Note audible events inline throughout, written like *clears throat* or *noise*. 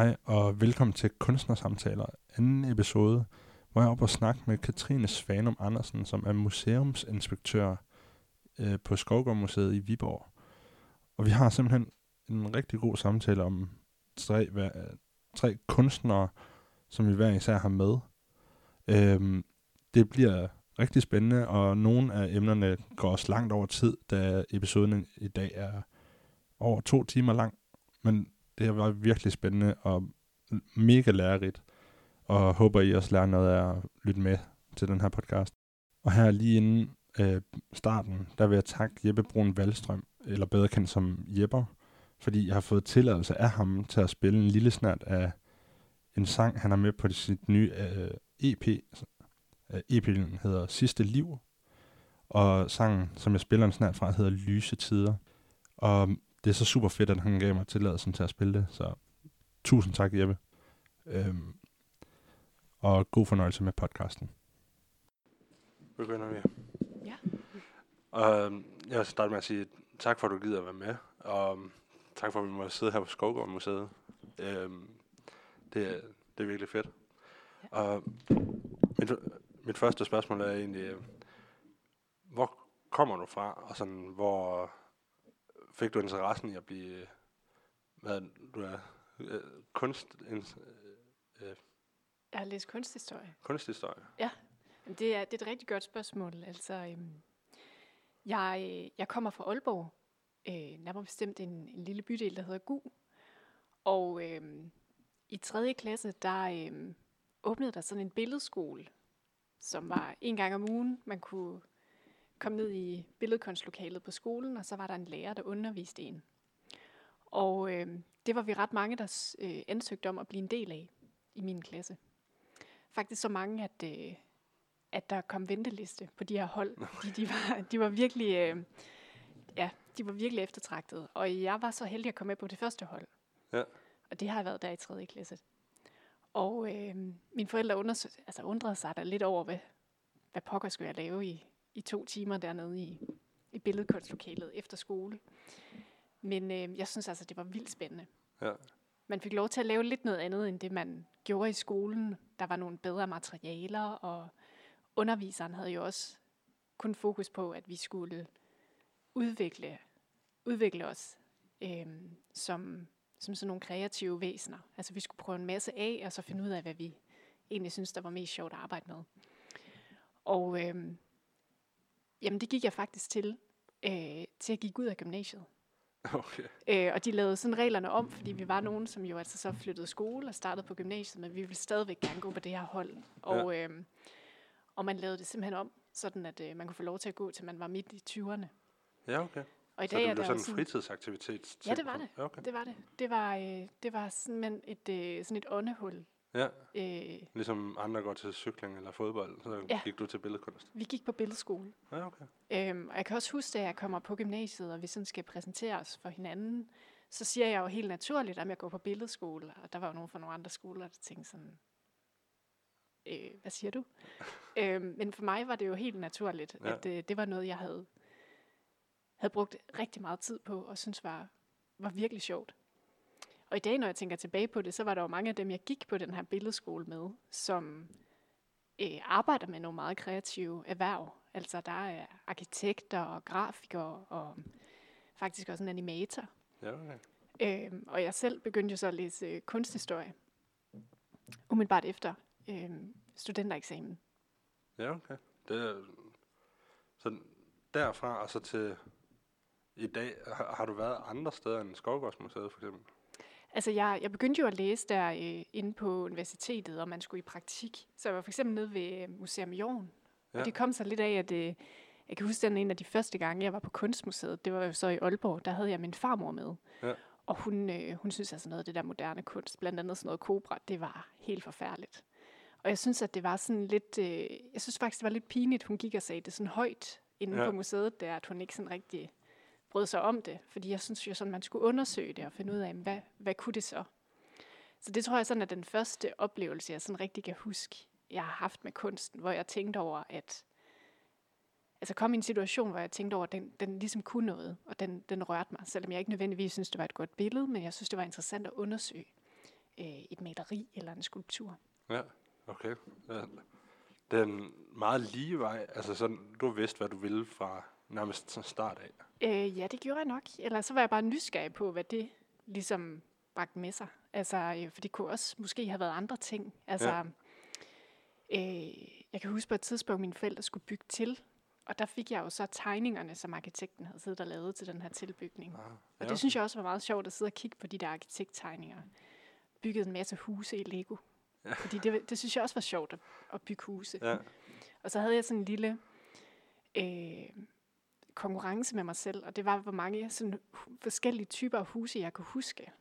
Hej og velkommen til Kunstnersamtaler, anden episode, hvor jeg er oppe og snakke med Katrine Svanum Andersen, som er museumsinspektør øh, på Skovgårdmuseet i Viborg. Og vi har simpelthen en rigtig god samtale om tre, hver, tre kunstnere, som vi hver især har med. Øhm, det bliver rigtig spændende, og nogle af emnerne går også langt over tid, da episoden i dag er over to timer lang. Men det har været virkelig spændende og mega lærerigt, og håber I også lærer noget af at lytte med til den her podcast. Og her lige inden øh, starten, der vil jeg takke Jeppe Brun Valstrøm, eller bedre kendt som Jepper, fordi jeg har fået tilladelse af ham til at spille en lille snart af en sang, han har med på sit nye øh, EP. Øh, EP'en hedder Sidste Liv, og sangen, som jeg spiller en snart fra, hedder Lyse Tider. Og det er så super fedt, at han gav mig tilladelsen til at spille det, så tusind tak, Jeppe. Øhm, og god fornøjelse med podcasten. Begynder vi. Ja. Og øhm, jeg vil starte med at sige tak for, at du gider at være med, og tak for, at vi må sidde her på Skovgård Museet. Øhm, det, er, det er virkelig fedt. Ja. Og mit, mit første spørgsmål er egentlig, hvor kommer du fra, og sådan, hvor fik du interessen i at blive, hvad du er, øh, kunst, en, øh, jeg har læst kunsthistorie. Kunsthistorie? Ja, det er, det er et rigtig godt spørgsmål. Altså, øhm, jeg, jeg kommer fra Aalborg, øh, nærmere bestemt en, en lille bydel, der hedder Gu. Og øhm, i 3. klasse, der øhm, åbnede der sådan en billedskole, som var en gang om ugen. Man kunne komme ned i billedkunstlokalet på skolen, og så var der en lærer, der underviste en. Og øh, det var vi ret mange, der øh, ansøgte om at blive en del af i min klasse. Faktisk så mange, at, øh, at der kom venteliste på de her hold. De, de, var, de var virkelig... Øh, ja, de var virkelig eftertragtede. Og jeg var så heldig at komme med på det første hold. Ja. Og det har jeg været der i 3. klasse. Og øh, mine forældre undersøg, altså undrede sig der lidt over, hvad, hvad pokker skulle jeg lave i, i to timer dernede i, i billedkunstlokalet efter skole. Men øh, jeg synes altså, det var vildt spændende. Ja. Man fik lov til at lave lidt noget andet, end det man gjorde i skolen. Der var nogle bedre materialer, og underviseren havde jo også kun fokus på, at vi skulle udvikle, udvikle os øh, som, som sådan nogle kreative væsener. Altså vi skulle prøve en masse af, og så finde ud af, hvad vi egentlig synes, der var mest sjovt at arbejde med. Og øh, Jamen, det gik jeg faktisk til, øh, til at gik ud af gymnasiet. Okay. Øh, og de lavede sådan reglerne om, fordi vi var nogen, som jo altså så flyttede skole og startede på gymnasiet, men vi ville stadigvæk gerne gå på det her hold. Og, ja. øh, og man lavede det simpelthen om, sådan at øh, man kunne få lov til at gå, til man var midt i 20'erne. Ja, okay. Og i så dag det blev sådan en fritidsaktivitet? Ja, det var det. Okay. Det var det. Det var, øh, det var simpelthen et, øh, sådan et åndehul Ja, øh, ligesom andre går til cykling eller fodbold, så ja. gik du til billedkunst. Vi gik på billedskole. Ja, okay. Øhm, og jeg kan også huske, at jeg kommer på gymnasiet, og vi sådan skal præsentere os for hinanden, så siger jeg jo helt naturligt, at jeg går på billedskole. Og der var jo nogen fra nogle andre skoler, der tænkte sådan, øh, hvad siger du? *laughs* øhm, men for mig var det jo helt naturligt, ja. at øh, det var noget, jeg havde, havde brugt rigtig meget tid på, og synes var, var virkelig sjovt. Og i dag, når jeg tænker tilbage på det, så var der jo mange af dem, jeg gik på den her billedskole med, som øh, arbejder med nogle meget kreative erhverv. Altså der er arkitekter og grafikere og faktisk også en animator. Ja, okay. Øhm, og jeg selv begyndte jo så at læse øh, kunsthistorie, umiddelbart efter øh, studentereksamen. Ja, okay. Det er, så derfra og så til i dag, har, har du været andre steder end Skovgårdsmuseet for eksempel? Altså, jeg, jeg begyndte jo at læse der øh, inde på universitetet, og man skulle i praktik. Så jeg var for eksempel nede ved øh, Museum Jorn. Ja. Og det kom så lidt af, at øh, jeg kan huske, den en af de første gange, jeg var på Kunstmuseet, det var jo så i Aalborg, der havde jeg min farmor med. Ja. Og hun, øh, hun synes altså noget af det der moderne kunst, blandt andet sådan noget kobra, det var helt forfærdeligt. Og jeg synes, at det var sådan lidt, øh, jeg synes faktisk, det var lidt pinligt, hun gik og sagde det sådan højt inde ja. på museet, der at hun ikke sådan rigtig brød sig om det, fordi jeg synes jo sådan, man skulle undersøge det og finde ud af, hvad, hvad kunne det så? Så det tror jeg sådan er den første oplevelse, jeg sådan rigtig kan huske, jeg har haft med kunsten, hvor jeg tænkte over, at altså kom i en situation, hvor jeg tænkte over, at den, den ligesom kunne noget, og den, den rørte mig, selvom jeg ikke nødvendigvis synes, det var et godt billede, men jeg synes, det var interessant at undersøge, øh, et maleri eller en skulptur. Ja, okay. Ja. Den meget lige vej. Altså sådan, du vidste, hvad du ville fra nærmest sådan start af. Øh, ja, det gjorde jeg nok. Eller så var jeg bare nysgerrig på, hvad det ligesom bragte med sig. Altså, øh, for det kunne også måske have været andre ting. Altså, ja. øh, jeg kan huske på et tidspunkt, mine forældre skulle bygge til. Og der fik jeg jo så tegningerne, som arkitekten havde siddet og lavet til den her tilbygning. Ah, ja, og det synes jeg også var meget sjovt at sidde og kigge på de der arkitekttegninger. Bygget en masse huse i Lego. Ja. Fordi det, det synes jeg også var sjovt at, at bygge huse. Ja. Og så havde jeg sådan en lille øh, konkurrence med mig selv, og det var, hvor mange sådan, forskellige typer af huse, jeg kunne huske.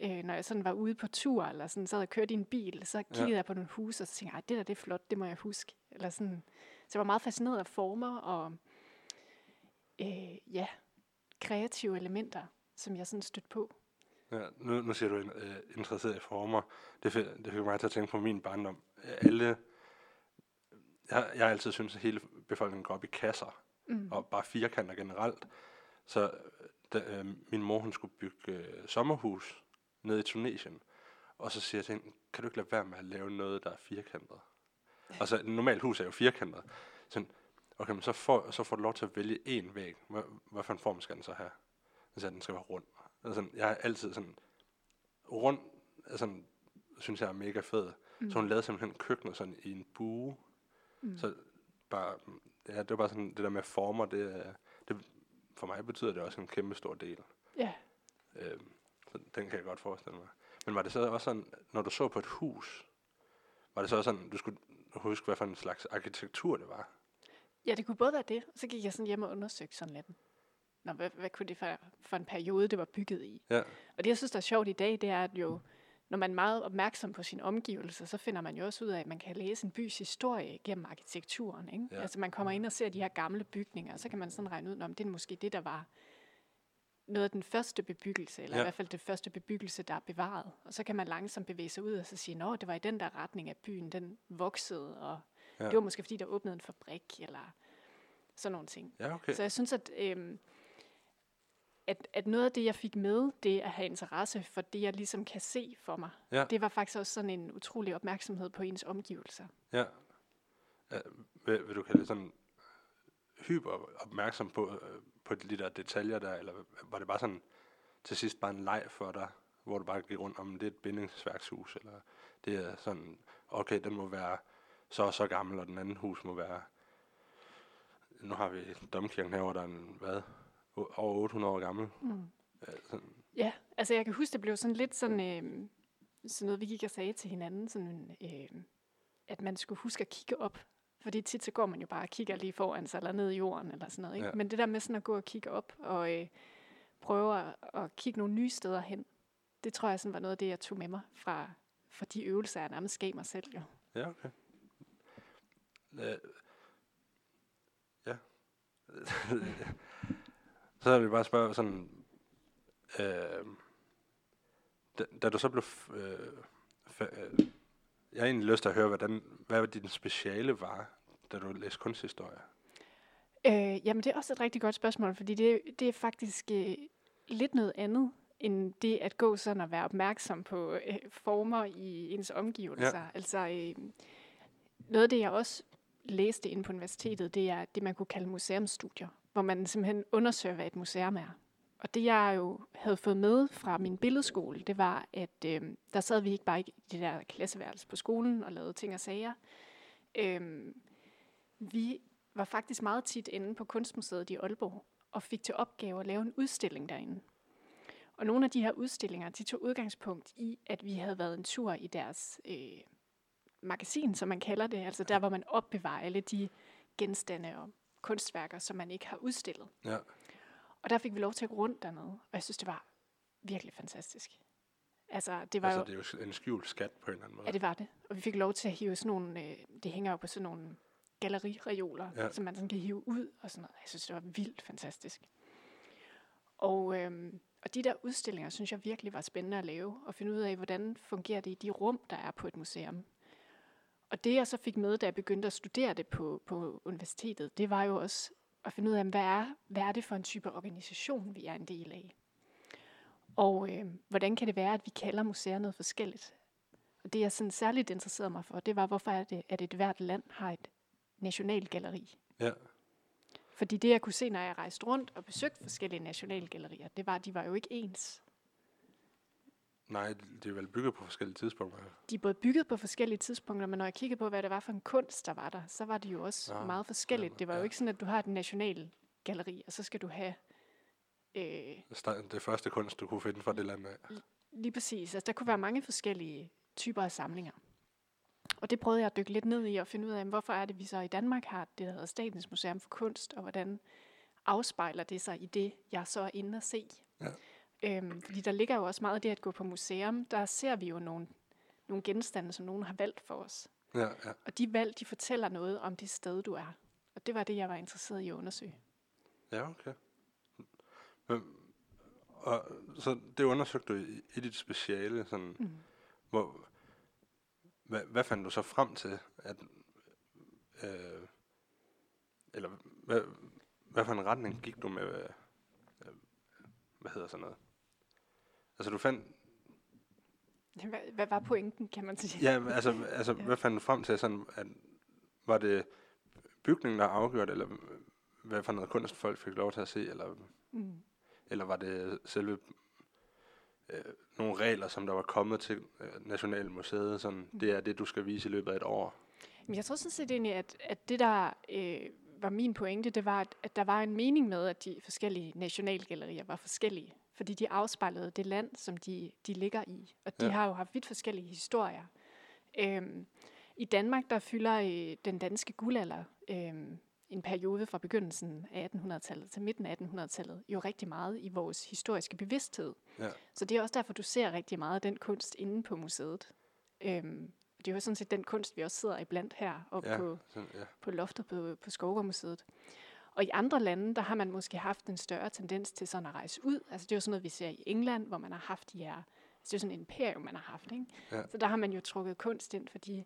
Øh, når jeg sådan var ude på tur, eller sådan, så havde jeg kørt i en bil, så kiggede ja. jeg på nogle huse, og så tænkte jeg, det der det er flot, det må jeg huske. Eller sådan. Så jeg var meget fascineret af former og øh, ja, kreative elementer, som jeg sådan stødte på. Ja, nu, nu siger du uh, interesseret i former. Det, fik, det fik mig til at tænke på min barndom. Alle, jeg, jeg har altid syntes, at hele befolkningen går op i kasser, mm. og bare firkanter generelt. Så da, øh, min mor hun skulle bygge øh, sommerhus nede i Tunesien, og så siger jeg til hende, kan du ikke lade være med at lave noget, der er firkantet? Altså, et normalt hus er jo firkantet. Så, okay, men så får, så får du lov til at vælge én væg. Hvad, hvad for en form skal den så have? Siger den skal være rund. Altså, jeg har altid sådan, rund, altså, synes jeg er mega fed. Mm. Så hun lavede simpelthen køkkenet sådan i en bue. Mm. Så bare, ja, det var bare sådan, det der med former, det, det, for mig betyder det også en kæmpe stor del. Ja. Øhm, så den kan jeg godt forestille mig. Men var det så også sådan, når du så på et hus, var det så også sådan, du skulle huske, hvad for en slags arkitektur det var? Ja, det kunne både være det, og så gik jeg sådan hjem og undersøgte sådan lidt. Nå, hvad, hvad kunne det for, for en periode, det var bygget i? Ja. Og det, jeg synes, der er sjovt i dag, det er, at jo, når man er meget opmærksom på sine omgivelser, så finder man jo også ud af, at man kan læse en bys historie gennem arkitekturen. Ikke? Ja. Altså man kommer ind og ser de her gamle bygninger, og så kan man sådan regne ud, om det er måske det, der var noget af den første bebyggelse, eller ja. i hvert fald det første bebyggelse, der er bevaret. Og så kan man langsomt bevæge sig ud og så sige, at det var i den der retning af byen, den voksede, og ja. det var måske fordi, der åbnede en fabrik, eller sådan nogle ting. Ja, okay. Så jeg synes, at, øhm, at, at noget af det, jeg fik med, det at have interesse for det, jeg ligesom kan se for mig, ja. det var faktisk også sådan en utrolig opmærksomhed på ens omgivelser. Ja. ja vil, vil du kalde det sådan hyper opmærksom på, øh, på de der detaljer der, eller var det bare sådan til sidst bare en leg for dig, hvor du bare gik rundt om, det er et bindingsværkshus, eller det er sådan, okay, den må være så og så gammel, og den anden hus må være, nu har vi domkirken herovre, der er en, hvad, over 800 år gammel. Mm. Ja, sådan. ja, altså jeg kan huske, det blev sådan lidt sådan, øh, sådan noget, vi gik og sagde til hinanden, sådan, øh, at man skulle huske at kigge op, fordi tit så går man jo bare og kigger lige foran sig, eller ned i jorden, eller sådan noget. Ikke? Ja. Men det der med sådan at gå og kigge op, og øh, prøve at, at kigge nogle nye steder hen, det tror jeg sådan var noget af det, jeg tog med mig fra, fra de øvelser, jeg nærmest gav mig selv. Jo. Ja, okay. Øh, ja. *laughs* *laughs* så vil jeg bare spørge sådan, øh, da, da du så blev, øh, øh, jeg har egentlig lyst til at høre, hvordan, hvad din speciale var, da du læste kunsthistorie? Øh, jamen, det er også et rigtig godt spørgsmål, fordi det, det er faktisk øh, lidt noget andet, end det at gå sådan og være opmærksom på øh, former i ens omgivelser. Ja. Altså, øh, noget af det, jeg også læste inde på universitetet, det er det, man kunne kalde museumsstudier, hvor man simpelthen undersøger, hvad et museum er. Og det, jeg jo havde fået med fra min billedskole, det var, at øh, der sad vi ikke bare i det der klasseværelse på skolen og lavede ting og sager. Øh, vi var faktisk meget tit inde på Kunstmuseet i Aalborg og fik til opgave at lave en udstilling derinde. Og nogle af de her udstillinger, de tog udgangspunkt i, at vi havde været en tur i deres øh, magasin, som man kalder det, altså der, hvor man opbevarer alle de genstande og kunstværker, som man ikke har udstillet. Ja. Og der fik vi lov til at gå rundt dernede, og jeg synes, det var virkelig fantastisk. Altså, det var altså, jo, det er jo en skjult skat på en eller anden måde. Ja, det var det. Og vi fik lov til at hive sådan nogle, øh, det hænger jo på sådan nogle gallerireoler, ja. som man sådan kan hive ud og sådan noget. Jeg synes, det var vildt fantastisk. Og, øhm, og de der udstillinger, synes jeg virkelig var spændende at lave, og finde ud af, hvordan fungerer det i de rum, der er på et museum. Og det, jeg så fik med, da jeg begyndte at studere det på, på universitetet, det var jo også at finde ud af, hvad er, hvad er det for en type organisation, vi er en del af. Og øh, hvordan kan det være, at vi kalder museer noget forskelligt? Og det, jeg sådan særligt interesserede mig for, det var, hvorfor er det, at et hvert land har et nationalgalleri? Ja. Fordi det, jeg kunne se, når jeg rejste rundt og besøgte forskellige nationalgallerier, det var, at de var jo ikke ens. Nej, det er vel bygget på forskellige tidspunkter. De er både bygget på forskellige tidspunkter, men når jeg kiggede på, hvad det var for en kunst, der var der, så var det jo også Ja, ja, meget forskelligt. Det var jo ja. ikke sådan, at du har et nationalgalleri, og så skal du have øh, Det første kunst, du kunne finde fra det land af. Lige præcis. Altså, der kunne være mange forskellige typer af samlinger. Og det prøvede jeg at dykke lidt ned i og finde ud af, hvorfor er det, vi så i Danmark har det, der hedder Statens Museum for Kunst, og hvordan afspejler det sig i det, jeg så er inde og se. Ja. Øhm, fordi der ligger jo også meget i det at gå på museum. Der ser vi jo nogle, nogle genstande, som nogen har valgt for os. Ja, ja. Og de valg, de fortæller noget om det sted, du er. Og det var det, jeg var interesseret i at undersøge. Ja, okay. Men, og, så det undersøgte du i, i dit speciale, sådan, Mm. hvor, hvad, hvad fandt du så frem til, at, øh, eller hvad, hvad for en retning gik du med, øh, hvad hedder sådan noget? Altså du fandt, Hvad, hvad var pointen, kan man sige? ja, altså, *laughs* altså Ja. hvad fandt du frem til, sådan, at, var det bygningen, der afgjorde, eller hvad for noget kunst folk fik lov til at se, eller Mm. Eller var det selve øh, nogle regler, som der var kommet til øh, Nationalmuseet, sådan, det er det, du skal vise i løbet af et år? Men jeg tror sådan set egentlig, at, at det der øh, var min pointe, det var, at, at der var en mening med, at de forskellige nationalgallerier var forskellige. Fordi de afspejlede det land, som de, de ligger i. Og de Ja. har jo haft vidt forskellige historier. Øhm, I Danmark, der fylder øh, den danske guldalder øhm, en periode fra begyndelsen af 1800-tallet til midten af 1800-tallet jo rigtig meget i vores historiske bevidsthed. Ja. Så det er også derfor, du ser rigtig meget af den kunst inde på museet. Øhm, det er jo sådan set den kunst, vi også sidder iblandt her oppe Ja, på, sådan, ja. på loftet på, på Skovgårdmuseet. Og i andre lande, der har man måske haft en større tendens til sådan at rejse ud. Altså det er jo sådan noget, vi ser i England, hvor man har haft de her... Altså det er jo sådan en imperium, man har haft, ikke? Ja. Så der har man jo trukket kunst ind for de,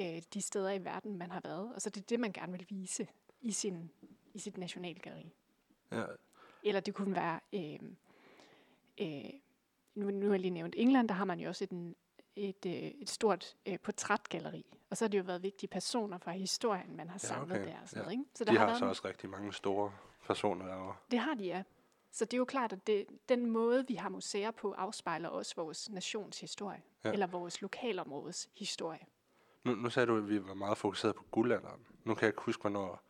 øh, de steder i verden, man har været. Og så det er det, man gerne vil vise i, sin, i sit nationalgalleri. ja. Eller det kunne være... Øh, øh, nu, nu har jeg lige nævnt England, der har man jo også et, et, øh, et stort øh, portrætgalleri. Og så har det jo været vigtige personer fra historien, man har Ja, samlet okay. der. Og sådan Ja. noget, ikke? Så De der har været så også rigtig mange store personer derovre. Det har de, ja. Så det er jo klart, at det, den måde, vi har museer på, afspejler også vores nations historie. Ja. Eller vores lokalområdes historie. Nu, nu sagde du, at vi var meget fokuseret på guldalderen. Nu kan jeg ikke huske, hvornår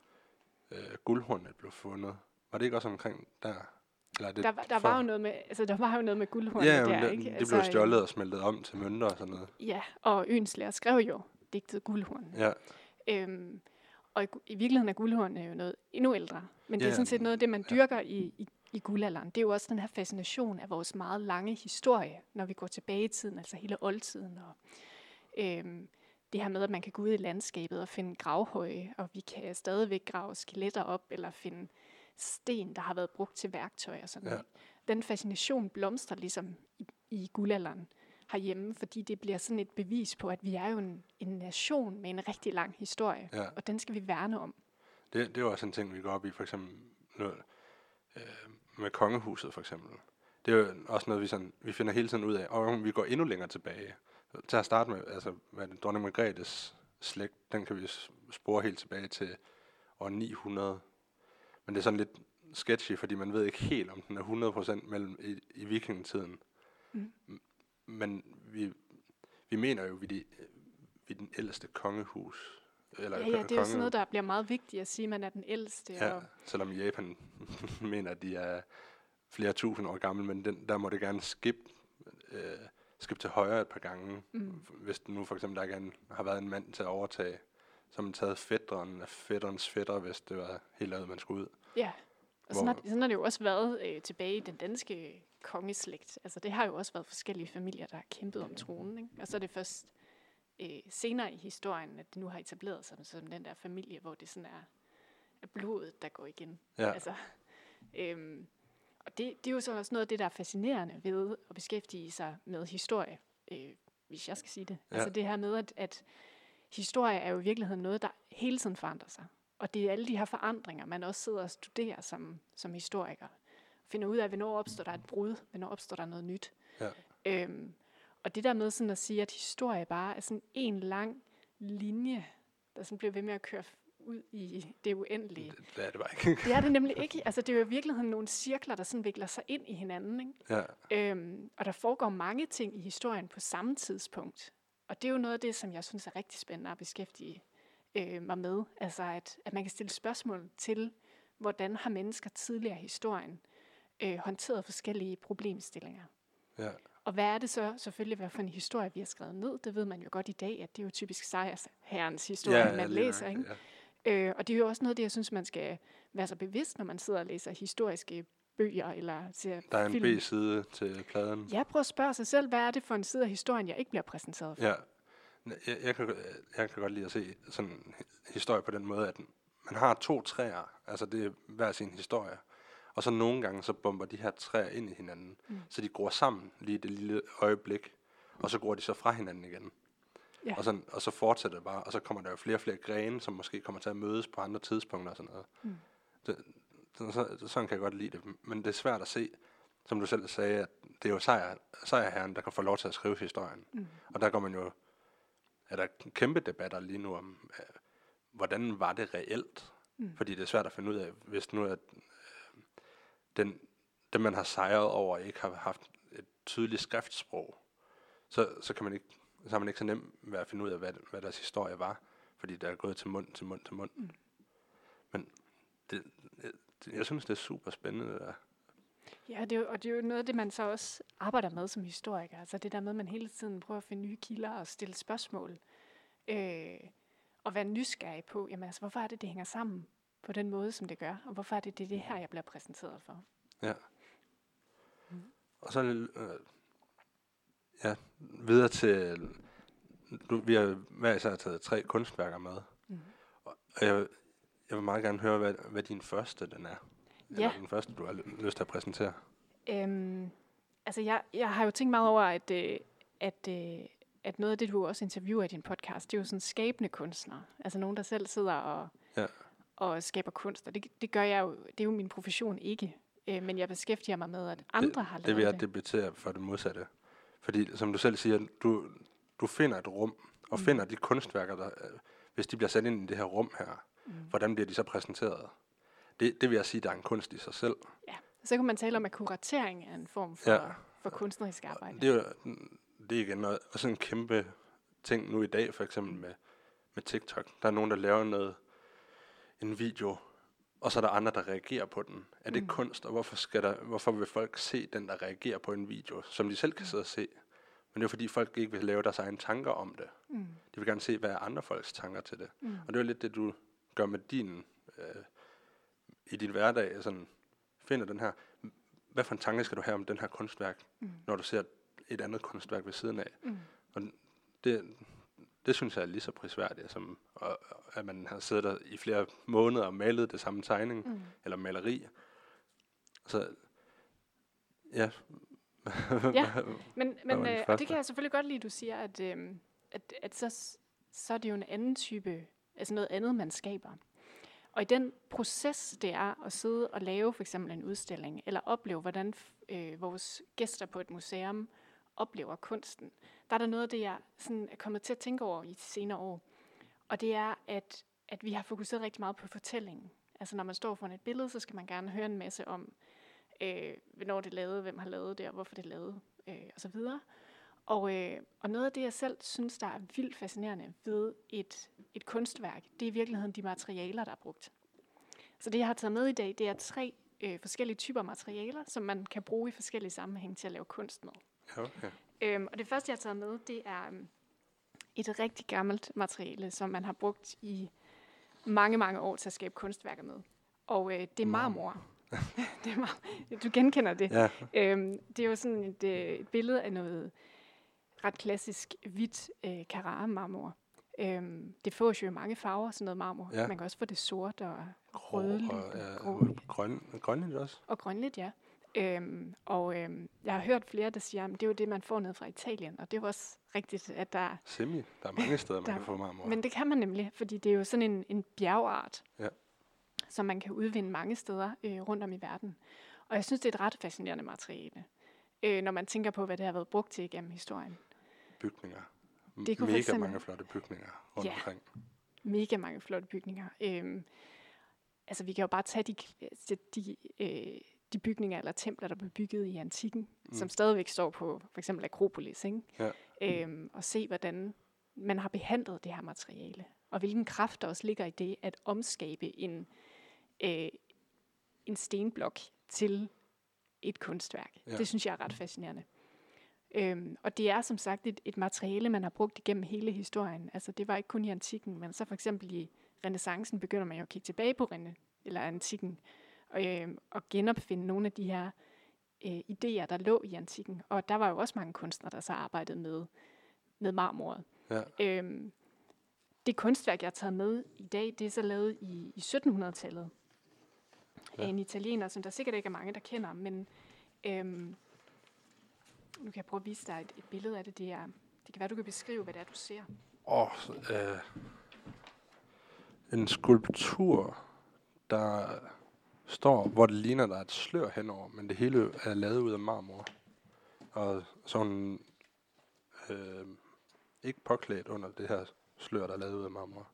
øh, guldhornet blev fundet. Var det ikke også omkring der? Eller er det Der, var- der, før? var jo noget med, altså, der var jo noget med guldhornet Ja, der, det, ikke? det altså, blev stjålet og smeltet om til mønter og sådan noget. Ja, og Øenslæger skrev jo digtet Guldhorn. Ja, Øhm, og i, i virkeligheden er guldhorn jo noget endnu ældre. Men det Ja, er sådan set noget af det, man ja. dyrker i, i, i guldalderen. Det er jo også den her fascination af vores meget lange historie, når vi går tilbage i tiden, altså hele oldtiden. Og, øhm, det her med, at man kan gå ud i landskabet og finde gravhøje, og vi kan stadigvæk grave skeletter op, eller finde sten, der har været brugt til værktøj og sådan Ja. noget. Den fascination blomstrer ligesom i, i guldalderen herhjemme, fordi det bliver sådan et bevis på, at vi er jo en, en nation med en rigtig lang historie, ja. og den skal vi værne om. Det, det er jo også en ting, vi går op i, for eksempel noget, øh, med kongehuset for eksempel. Det er jo også noget, vi, sådan, vi finder hele tiden ud af, og vi går endnu længere tilbage. Til at starte med, altså med dronning Margrethes slægt, den kan vi spore helt tilbage til år 900. Men det er sådan lidt sketchy, fordi man ved ikke helt, om den er 100% mellem i, i vikingetiden. Mm. Men vi, vi mener jo, vi de, vi er den ældste kongehus. Eller Ja, ja, det er jo sådan noget, der bliver meget vigtigt at sige, at man er den ældste. Ja, Og, selvom Japan *laughs* mener, at de er flere tusind år gamle, men den, der må det gerne skip, øh, skip til højre et par gange. mm, Hvis nu for eksempel der er en, har været en mand til at overtage, så har man taget fætteren af fætterens fætter, hvis det var helt lavet, man skulle ud. ja, og sådan Hvor- har, sådan har det jo også været øh, tilbage i den danske kongeslægt. Altså det har jo også været forskellige familier, der har kæmpet om tronen. Ikke? Og så er det først øh, senere i historien, at det nu har etableret sig som den der familie, hvor det sådan er, er blodet, der går igen. Ja, Altså, øhm, og det, det er jo så også noget af det, der er fascinerende ved at beskæftige sig med historie, øh, hvis jeg skal sige det. Ja. Altså det her med, at, at historie er jo i virkeligheden noget, der hele tiden forandrer sig. Og det er alle de her forandringer, man også sidder og studerer som, som historiker. Finder ud af, hvornår opstår der et brud, hvornår opstår der noget nyt. Ja. Øhm, og det der med sådan at sige, at historie bare er sådan en lang linje, der sådan bliver ved med at køre ud i det uendelige. Det, det er det bare ikke. Det er det nemlig ikke. Altså, det er jo i virkeligheden nogle cirkler, der sådan vikler sig ind i hinanden. Ikke? ja. Øhm, og der foregår mange ting i historien på samme tidspunkt. Og det er jo noget af det, som jeg synes er rigtig spændende at beskæftige øh, mig med. Altså, at, at man kan stille spørgsmål til, hvordan har mennesker tidligere i historien øh, håndteret forskellige problemstillinger. ja. Og hvad er det så selvfølgelig, hvad for en historie vi har skrevet ned? Det ved man jo godt i dag, at det er jo typisk sejrsherrens historie, ja, man lige læser. Ikke? Ja. Øh, og det er jo også noget, det jeg synes, man skal være så bevidst, når man sidder og læser historiske bøger eller ser Der er en film. B-side til pladen. Ja, prøv at spørge sig selv, hvad er det for en side af historien, jeg ikke bliver præsenteret for? Ja. Jeg, jeg, kan, jeg kan godt lide at se sådan en historie på den måde, at man har to træer, altså det er hver sin historie, og så nogle gange så bomber de her træer ind i hinanden, mm. så de gror sammen lige det lille øjeblik, og så går de så fra hinanden igen. Ja. Og, sådan, og så fortsætter det bare, og så kommer der jo flere og flere grene, som måske kommer til at mødes på andre tidspunkter og sådan noget. Mm. Det, så, så, sådan kan jeg godt lide det, men det er svært at se, som du selv sagde, at det er jo sejr, sejrherren, der kan få lov til at skrive historien. Mm. Og der går man jo, er der kæmpe debatter lige nu om, øh, hvordan var det reelt? Mm. Fordi det er svært at finde ud af, hvis nu at den, den man har sejret over, ikke har haft et tydeligt skriftsprog, så, så kan man ikke, så har man ikke så nemt ved at finde ud af, hvad, hvad deres historie var, fordi der er gået til mund, til mund, til mund. Mm. Men det, det, jeg synes, det er super spændende, det der. Ja, det er jo, og det er jo noget af det, man så også arbejder med som historiker. Altså det der med, at man hele tiden prøver at finde nye kilder og stille spørgsmål. Øh, og være nysgerrig på, jamen altså, hvorfor er det, det hænger sammen på den måde, som det gør? Og hvorfor er det, det det her, jeg bliver præsenteret for? Ja. Mm. Og så øh, ja, videre til, du, vi har hver især taget tre kunstværker med, Mm. og jeg, jeg vil meget gerne høre, hvad, hvad din første den er. Eller Ja. den første, du har ly- lyst til at præsentere. Øhm, altså, jeg, jeg har jo tænkt meget over, at, øh, at, øh, at noget af det, du også interviewer i din podcast, det er jo sådan skabende kunstnere. Altså nogen, der selv sidder og, Ja. Og skaber kunst. Og det, det gør jeg jo, det er jo min profession ikke. Øh, men jeg beskæftiger mig med, at andre har lavet Det vil jeg det. debattere for det modsatte. Fordi, som du selv siger, du, du finder et rum, og Mm. finder de kunstværker, der, øh, hvis de bliver sat ind i det her rum her, Mm. hvordan bliver de så præsenteret? Det, det vil jeg sige, der er en kunst i sig selv. Ja. Så kan man tale om, at kuratering er en form for, Ja. for kunstnerisk arbejde. Det er jo det er igen noget, også en kæmpe ting nu i dag, for eksempel med, med TikTok. Der er nogen, der laver noget, en video, og så er der andre, der reagerer på den. Er det Mm. kunst, og hvorfor, skal der, hvorfor vil folk se den, der reagerer på en video, som de selv kan sidde og se? Men det er fordi, folk ikke vil lave deres egne tanker om det. Mm. De vil gerne se, hvad er andre folks tanker til det. Mm. Og det er lidt det, du gør med din, øh, i din hverdag. Sådan, finder den her, hvad for en tanke skal du have om den her kunstværk, Mm. når du ser et andet kunstværk ved siden af? Mm. Det, det synes jeg er lige så prisværdigt, som og, at man har siddet der i flere måneder og malet det samme tegning, Mm. eller maleri. Så, ja. Ja, *laughs* Men, men det øh, og det kan jeg selvfølgelig godt lide, du siger, at, øh, at, at så, så er det jo en anden type, altså noget andet, man skaber. Og i den proces, det er at sidde og lave for eksempel en udstilling, eller opleve, hvordan øh, vores gæster på et museum oplever kunsten, der er der noget af det, jeg sådan er kommet til at tænke over i de senere år. Og det er, at, at vi har fokuseret rigtig meget på fortællingen. Altså når man står foran et billede, så skal man gerne høre en masse om, øh, hvornår det er lavet, hvem har lavet det, og hvorfor det er lavet, øh, og så videre. Og, øh, og noget af det, jeg selv synes, der er vildt fascinerende ved et, et kunstværk, det er i virkeligheden de materialer, der er brugt. Så det, jeg har taget med i dag, det er tre øh, forskellige typer materialer, som man kan bruge i forskellige sammenhænge til at lave kunst med. okay. Øhm, og det første, jeg har taget med, det er øhm, et rigtig gammelt materiale, som man har brugt i mange, mange år til at skabe kunstværker med. Og øh, det er marmor. *laughs* det er mar- du genkender det. Ja, Øhm, det er jo sådan et, øh, et billede af noget ret klassisk hvidt øh, Carrara-marmor. Øhm, det fås jo i mange farver, sådan noget marmor. Ja. Man kan også få det sort og rødligt og, og, ja, grå, grøn, grønligt også. og grønligt, ja. Øhm, og øhm, jeg har hørt flere, der siger, at det er jo det, man får ned fra Italien. Og det er jo også rigtigt, at der er Semi. Der er mange steder, man *laughs* Der- kan få marmor. Men det kan man nemlig, fordi det er jo sådan en, en bjergart, Ja. som man kan udvinde mange steder øh, rundt om i verden. Og jeg synes, det er et ret fascinerende materiale, øh, når man tænker på, hvad det har været brugt til igennem historien. Bygninger. M- Det kunne Mega eksempel- mange flotte bygninger rundt Ja. omkring. Mega mange flotte bygninger. Øhm, altså, vi kan jo bare tage de, altså, de, øh, de bygninger eller templer, der blev bygget i antikken, mm. som stadigvæk står på for eksempel Akropolis, ikke? Ja. Øhm, og se, hvordan man har behandlet det her materiale, og hvilken kraft der også ligger i det at omskabe en, øh, en stenblok til et kunstværk. Ja. Det synes jeg er ret fascinerende. Øhm, og det er som sagt et, et materiale, man har brugt igennem hele historien. Altså det var ikke kun i antikken, men så for eksempel i renaissancen begynder man jo at kigge tilbage på rene, eller antikken, og, øhm, og genopfinde nogle af de her øh, idéer, der lå i antikken. Og der var jo også mange kunstnere, der så arbejdede med, med marmoret. Ja. Øhm, det kunstværk, jeg har taget med i dag, det er så lavet i, i 1700-tallet Ja. af en italiener, som der sikkert ikke er mange, der kender, men øhm, nu kan jeg prøve at vise dig et, et billede af det. Det, er, det kan være, du kan beskrive, hvad det er, du ser. Åh, øh, en skulptur, der står, hvor det ligner, der er et slør henover, men det hele er lavet ud af marmor. Og sådan øh, ikke påklædt under det her slør, der er lavet ud af marmor.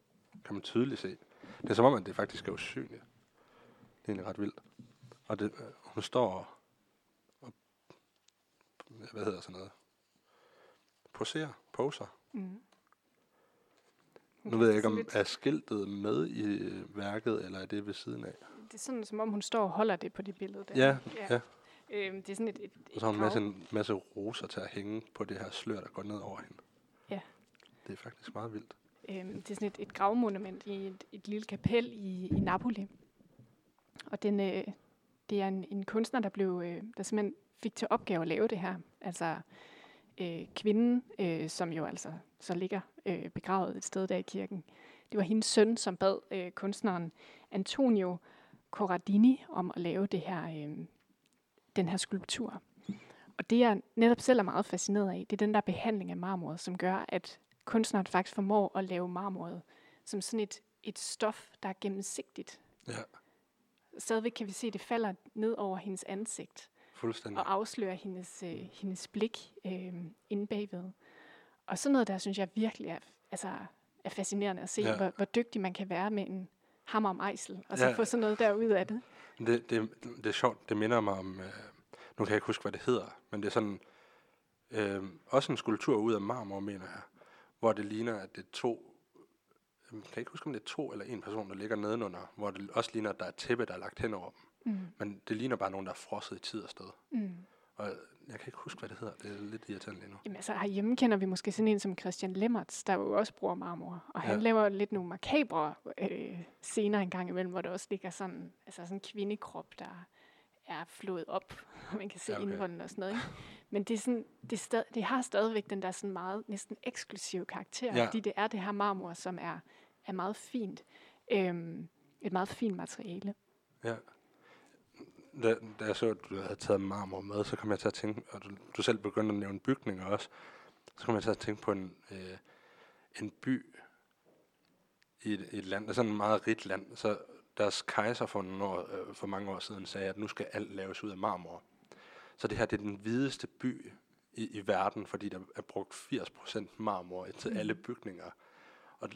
Kan man tydeligt se. Det er som om, at det faktisk er usynligt. Det er egentlig ret vildt. Og det, øh, hun står og, hvad hedder sådan noget? Poserer, poser. Mm. Nu ved jeg ikke, om er skiltet med i øh, værket, eller er det ved siden af? Det er sådan, som om hun står og holder det på det billede der. Ja, ja. Øhm, det er sådan et, et, Og så har hun en masse, en masse roser til at hænge på det her slør, der går ned over hende. Ja. Det er faktisk meget vildt. Øhm, det er sådan et, et gravmonument i et, et lille kapel i, i Napoli. Og den, øh, det er en, en kunstner, der blev, øh, der simpelthen fik til opgave at lave det her. Altså øh, kvinden, øh, som jo altså så ligger øh, begravet et sted der i kirken. Det var hendes søn, som bad øh, kunstneren Antonio Corradini om at lave det her, øh, den her skulptur. Og det jeg netop selv er meget fascineret af, det er den der behandling af marmoret, som gør, at kunstneren faktisk formår at lave marmoret som sådan et, et stof, der er gennemsigtigt. Ja, Stadigvæk kan vi se, at det falder ned over hendes ansigt fuldstændig. og afslører hendes, øh, hendes blik øh, inde bagved. Og sådan noget der, synes jeg virkelig er, altså, er fascinerende at se, Ja. hvor, hvor dygtig man kan være med en hammer om ejsel, og så Ja. få sådan noget der ud af det. Det, det, det er sjovt, det minder mig om, øh, nu kan jeg ikke huske, hvad det hedder, men det er sådan, øh, også en skulptur ud af marmor, mener jeg, hvor det ligner, at det er to, øh, kan jeg ikke huske, om det er to eller en person, der ligger nedenunder, hvor det også ligner, at der er tæppe, der er lagt hen over dem. Mm. Men det ligner bare nogen, der er frosset i tid og sted. Mm. Og jeg kan ikke huske, hvad det hedder. Det er lidt irriterende lige nu. Jamen altså herhjemme kender vi måske sådan en som Christian Lemmertz, der jo også bruger marmor. Og han Ja. laver lidt nogle makabre øh, scener en gang imellem, hvor der også ligger sådan, altså sådan en kvindekrop, der er flået op, og *laughs* man kan se Ja, okay. indholden og sådan noget. Ikke? Men det, er sådan, det, er stad, det har stadigvæk den der sådan meget næsten eksklusive karakter, ja. fordi det er det her marmor, som er, er meget fint. Øhm, et meget fint materiale. Ja. Da, da jeg så, at du havde taget marmor med, så kom jeg til at tænke, og du, du selv begyndte at nævne bygninger også, så kom jeg til at tænke på en, øh, en by i et, et land, er sådan et meget rigt land, så deres kejser for, nogle år, øh, for mange år siden sagde, at nu skal alt laves ud af marmor. Så det her det er den hvideste by i, i verden, fordi der er brugt 80% marmor til Mm. alle bygninger. Og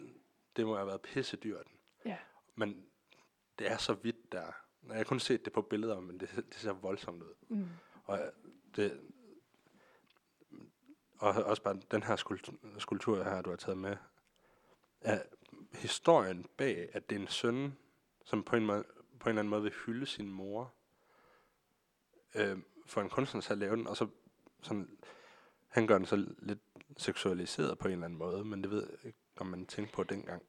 det, må have været pisse dyrt. Ja. Men det er så vidt der. Jeg har kun set det på billeder, men det, det ser voldsomt ud. Mm. Og det, og også bare den her skulptur, skulptur her, du har taget med, er historien bag, at det er en søn, som på en, måde, på en eller anden måde vil hylde sin mor, øh, for en kunstner til at lave den, og så sådan, han gør den så lidt seksualiseret på en eller anden måde, men det ved jeg ikke, om man tænkte på dengang.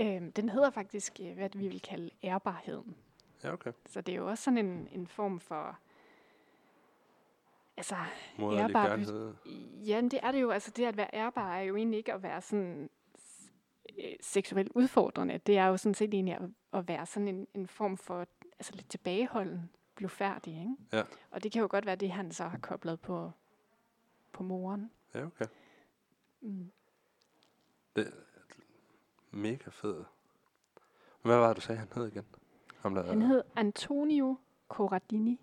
Øhm, den hedder faktisk, øh, hvad vi vil kalde ærbarheden. Ja, okay. Så det er jo også sådan en, en form for... Altså, Ærbar ja, men det er det jo. Altså, det at være ærbar er jo egentlig ikke at være sådan øh, seksuelt udfordrende. Det er jo sådan set egentlig at, at være sådan en, en form for altså lidt tilbageholden, blufærdig, ikke? Ja. Og det kan jo godt være det, han så har koblet på, på moren. Ja, okay. Mm. Det er mega fed. Hvad var det, du sagde, han hed igen? Ham der, Han hed Antonio Corradini.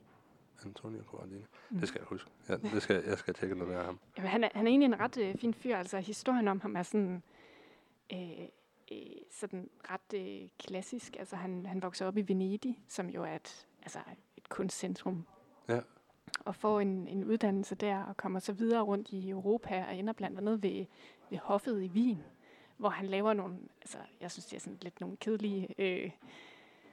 Antonio Corradini. Mm. Det skal jeg huske. Ja, det skal, jeg skal tjekke noget af ham. Jamen, han, er, han er egentlig en ret øh, fin fyr. Altså, historien om ham er sådan, øh, øh, sådan ret øh, klassisk. Altså, han, han vokser op i Venedig, som jo er et, altså, et kunstcentrum. Ja. Og får en, en uddannelse der, og kommer så videre rundt i Europa, og ender blandt andet ved, ved hoffet i Wien, hvor han laver nogle, altså, jeg synes, det er sådan lidt nogle kedelige øh,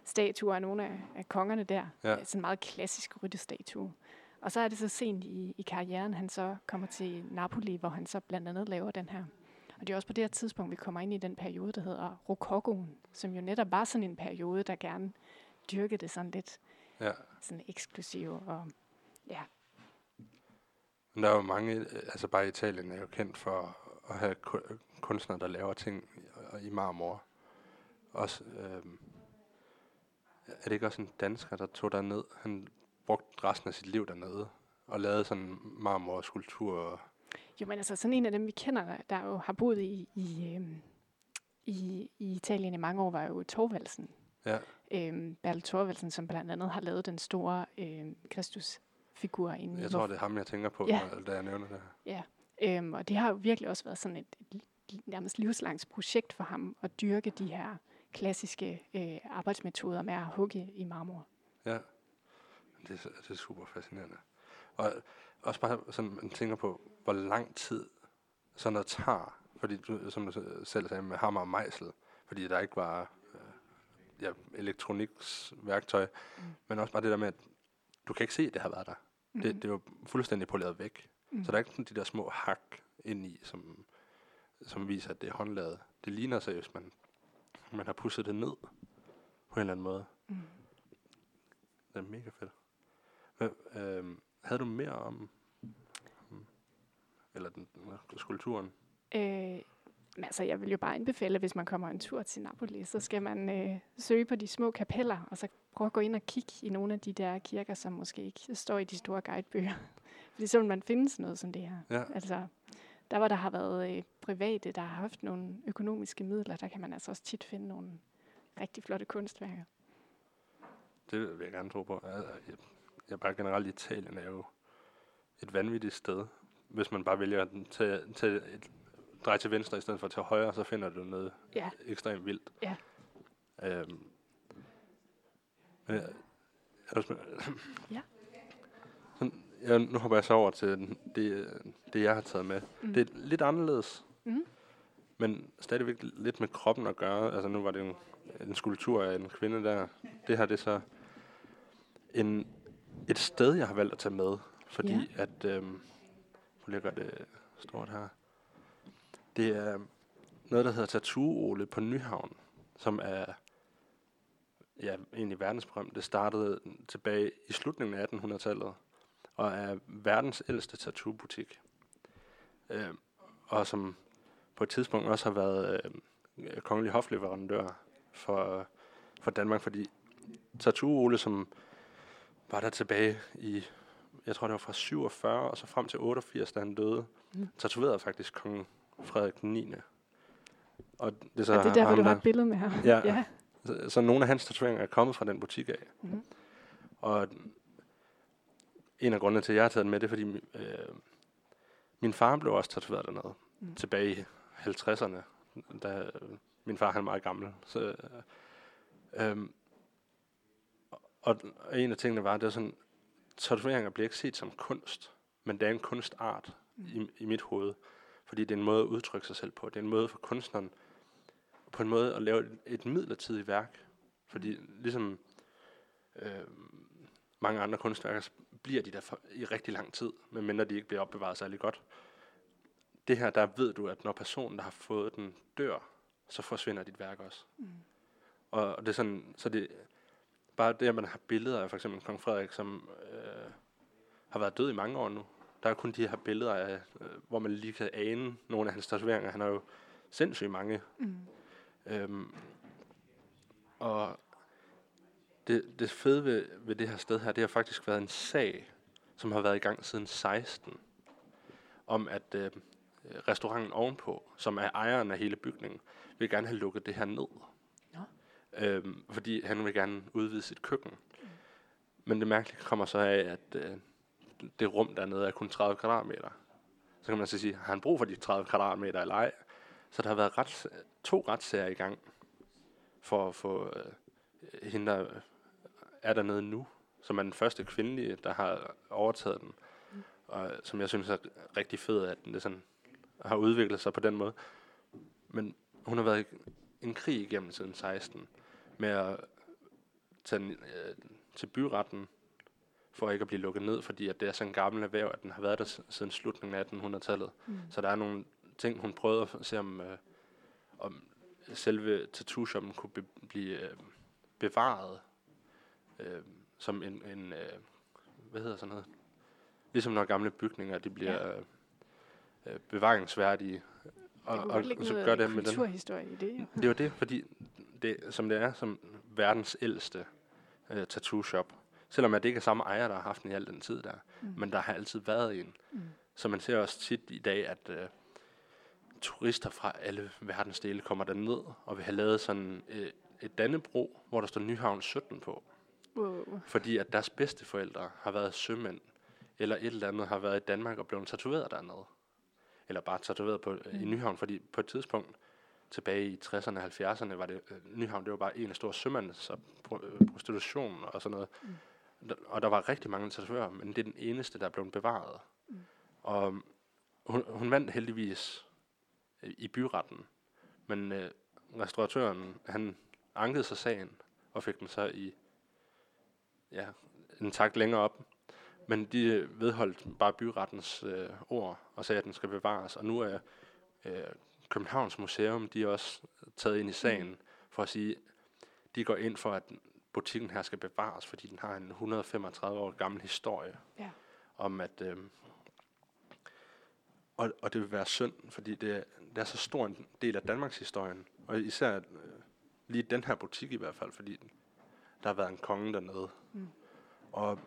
statuer af nogle af, af kongerne der. Ja. Sådan en meget klassisk ryttestatue. Og så er det så sent i, i karrieren, han så kommer til Napoli, hvor han så blandt andet laver den her. Og det er også på det her tidspunkt, vi kommer ind i den periode, der hedder rokokoen, som jo netop var sådan en periode, der gerne dyrkede det sådan lidt Ja. sådan eksklusiv og ja, Men der er jo mange, øh, altså bare Italien er jo kendt for at have ku- kunstnere, der laver ting i, i marmor. Også, øhm, er det ikke også en dansker, der tog derned? Han brugte resten af sit liv dernede og lavede sådan marmorskulptur. Jo, men altså sådan en af dem, vi kender, der- jo har boet i, i, øhm, i, i Italien i mange år, var jo Torvaldsen. Ja, Øhm, Bertel Torvaldsen, som blandt andet har lavet den store øhm, Kristusfigur inde i jeg tror, det er ham, jeg tænker på, Ja. da jeg nævner det. Ja, øhm, og det har jo virkelig også været sådan et, et nærmest livslangt projekt for ham at dyrke de her klassiske øh, arbejdsmetoder med at hugge i marmor. Ja, det er, det er super fascinerende. Og også bare sådan, man tænker på, hvor lang tid sådan noget tager. Fordi du, som du selv sagde, med hammer og mejsel. Fordi der ikke var øh, ja, elektroniksværktøj. Mm. Men også bare det der med, at du kan ikke se, at det har været der. Mm. Det, det er jo fuldstændig poleret væk. Mm. Så der er ikke sådan de der små hak ind i, som, som viser, at det er håndlavet. Det ligner seriøst, man, man har pusset det ned på en eller anden måde. Mm. Det er mega fedt. Hvad, øh, havde du mere om, om eller den, skulpturen? Øh, men altså, jeg vil jo bare anbefale, at hvis man kommer en tur til Napoli, så skal man øh, søge på de små kapeller, og så prøve at gå ind og kigge i nogle af de der kirker, som måske ikke står i de store guidebøger. *laughs* Fordi så vil man finde sådan noget som det her. Ja. Altså, der hvor der har været øh, private, der har haft nogle økonomiske midler, der kan man altså også tit finde nogle rigtig flotte kunstværker. Det vil jeg gerne tro på. Jeg, jeg, jeg bare generelt Italien er jo et vanvittigt sted. Hvis man bare vælger at tage, tage et, dreje til venstre i stedet for at tage højre, så finder du noget Ja. ekstremt vildt. Ja. Øhm, men, spæ- *clears throat* Ja. Ja, nu hopper jeg så over til det, det jeg har taget med. Mm. Det er lidt anderledes, Mm. men stadigvæk lidt med kroppen at gøre. Altså nu var det en, en skulptur af en kvinde der. Det her det er så en, et sted, jeg har valgt at tage med, fordi Ja. at, øhm, hvor ligger det stort her? Det er noget, der hedder Tattoo-Ole på Nyhavn, som er ja, egentlig verdensberømt. Det startede tilbage i slutningen af 1800-tallet, og er verdens ældste tattoo-butik. Øh, og som på et tidspunkt også har været øh, kongelig hofleverandør for, for Danmark, fordi Tattoo Ole, som var der tilbage i, jeg tror det var fra 47 og så frem til 88, da han døde, Mm. mm. tatoverede faktisk kong Frederik 9. Og det er så Og det er der, hvor ham, du har et billede med ham. Ja. ja. så, så nogle af hans tatoveringer er kommet fra den butik af. Mhm. Og en af grundene til, at jeg har taget den med, det er, fordi øh, min far blev også tatoveret dernede. Mm. Tilbage i 50'erne, da øh, min far han er meget gammel. Så, øh, øh, og, og en af tingene var, det var sådan, tatoveringer bliver ikke set som kunst, men det er en kunstart Mm. i, i mit hoved. Fordi det er en måde at udtrykke sig selv på. Det er en måde for kunstneren på en måde at lave et, et midlertidigt værk. Fordi ligesom øh, mange andre kunstværker, bliver de der for, i rigtig lang tid, medmindre de ikke bliver opbevaret særlig godt. Det her, der ved du, at når personen, der har fået den, dør, så forsvinder dit værk også. Mm. Og, og det er sådan, så det bare det, at man har billeder af for eksempel kong Frederik, som øh, har været død i mange år nu. Der er kun de her billeder af, øh, hvor man lige kan ane nogle af hans tatoveringer. Han har jo sindssygt mange. Mm. Øhm, og det, det fede ved, ved det her sted her, det har faktisk været en sag, som har været i gang siden 16, om at øh, restauranten ovenpå, som er ejeren af hele bygningen, vil gerne have lukket det her ned. Nå. Øhm, fordi han vil gerne udvide sit køkken. Men det mærkelige kommer så af, at øh, det rum dernede er kun 30 kvadratmeter. Så kan man så sige, har han brug for de 30 kvadratmeter eller ej? Så der har været ret, to retssager i gang for at få øh, hende, der er dernede nu, som er den første kvindelige, der har overtaget den. Og som jeg synes er rigtig fed, at det sådan har udviklet sig på den måde. Men hun har været i en krig igennem siden 16 med at tage den, øh, til byretten for ikke at blive lukket ned, fordi at det er sådan en gammel erhverv, at den har været der siden slutningen af 1800-tallet. Mm. Så der er nogle ting, hun prøvede at se, om, øh, om selve tattoo-shoppen kunne be, blive øh, bevaret øh, som en, en øh, hvad hedder sådan noget, ligesom når gamle bygninger, de bliver Ja. ja. øh, bevaringsværdige. Kunne godt ligge så gør det med den. i det. Det er jo det, fordi det, som det er som verdens ældste øh, tattoo shop, selvom at det ikke er samme ejer, der har haft den i al den tid der, Mm. men der har altid været en. Mm. Så man ser også tit i dag, at øh, turister fra alle verdensdele kommer derned og vil have lavet sådan øh, et dannebro, hvor der står Nyhavn 17 på. Wow. Fordi at deres bedsteforældre har været sømænd, eller et eller andet har været i Danmark og blevet tatoveret dernede. Eller bare tatoveret på, mm. i. Nyhavn, fordi på et tidspunkt tilbage i 60'erne og 70'erne var det, øh, Nyhavn det var bare en af store sømands og øh, prostitution og sådan noget. Mm. Og der var rigtig mange tatovører, men det er den eneste, der er blevet bevaret. Mm. Og um, hun, hun vandt heldigvis øh, i byretten, men øh, restauratøren, han ankede sig sagen og fik den så i ja, en tak længere op. Men de øh, vedholdt bare byrettens øh, ord og sagde, at den skal bevares. Og nu er øh, Københavns Museum, de er også taget ind i sagen for at sige, de går ind for, at butikken her skal bevares, fordi den har en 135 år gammel historie Ja. om, at øh, og, og det vil være synd, fordi det, er- det er så stor en del af Danmarks historien, og især øh, lige den her butik i hvert fald, fordi der har været en konge dernede. Mm. Og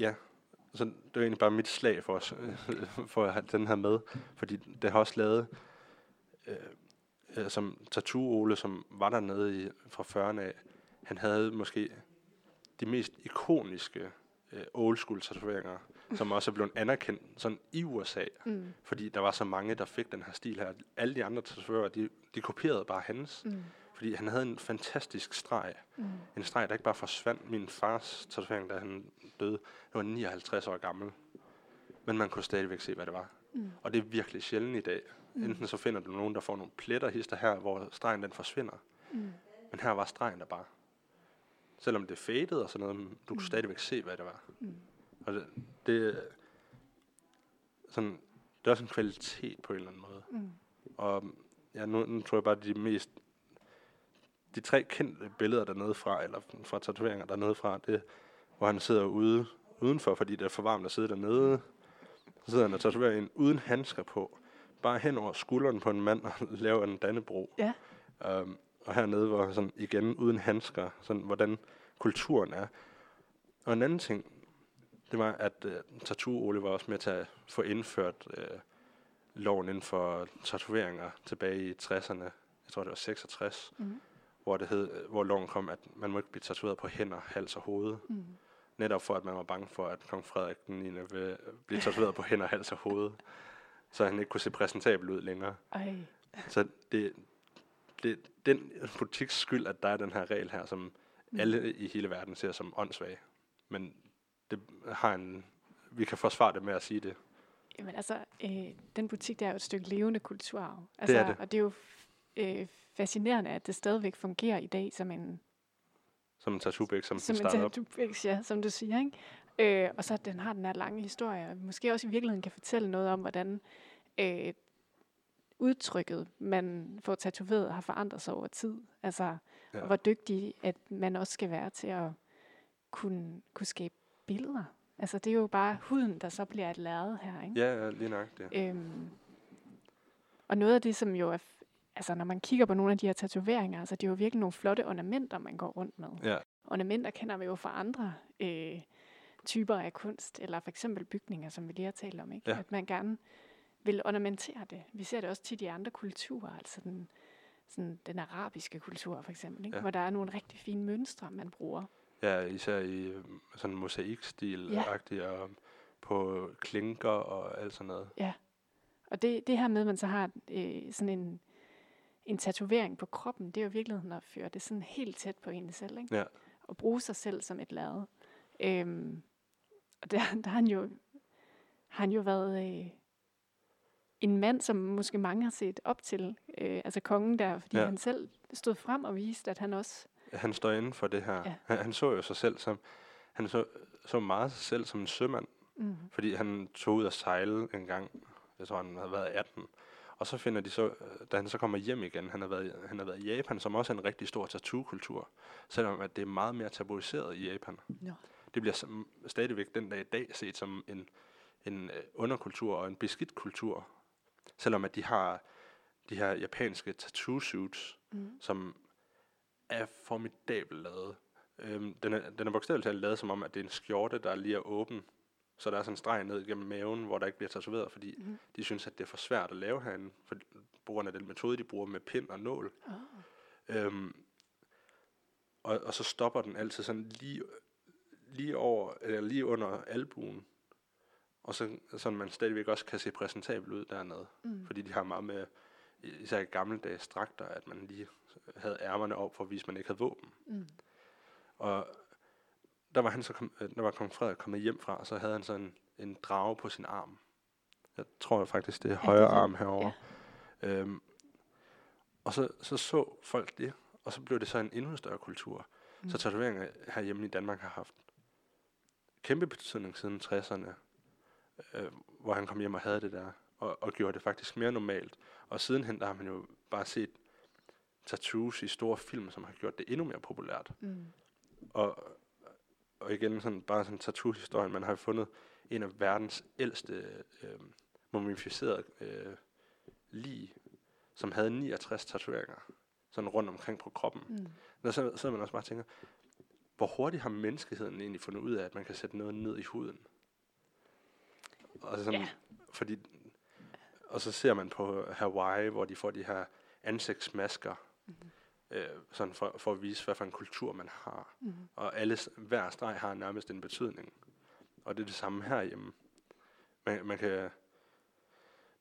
ja, så det er egentlig bare mit slag for, os, *laughs* for at have den her med, fordi det har også lavet, øh, øh, som Tattoo Ole, som var dernede i, fra 40'erne af, han havde måske de mest ikoniske øh, old school tatoveringer, som også er blevet anerkendt sådan i USA, Mm. fordi der var så mange, der fik den her stil her. Alle de andre tatovører, de, de kopierede bare hans, Mm. Fordi han havde en fantastisk streg. Mm. En streg, der ikke bare forsvandt. Min fars tatovering, da han døde, det var 59 år gammel. Men man kunne stadigvæk se, hvad det var. Mm. Og det er virkelig sjældent i dag. Mm. Enten så finder du nogen, der får nogle pletter hister her, hvor stregen den forsvinder. Mm. Men her var stregen der bare. Selvom det faded og sådan noget, du kunne Mm. stadigvæk se, hvad det var. Mm. Og det, det, er sådan, det er også en kvalitet på en eller anden måde. Mm. Og ja, nu, nu tror jeg bare, at de mest... De tre kendte billeder dernede fra, eller fra tatoveringer dernede fra, det hvor han sidder ude udenfor, fordi det er for varmt at sidde dernede. Så sidder han og tatoverer en uden handsker på. Bare hen over skulderen på en mand og *laughs* laver en dannebro. Ja. Um, og hernede var sådan igen uden handsker, sådan hvordan kulturen er. Og en anden ting, det var, at uh, Tattoo Ole var også med til at få indført uh, loven inden for tatoveringer tilbage i 60'erne. Jeg tror, det var 66, Mm. Hvor, det hed, øh, hvor loven kom, at man må ikke blive tatoveret på hænder, hals og hoved. Mm. Netop for, at man var bange for, at kong Frederik den 9. ville blive tatoveret på *laughs* hænder, hals og hoved. Så han ikke kunne se præsentabel ud længere. Ej. Så det, det den butiks skyld, at der er den her regel her, som Mm. alle i hele verden ser som åndssvag. Men det har en, vi kan forsvare det med at sige det. Jamen altså, øh, den butik, der er jo et stykke levende kulturarv. Altså, er det. Og det er jo øh, fascinerende, at det stadigvæk fungerer i dag som en, Som en tattoo som, som som en tattoo ja, som du siger. Ikke? Øh, og så at den har den her lange historie, og måske også i virkeligheden kan fortælle noget om, hvordan øh, udtrykket, man får tatoveret, har forandret sig over tid. Altså, ja. Ja. og hvor dygtig, at man også skal være til at kunne, kunne skabe billeder. Altså, det er jo bare huden, der så bliver et lærred her, ikke? Ja, ja, lige nok det. Øhm, og noget af det, som jo er, altså når man kigger på nogle af de her tatoveringer, altså det er jo virkelig nogle flotte ornamenter, man går rundt med. Ja, Ornamenter kender vi jo fra andre øh, typer af kunst, eller for eksempel bygninger, som vi lige har talt om, ikke? Ja. At man gerne vil ornamentere det. Vi ser det også tit i andre kulturer, altså den, sådan den arabiske kultur for eksempel, ikke? Ja. hvor der er nogle rigtig fine mønstre, man bruger. Ja, især i øh, sådan mosaikstil Ja. og på klinker og alt sådan noget. Og det, det her med, at man så har øh, sådan en, en tatovering på kroppen, det er jo i virkeligheden at føre det sådan helt tæt på en selv, ikke? Ja. Og bruge sig selv som et lærred. Øhm, og der, der har han jo, har han jo været øh, en mand, som måske mange har set op til. Øh, altså kongen der, fordi Ja. han selv stod frem og viste, at han også... Han står inden for det her. Ja. Han, han så jo sig selv som, han så, så meget sig selv som en sømand, Mm, fordi han tog ud at sejle en gang, jeg tror han havde været 18, og så finder de så, øh, da han så kommer hjem igen, han har været, han har været i Japan, som også er en rigtig stor tattoo-kultur, selvom at det er meget mere tabuiseret i Japan. Nå. Det bliver som, stadigvæk den dag i dag set som en, en øh, underkultur og en beskidt kultur, selvom at de har de her japanske tattoo suits, mm, som er formidabelt lavet. Øhm, den, er, den er bogstaveligt talt lavet som om, at det er en skjorte, der lige er åben. Så der er sådan en streg ned gennem maven, hvor der ikke bliver tatoveret, fordi mm. de synes, at det er for svært at lave herinde, for, grund af den metode, de bruger med pind og nål. Oh. Øhm, og, og så stopper den altid sådan lige, lige over, eller lige under albuen. Og så sådan man stadigvæk også kan se præsentabel ud dernede. Mm. Fordi de har meget med, især i gammeldags dragter, at man lige havde ærmerne op for at vise, at man ikke havde våben. Mm. Og der var, han så kom, øh, der var kong Frederik kommet hjem fra, og så havde han sådan en drage på sin arm. Jeg tror faktisk, det er det er højre den. arm herovre. Øhm, og så, så så folk det, og så blev det så en endnu større kultur. Mm. Så tatoveringer herhjemme i Danmark har haft kæmpe betydning siden 60'erne, øh, hvor han kom hjem og havde det der, og, og gjorde det faktisk mere normalt. Og sidenhen, der har man jo bare set tattoos i store film, som har gjort det endnu mere populært. Mm. Og, og igen, sådan, bare sådan tattoo-historien, man har fundet en af verdens ældste øh, mumificerede øh, lig, som havde 69 tatoveringer, sådan rundt omkring på kroppen. Mm. Der så sidder man også bare og tænker, hvor hurtigt har menneskeheden egentlig fundet ud af, at man kan sætte noget ned i huden? Og, sådan, Ja. fordi, og så ser man på Hawaii, hvor de får de her ansigtsmasker, Mhm. Øh, sådan for, for at vise, hvad for en kultur man har. Mm. Og alle, hver streg har nærmest en betydning. Og det er det samme herhjemme. Man, man kan...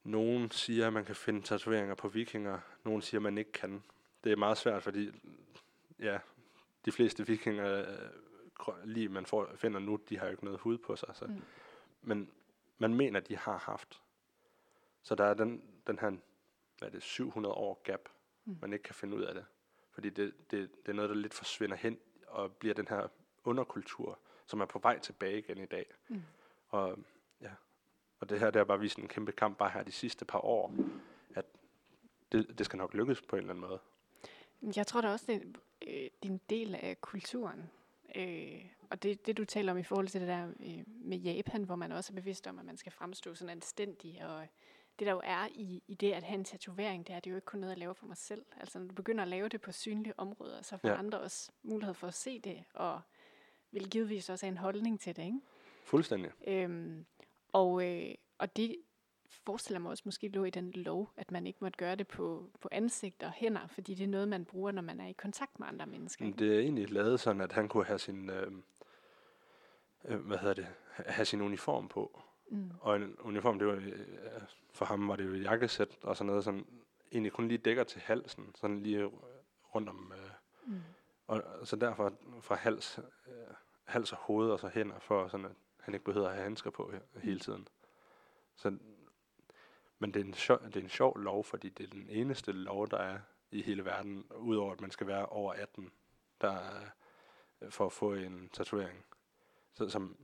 Nogen siger, at man kan finde tatoveringer på vikinger. Nogen siger, at man ikke kan. Det er meget svært, fordi ja, de fleste vikinger, øh, lige man får, finder nu, de har jo ikke noget hud på sig. Så. Mm. Men man mener, de har haft. Så der er den, den her, hvad er det, 700 år gap, mm. man ikke kan finde ud af det. Fordi det, det, det er noget, der lidt forsvinder hen og bliver den her underkultur, som er på vej tilbage igen i dag. Mm. Og, ja. og det her, det har bare vist en kæmpe kamp bare her de sidste par år, at det, det skal nok lykkes på en eller anden måde. Jeg tror da også, det er, øh, det er en del af kulturen. Øh, og det, det, du taler om i forhold til det der øh, med Japan, hvor man også er bevidst om, at man skal fremstå sådan anstændig. Og det der jo er i, i det at have en tatovering, det er, det er jo ikke kun noget, jeg laver for mig selv. Altså når du begynder at lave det på synlige områder, så får Ja. andre også mulighed for at se det, og vil givetvis også have en holdning til det. Ikke? Fuldstændig. Øhm, og, øh, og det forestiller mig også måske lå i den lov, at man ikke måtte gøre det på, på ansigt og hænder, fordi det er noget, man bruger, når man er i kontakt med andre mennesker. Men ikke? det er egentlig lavet sådan, at han kunne have sin, øh, øh, hvad hedder det, ha- have sin uniform på. Mm. Og en uniform, det var, øh, for ham var det jo et jakkesæt og sådan noget, som egentlig kun lige dækker til halsen, sådan lige rundt om, øh, Mm. og så derfor fra hals, øh, hals og hoved og så hænder, for sådan at han ikke behøver at have handsker på he- hele tiden. Så, men det er, en sjov, det er en sjov lov, fordi det er den eneste lov, der er i hele verden, udover at man skal være over 18, der er, øh, for at få en tatovering. Så, som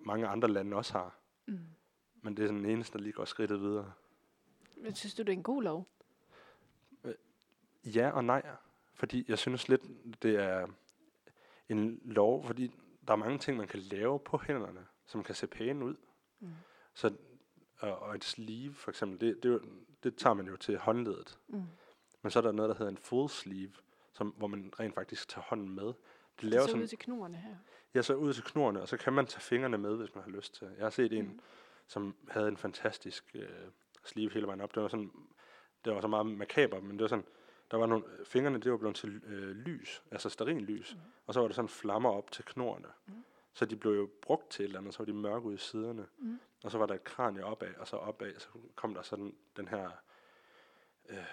mange andre lande også har. Mm. Men det er sådan den eneste, der lige går skridtet videre. Men synes du, det er en god lov? Ja og nej, fordi jeg synes lidt, det er en lov, fordi der er mange ting, man kan lave på hænderne, som kan se pæne ud. Mm. Så, og, og et sleeve for eksempel, det, det, det tager man jo til håndledet. Mm. Men så er der noget, der hedder en full sleeve, som, hvor man rent faktisk tager hånden med. Det Det laver så sådan, ud til knorene her. Ja, så ud til knorene, og så kan man tage fingrene med, hvis man har lyst til. Jeg har set en, Mm. som havde en fantastisk øh, sleeve hele vejen op. Det var sådan, det var så meget makaber, men det var sådan der var nogle, fingrene, det var blevet til øh, lys, altså stearinlys, mm. og så var der sådan flammer op til knorene. Mm. Så de blev jo brugt til et eller andet, så var de mørke ude i siderne. Mm. Og så var der et kranie opad, og så opad, så kom der sådan den her øh,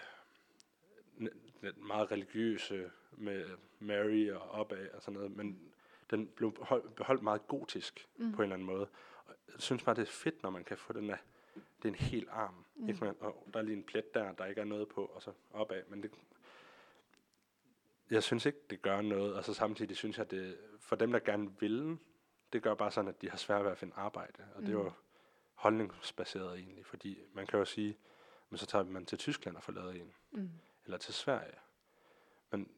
meget religiøse med Mary og opad og sådan noget, men den blev beholdt, beholdt meget gotisk mm. på en eller anden måde. Og jeg synes bare, det er fedt, når man kan få den af, det er en hel arm, mm. ikke? Man, og der er lige en plet der, der ikke er noget på, og så opad, men det, jeg synes ikke, det gør noget, og så samtidig synes jeg, det for dem, der gerne vil, det gør bare sådan, at de har svært ved at finde arbejde, og mm. det er jo holdningsbaseret egentlig, fordi man kan jo sige, men så tager man til Tyskland og får lavet en, mm. eller til Sverige, men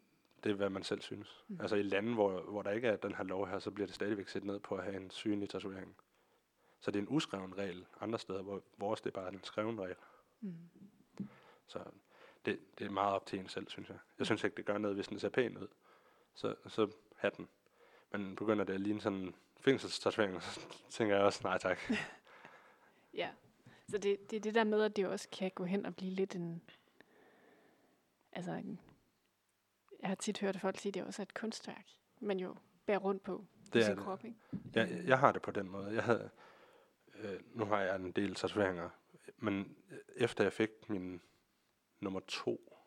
det er, hvad man selv synes. Mm. Altså i lande, hvor, hvor der ikke er den her lov her, så bliver det stadigvæk set ned på at have en synlig tatovering. Så det er en uskreven regel andre steder, hvor vores det er bare en skreven regel. Mm. Så det, det er meget op til en selv, synes jeg. Jeg synes ikke, det gør noget, hvis den ser pæn ud. Så, så have den. Men begynder det at ligne sådan en fængselstatovering, så tænker jeg også, nej tak. *laughs* ja, så det, det er det der med, at det også kan gå hen og blive lidt en... Altså en jeg har tit hørt folk sige, at det også er et kunstværk, man jo bærer rundt på det er sin krop. Ikke? Ja, jeg har det på den måde. Jeg havde, øh, nu har jeg en del tatoveringer, men efter jeg fik min nummer to,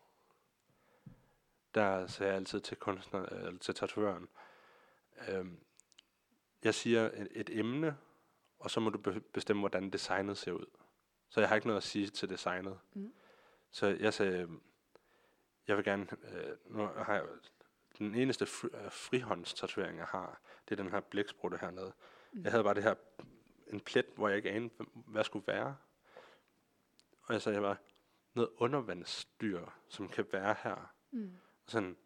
der sagde jeg altid til kunstner, eller til tatovøren, øh, jeg siger et, et emne, og så må du bestemme, hvordan designet ser ud. Så jeg har ikke noget at sige til designet. Mm. Så jeg sagde, jeg vil gerne, øh, nu har jeg, den eneste fri, øh, frihåndstatuering, jeg har, det er den her blæksprutte hernede. Mm. Jeg havde bare det her, en plet, hvor jeg ikke anede, hvad skulle være. Og jeg sagde, jeg var noget undervandsdyr, som kan være her. Mm. Og sådan,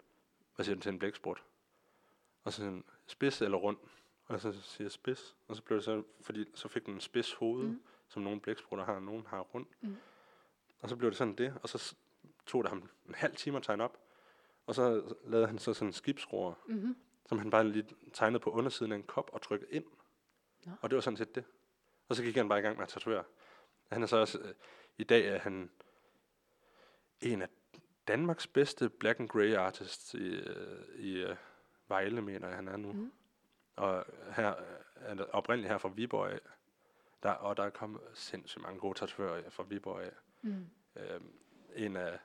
hvad siger du til en blæksprut? Og sådan, spids eller rund? Og så siger jeg spids. Og så blev det så, fordi så fik den en spids hoved, mm. som nogle blæksprutter har, og nogle har rund. Mm. Og så blev det sådan det, og så tog det ham en halv time at tegne op, og så lavede han så sådan en skibsroer, mm-hmm. som han bare lige tegnede på undersiden af en kop og trykkede ind. No. Og det var sådan set det. Og så gik han bare i gang med at tatovere. Han er så også, øh, i dag er han en af Danmarks bedste black and grey artists i, øh, i øh, Vejle, mener jeg, han er nu. Mm. Og her er der oprindeligt her fra Viborg af. Der, og der er kommet sindssygt mange gode tatovører fra Viborg af. Mm. Øhm, en af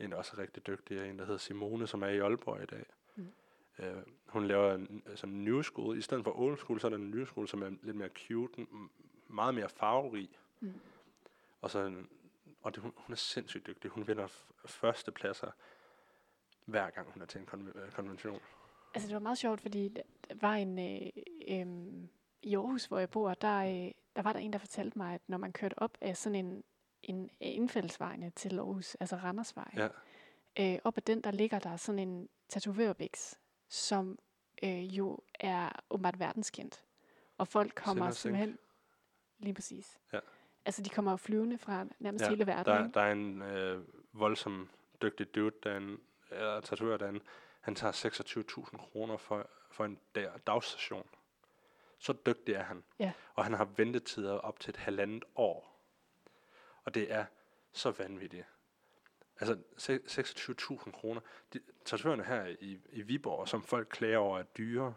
en også rigtig dygtig, en der hedder Simone, som er i Aalborg i dag. Mm. Øh, hun laver en en new school. I stedet for old school, så er der en new school, som er lidt mere cute, meget mere farverig. Mm. Og, så, og det, hun, hun er sindssygt dygtig. Hun vinder første pladser hver gang hun er til en kon- øh, konvention. Altså det var meget sjovt, fordi der var en øh, øh, i Aarhus, hvor jeg bor, der, øh, der var der en, der fortalte mig, at når man kørte op af sådan en en indfældsvejene til Aarhus, altså Randersvej. Ja. Øh, op ad den, der ligger der sådan en tatovørvæks, som øh, jo er åbenbart verdenskendt. Og folk kommer simpelthen... Lige præcis. Ja. Altså, de kommer flyvende fra nærmest ja, hele verden. Der, der er en øh, voldsom dygtig dude, der er en er tatovør, der er en, han tager 26.000 kroner for, for en dag, dagstation. Så dygtig er han. Ja. Og han har ventetider op til et halvandet år og det er så vanvittigt. Altså 26.000 kroner. De, tatovørerne her i, i Viborg, som folk klager over er dyre,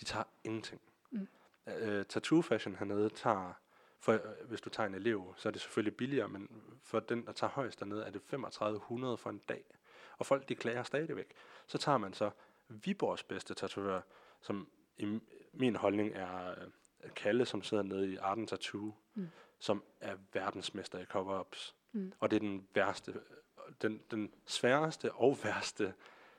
de tager ingenting. Mm. Uh, tattoo fashion hernede tager, for, uh, hvis du tager en elev, så er det selvfølgelig billigere, men for den, der tager højst dernede, er det 3500 for en dag. Og folk, de klager stadigvæk. Så tager man så Viborgs bedste tatovør, som i min holdning er uh, Kalle, som sidder nede i Arden Tattoo, mm som er verdensmester i cover-ups. Mm. Og det er den værste, den, den sværeste og værste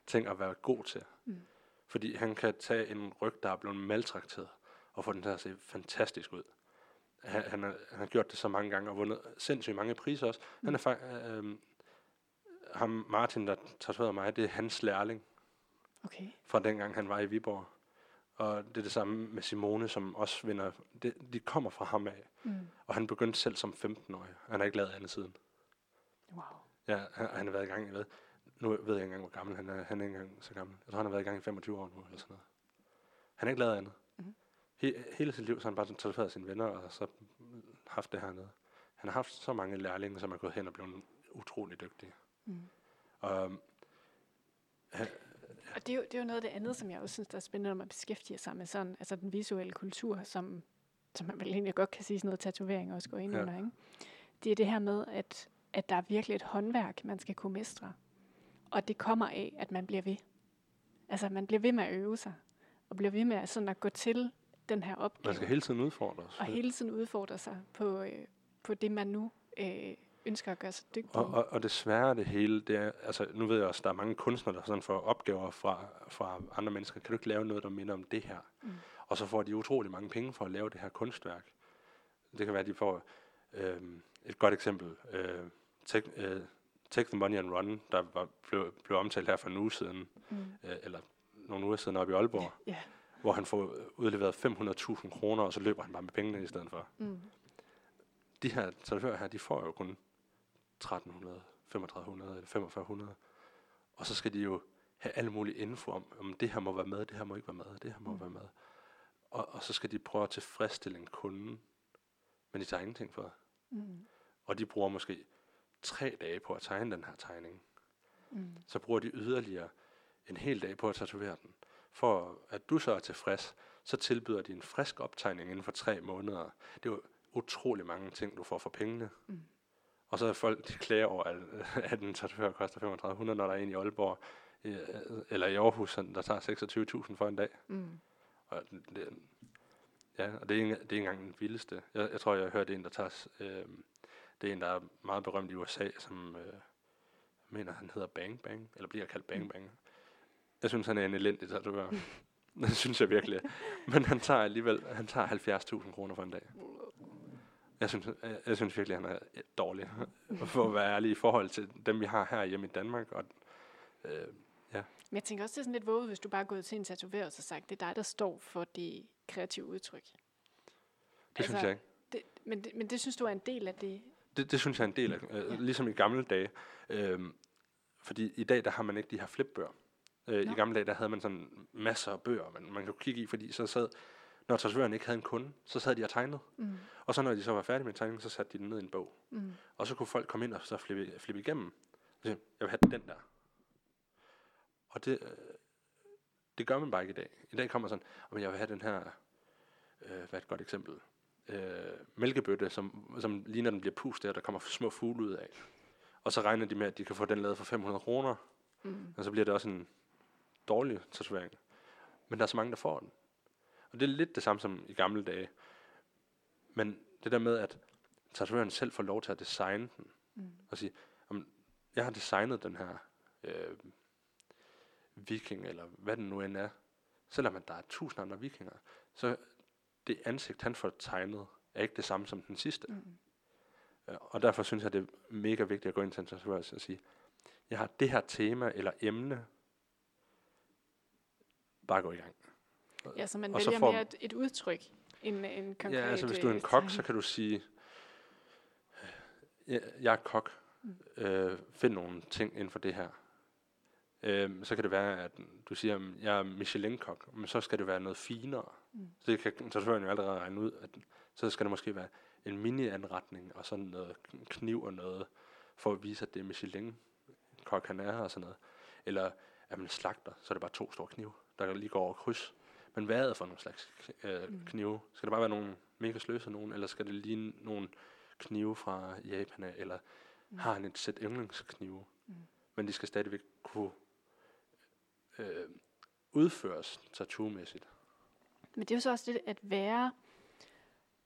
ting at være god til. Mm. Fordi han kan tage en ryg, der er blevet maltrakteret, og få den til at se fantastisk ud. Han, han, har, han har gjort det så mange gange, og vundet sindssygt mange priser også. Mm. Han er faktisk, øh, ham Martin, der tatoverede mig, det er hans lærling. Okay. Fra dengang han var i Viborg. Og det er det samme med Simone, som også vinder. Det, de kommer fra ham af. Mm. Og han begyndte selv som 15-årig. Han har ikke lavet andet siden. Wow. Ja, han, han har været i gang, jeg ved, nu ved jeg ikke engang, hvor gammel han er. Han er ikke engang så gammel. Jeg tror, han har været i gang i 25 år nu, eller sådan noget. Han har ikke lavet andet. Mm. He, hele sit liv, så har han bare taget sine venner, og så haft det hernede. Han har haft så mange lærlinge, som er gået hen og blevet utrolig dygtige. Mm. Og, Og det er, jo, det er jo noget af det andet, som jeg også synes, der er spændende, når man beskæftiger sig med sådan, altså den visuelle kultur, som, som man vel egentlig godt kan sige, sådan noget tatovering også går ind Ja. under, ikke? Det er det her med, at, at der er virkelig et håndværk, man skal kunne mestre. Og det kommer af, at man bliver ved. Altså, man bliver ved med at øve sig, og bliver ved med at, sådan at gå til den her opgave, man skal hele tiden udfordres. og hele tiden udfordre sig på, øh, på det, man nu øh, ønsker at gøre sig dygtig Og, og, og af det hele, det er, altså nu ved jeg også, der er mange kunstnere, der sådan får opgaver fra, fra andre mennesker. Kan du ikke lave noget, der minder om det her? Mm. Og så får de utrolig mange penge for at lave det her kunstværk. Det kan være, at de får øh, et godt eksempel. Øh, take, øh, take the Money and Run, der var, blev, blev omtalt her for en uge siden, Mm. øh, eller nogle uger siden oppe i Aalborg, Ja. hvor han får udleveret 500.000 kroner, og så løber han bare med pengene i stedet for. Mm. De her tatovører her, de får jo kun 1300, 3500 eller 4500. Og så skal de jo have alle mulige info om, om det her må være med, det her må ikke være med, det her må Mm. være med. Og, og så skal de prøve at tilfredsstille en kunde, men de tager ingenting for. Mm. Og de bruger måske tre dage på at tegne den her tegning. Mm. Så bruger de yderligere en hel dag på at tatovere den. For at du så er tilfreds, så tilbyder de en frisk optegning inden for tre måneder. Det er jo utrolig mange ting, du får for pengene. Mm. Og så er folk, de klager over, at, *laughs* at en tatovør koster 3500, når der er en i Aalborg, øh, eller i Aarhus, sådan, der tager 26.000 for en dag. Mm. Og det, ja, og det er, ikke, det er ikke engang den vildeste. Jeg, jeg tror, jeg har hørt en, der tager... Øh, det er en, der er meget berømt i USA, som øh, mener, han hedder Bang Bang, eller bliver kaldt Bang Bang. Jeg synes, han er en elendig tatovør. *laughs* det synes jeg virkelig. Men han tager alligevel han tager 70.000 kroner for en dag. Jeg synes, jeg, jeg synes virkelig, han er dårlig. For at være ærlig i forhold til dem, vi har her hjemme i Danmark. Og, øh, Men jeg tænker også, det er sådan lidt våget, hvis du bare er gået til en tatovør og så sagt, det er dig, der står for det kreative udtryk. det altså, synes jeg ikke. Det, men, det, men det synes du er en del af det? Det, det synes jeg er en del af, øh, Ja. ligesom i gamle dage. Øh, fordi i dag, der har man ikke de her flipbøger. Øh. I gamle dage, der havde man sådan masser af bøger, man, man kunne kigge i, fordi så sad, når tatovøren ikke havde en kunde, så sad de og tegnede. Mm. Og så når de så var færdige med tegningen, så satte de den ned i en bog. Mm. Og så kunne folk komme ind og så flippe, flippe igennem. Og sige, jeg vil have den der. Og det, øh, det gør man bare ikke i dag. I dag kommer sådan, om jeg vil have den her, øh, hvad er et godt eksempel, øh, mælkebøtte, som, som lige når den bliver pustet, og der kommer små fugle ud af. Og så regner de med, at de kan få den lavet for 500 kroner, Mm. og så bliver det også en dårlig tatovering. Men der er så mange, der får den. Og det er lidt det samme som i gamle dage. Men det der med, at tatovøren selv får lov til at designe den, Mm. og sige, om jeg har designet den her øh, viking, eller hvad den nu end er, selvom at der er tusind andre vikinger, så det ansigt, han får tegnet, er ikke det samme som den sidste. Mm. Øh, Og derfor synes jeg, det er mega vigtigt at gå ind til en tatovør og sige, jeg har det her tema eller emne, bare gå i gang. Ja, så man Og så vælger får- mere et, et udtryk end en konkret Ja, altså hvis du er en øh, kok, så kan du sige, jeg, jeg er kok, Mm. øh, find nogle ting inden for det her. Øh, så kan det være, at du siger, at jeg er Michelin-kok, men så skal det være noget finere. Mm. Så det kan tatovøren jo allerede regne ud, at så skal det måske være en mini-anretning, og sådan noget kniv og noget, for at vise, at det er Michelin-kok, han er og sådan noget. Eller er man slagter, så er det bare to store knive, der lige går over kryds. Men hvad er det for nogle slags øh, knive? Skal det bare være nogle mega sløse nogen, eller skal det ligne nogle knive fra Japan, eller Mm. har han et sæt yndlingsknive? Mm. Men de skal stadigvæk kunne øh, udføres tattoo-mæssigt. Men det er jo så også det at være,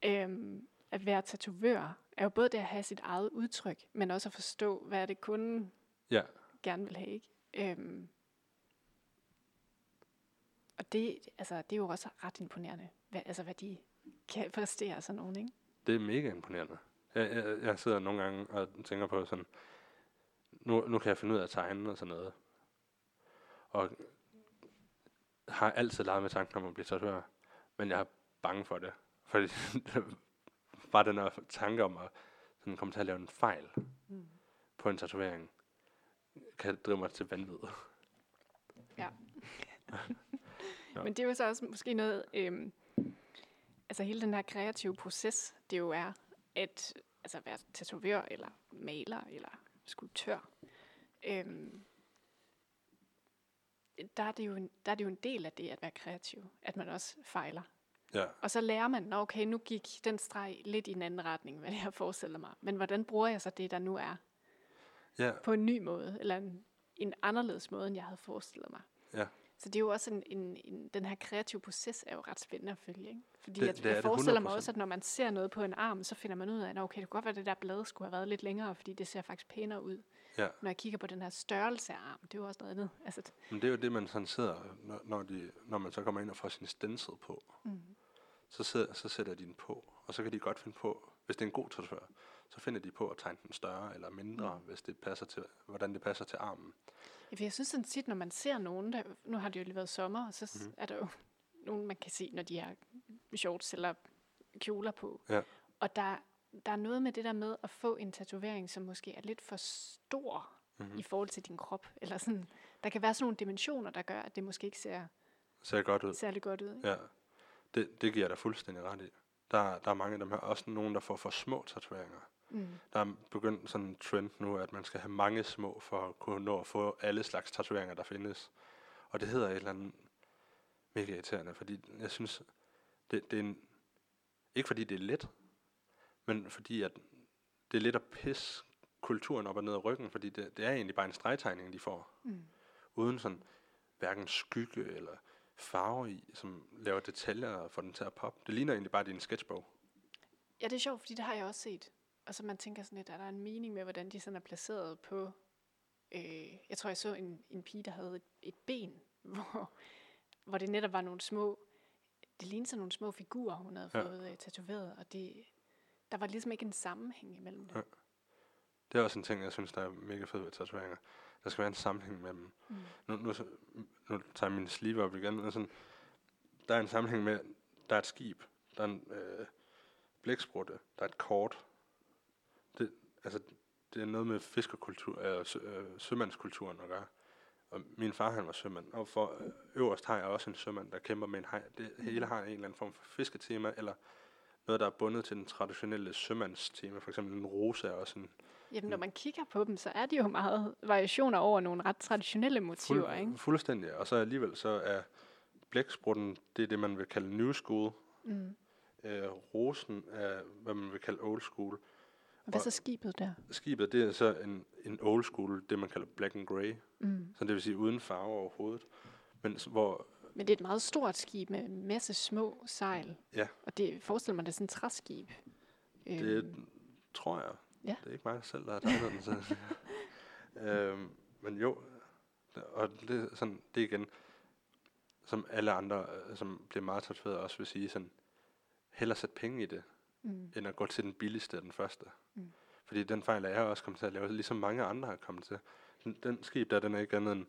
øhm, at være tatovør, er jo både det at have sit eget udtryk, men også at forstå, hvad er det kunden Ja. gerne vil have. Ikke? Øhm, og det, altså, det er jo også ret imponerende, hvad, altså, hvad de kan præstere sådan nogen, ikke? Det er mega imponerende. Jeg, jeg, jeg sidder nogle gange og tænker på sådan, nu, nu kan jeg finde ud af at tegne og sådan noget. Og har altid leget med tanken om at blive tatovør, men jeg er bange for det. Fordi *laughs* bare den her tanke om at sådan komme til at lave en fejl Mm. på en tatovering, kan drive mig til vanvid. Ja. *laughs* Men det er jo så også måske noget, øhm, altså hele den her kreative proces, det jo er at altså være tatovør eller maler eller skulptør. øhm, der, er det jo en, der er det jo en del af det at være kreativ, at man også fejler. Ja, Og så lærer man, "Nå, okay, nu gik den streg lidt i en anden retning, *laughs* hvad jeg forestiller mig. Men hvordan bruger jeg så det, der nu er, ja, på en ny måde, eller en, en anderledes måde, end jeg havde forestillet mig? ja. Så det er jo også en, en, en, den her kreative proces er jo ret spændende at følge. Ikke? Fordi Det- det, det jeg, er jeg forestiller mig 100%. også, at når man ser noget på en arm, så finder man ud af, at "Nå, okay, det kunne godt være, at det der blad skulle have været lidt længere, fordi det ser faktisk pænere ud. Ja. Når jeg kigger på den her størrelse af arm, det er jo også noget andet. *laughs* Altså, Men det er jo det, man sådan sidder, når, når, de, når man så kommer ind og får sin stencil på. mm. Så, sidder, så sætter de den på, og så kan de godt finde på, hvis det er en god tatovør, så finder de på at tegne den større eller mindre, mm. hvis det passer til, hvordan det passer til armen. Ja, jeg synes sådan tit, når man ser nogen, der, nu har det jo lige været sommer, og så mm. er der jo *laughs* nogen, man kan se, når de har shorts eller kjoler på. Ja. Og der, der er noget med det der med at få en tatovering, som måske er lidt for stor Mm-hmm. i forhold til din krop. Eller sådan, der kan være sådan nogle dimensioner, der gør, at det måske ikke ser Ser godt ud. særlig godt ud. ikke? Ja, det, det giver jeg dig fuldstændig ret i. Der, der er mange af dem her, også nogen, der får for små tatoveringer. Mm. Der er begyndt sådan en trend nu, at man skal have mange små for at kunne nå at få alle slags tatoveringer, der findes. Og det hedder et eller andet mega irriterende, fordi jeg synes, det, det er en, ikke fordi det er let, men fordi at det er lidt at pisse kulturen op og ned af ryggen, fordi det, det er egentlig bare en stregtegning, de får, Mm. uden sådan hverken skygge eller farve i, som laver detaljer og får den til at poppe. Det ligner egentlig bare din sketchbog. Ja, det er sjovt, fordi det har jeg også set. Og så man tænker sådan lidt, er der en mening med, hvordan de sådan er placeret på... Øh, jeg tror, jeg så en, en pige, der havde et, et ben, *laughs* hvor, hvor det netop var nogle små... Det lignede sådan nogle små figurer, hun havde Ja. fået øh, tatoveret, og det, der var ligesom ikke en sammenhæng imellem det. Ja. Det er også en ting, jeg synes, der er mega fed ved tatoveringer. Der skal være en sammenhæng mellem... Mm. Nu, nu, nu tager jeg min sleeve op igen. Men sådan, der er en sammenhæng med, der er et skib, der er en øh, blæksprutte, der er et kort. Det, altså, det er noget med fiskerkultur, øh, sø, øh, sømandskulturen at gøre. Og min far, han var sømand. Og for øh, øverst har jeg også en sømand, der kæmper med en hej. Det hele har en eller anden form for fisketema, eller noget, der er bundet til den traditionelle sømandstema. For eksempel en rose er også en Jamen, når man kigger på dem, så er de jo meget variationer over nogle ret traditionelle motiver, Fuld, ikke? Fuldstændig. Og så alligevel så er blæksprutten, det er det, man vil kalde new school. Mm. Øh, rosen er, hvad man vil kalde old school. Og hvad så skibet der? Skibet, det er så en, en old school, det man kalder black and grey. Mm. Så det vil sige uden farve overhovedet. Men hvor, Men det er et meget stort skib med en masse små sejl. Ja. Og det forestiller mig, det er sådan et træskib. det Øhm, tror jeg, Ja. det er ikke mig selv, der har tegnet den. Så. *laughs* øhm, men jo, og det, er sådan, det igen, som alle andre, øh, som bliver meget tatoveret, også vil sige sådan, hellere sætte penge i det, mm. end at gå til den billigste af den første. Mm. Fordi den fejl er jeg også kommet til at lave, ligesom mange andre har kommet til. Den, den skib der, den er ikke andet end,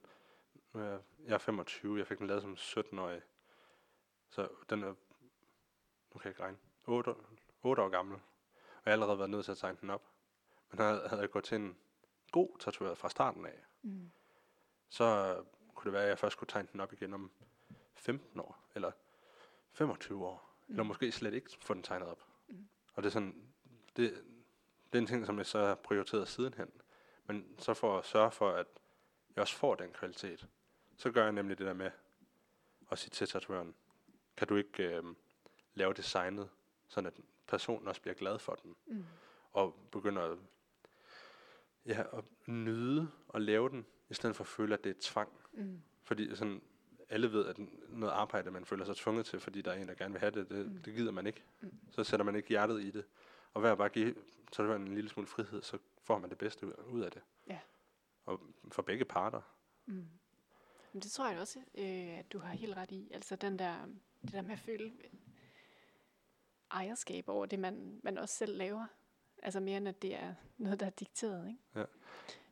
nu er jeg, jeg er 25, jeg fik den lavet som 17-årig. Så den er, nu kan jeg ikke regne, 8, 8 år gammel. Og jeg har allerede været nødt til at tegne den op. Men havde, havde jeg gået til en god tatoveret fra starten af, Mm. så kunne det være, at jeg først kunne tegne den op igen om 15 år, eller 25 år, mm. eller måske slet ikke få den tegnet op. Mm. Og det er sådan, det, det er en ting, som jeg så har prioriteret sidenhen. Men så for at sørge for, at jeg også får den kvalitet, så gør jeg nemlig det der med at sige til tatovøren, kan du ikke øh, lave designet, sådan at personen også bliver glad for den, Mm. og begynder at, ja, at nyde og lave den, i stedet for at føle, at det er tvang. Mm. Fordi sådan, alle ved, at noget arbejde, man føler sig tvunget til, fordi der er en, der gerne vil have det, det, Mm. det gider man ikke. Mm. Så sætter man ikke hjertet i det. Og ved at bare give tatovøren en lille smule frihed, så får man det bedste ud- ud af det. Ja. Og for begge parter. Mm. Men det tror jeg også, øh, at du har helt ret i. Altså den der, det der med at føle ejerskab over det, man, man også selv laver. Altså mere end at det er noget, der er dikteret. Ikke? Ja.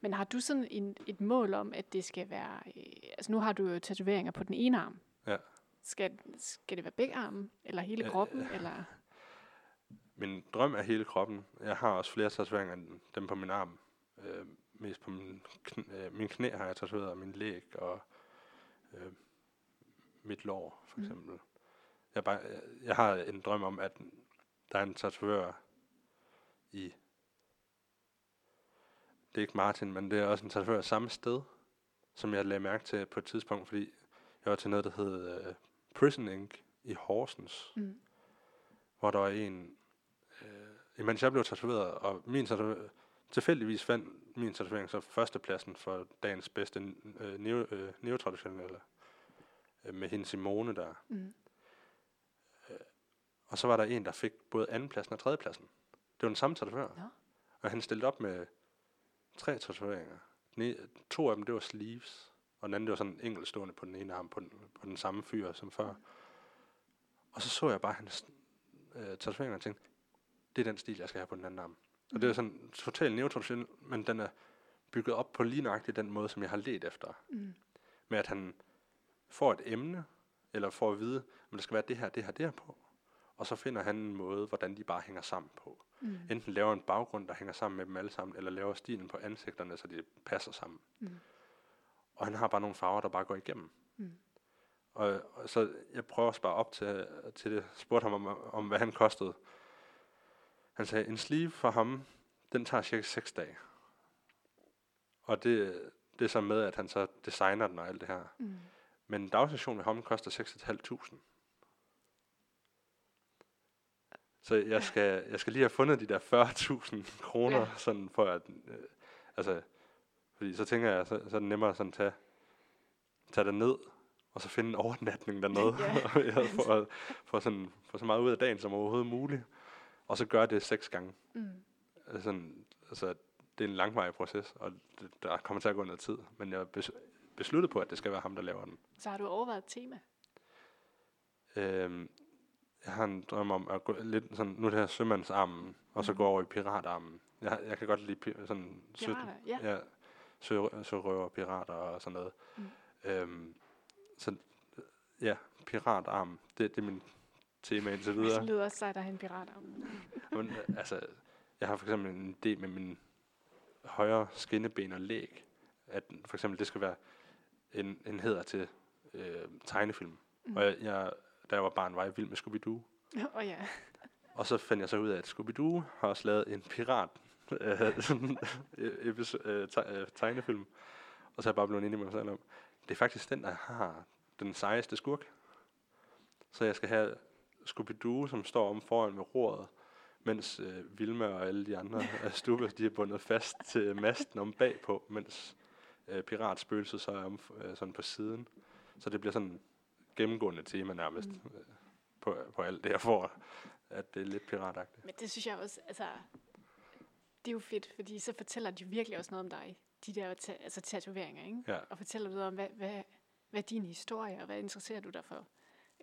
Men har du sådan en, et mål om, at det skal være... Øh, altså nu har du jo tatoveringer på den ene arm. Ja. Skal, skal det være begge arme? Eller hele Ja, kroppen? ja. Eller? Min drøm er hele kroppen. Jeg har også flere tatoveringer end dem på min arm. Øh, mest på min, kn- øh, min knæ har jeg tatoveret, og min læg og øh, mit lår, for Mm. eksempel. Jeg, bare, jeg, jeg har en drøm om, at der er en tatovør i... det er ikke Martin, men det er også en tatovør samme sted, som jeg lagde mærke til på et tidspunkt, fordi jeg var til noget, der hed uh, Prison Ink i Horsens, Mm. hvor der var en, øh, imens jeg blev tatoveret, og min tatovering, tilfældigvis fandt min tatovering så førstepladsen for dagens bedste øh, neo, øh, neotraditionelle, øh, med hende Simone der. Mm. Og så var der en, der fik både andenpladsen og tredjepladsen. Det var den samme tatovør. Nå. Og han stillede op med tre tatoveringer. To af dem, det var sleeves. Og den anden, det var sådan enkeltstående på den ene arm, på den, på den samme fyr som før. Og så så jeg bare hans øh, tatoveringer og tænkte, det er den stil, jeg skal have på den anden arm. Og det er sådan totalt neotraditionel, men den er bygget op på lige nøjagtigt den måde, som jeg har let efter. Mm. Med at han får et emne, eller får at vide, at der skal være det her, det her, det her på. Og så finder han en måde, hvordan de bare hænger sammen på. Mm. Enten laver en baggrund, der hænger sammen med dem alle sammen, eller laver stilen på ansigterne, så de passer sammen. Mm. Og han har bare nogle farver, der bare går igennem. Mm. Og, og så jeg prøver at spare op til, til det. Spurgte ham om, om, hvad han kostede. Han sagde, en sleeve for ham, den tager cirka 6 dage. Og det, det er så med, at han så designer den og alt det her. Mm. Men en dagstation ved ham koster 6.500. Så jeg skal, jeg skal lige have fundet de der 40.000 kroner, Ja. sådan for at, øh, altså, fordi så tænker jeg, så, så er det nemmere sådan at tage, tage det ned, og så finde en overnatning dernede, *laughs* Ja. for, at, for, sådan, for så meget ud af dagen som overhovedet muligt, og så gøre det seks gange. Mm. Altså, sådan, altså, det er en langvarig proces, og det, der kommer til at gå noget tid, men jeg bes, besluttet på, at det skal være ham, der laver den. Så har du overvejet et tema? Øhm, jeg har en drøm om at gå lidt sådan, nu det her sømandsarmen, og så Mhm. gå over i piratarmen. Jeg, jeg kan godt lide pi- sådan sø, Pirater, ja. ja, sø, sørøver, pirater og sådan noget. Mm. Øhm, så ja, piratarm, det, det er min tema indtil Det videre. lyder også sejt at have en pirat om. *laughs* Men, altså, jeg har for eksempel en idé med min højre skinneben og læg, at for eksempel det skal være en, en heder til øh, tegnefilm. Mm. Og jeg, jeg, da jeg var barn, var jeg vild med Scooby-Doo. Og ja. Og så fandt jeg så ud af, at Scooby-Doo har også lavet en pirat øh, *laughs* sådan, øh, øh, te- tegnefilm. Og så er jeg bare blevet enig med mig selv om, det er faktisk den, der har den sejeste skurk. Så jeg skal have Scooby-Doo, som står om foran med roret, mens øh, Vilma og alle de andre af Stubbe, de er bundet fast til masten om bagpå, mens øh, piratspøgelset så er om, øh, sådan på siden. Så det bliver sådan gennemgående tema nærmest Mm. øh, på, på alt det, jeg får, at det er lidt piratagtigt. Men det synes jeg også, altså, det er jo fedt, fordi så fortæller de virkelig også noget om dig. De der ta- altså, tatoveringer, ikke? Ja. Og fortæller videre om, hvad, hvad, hvad er din historie, og hvad interesserer du dig for?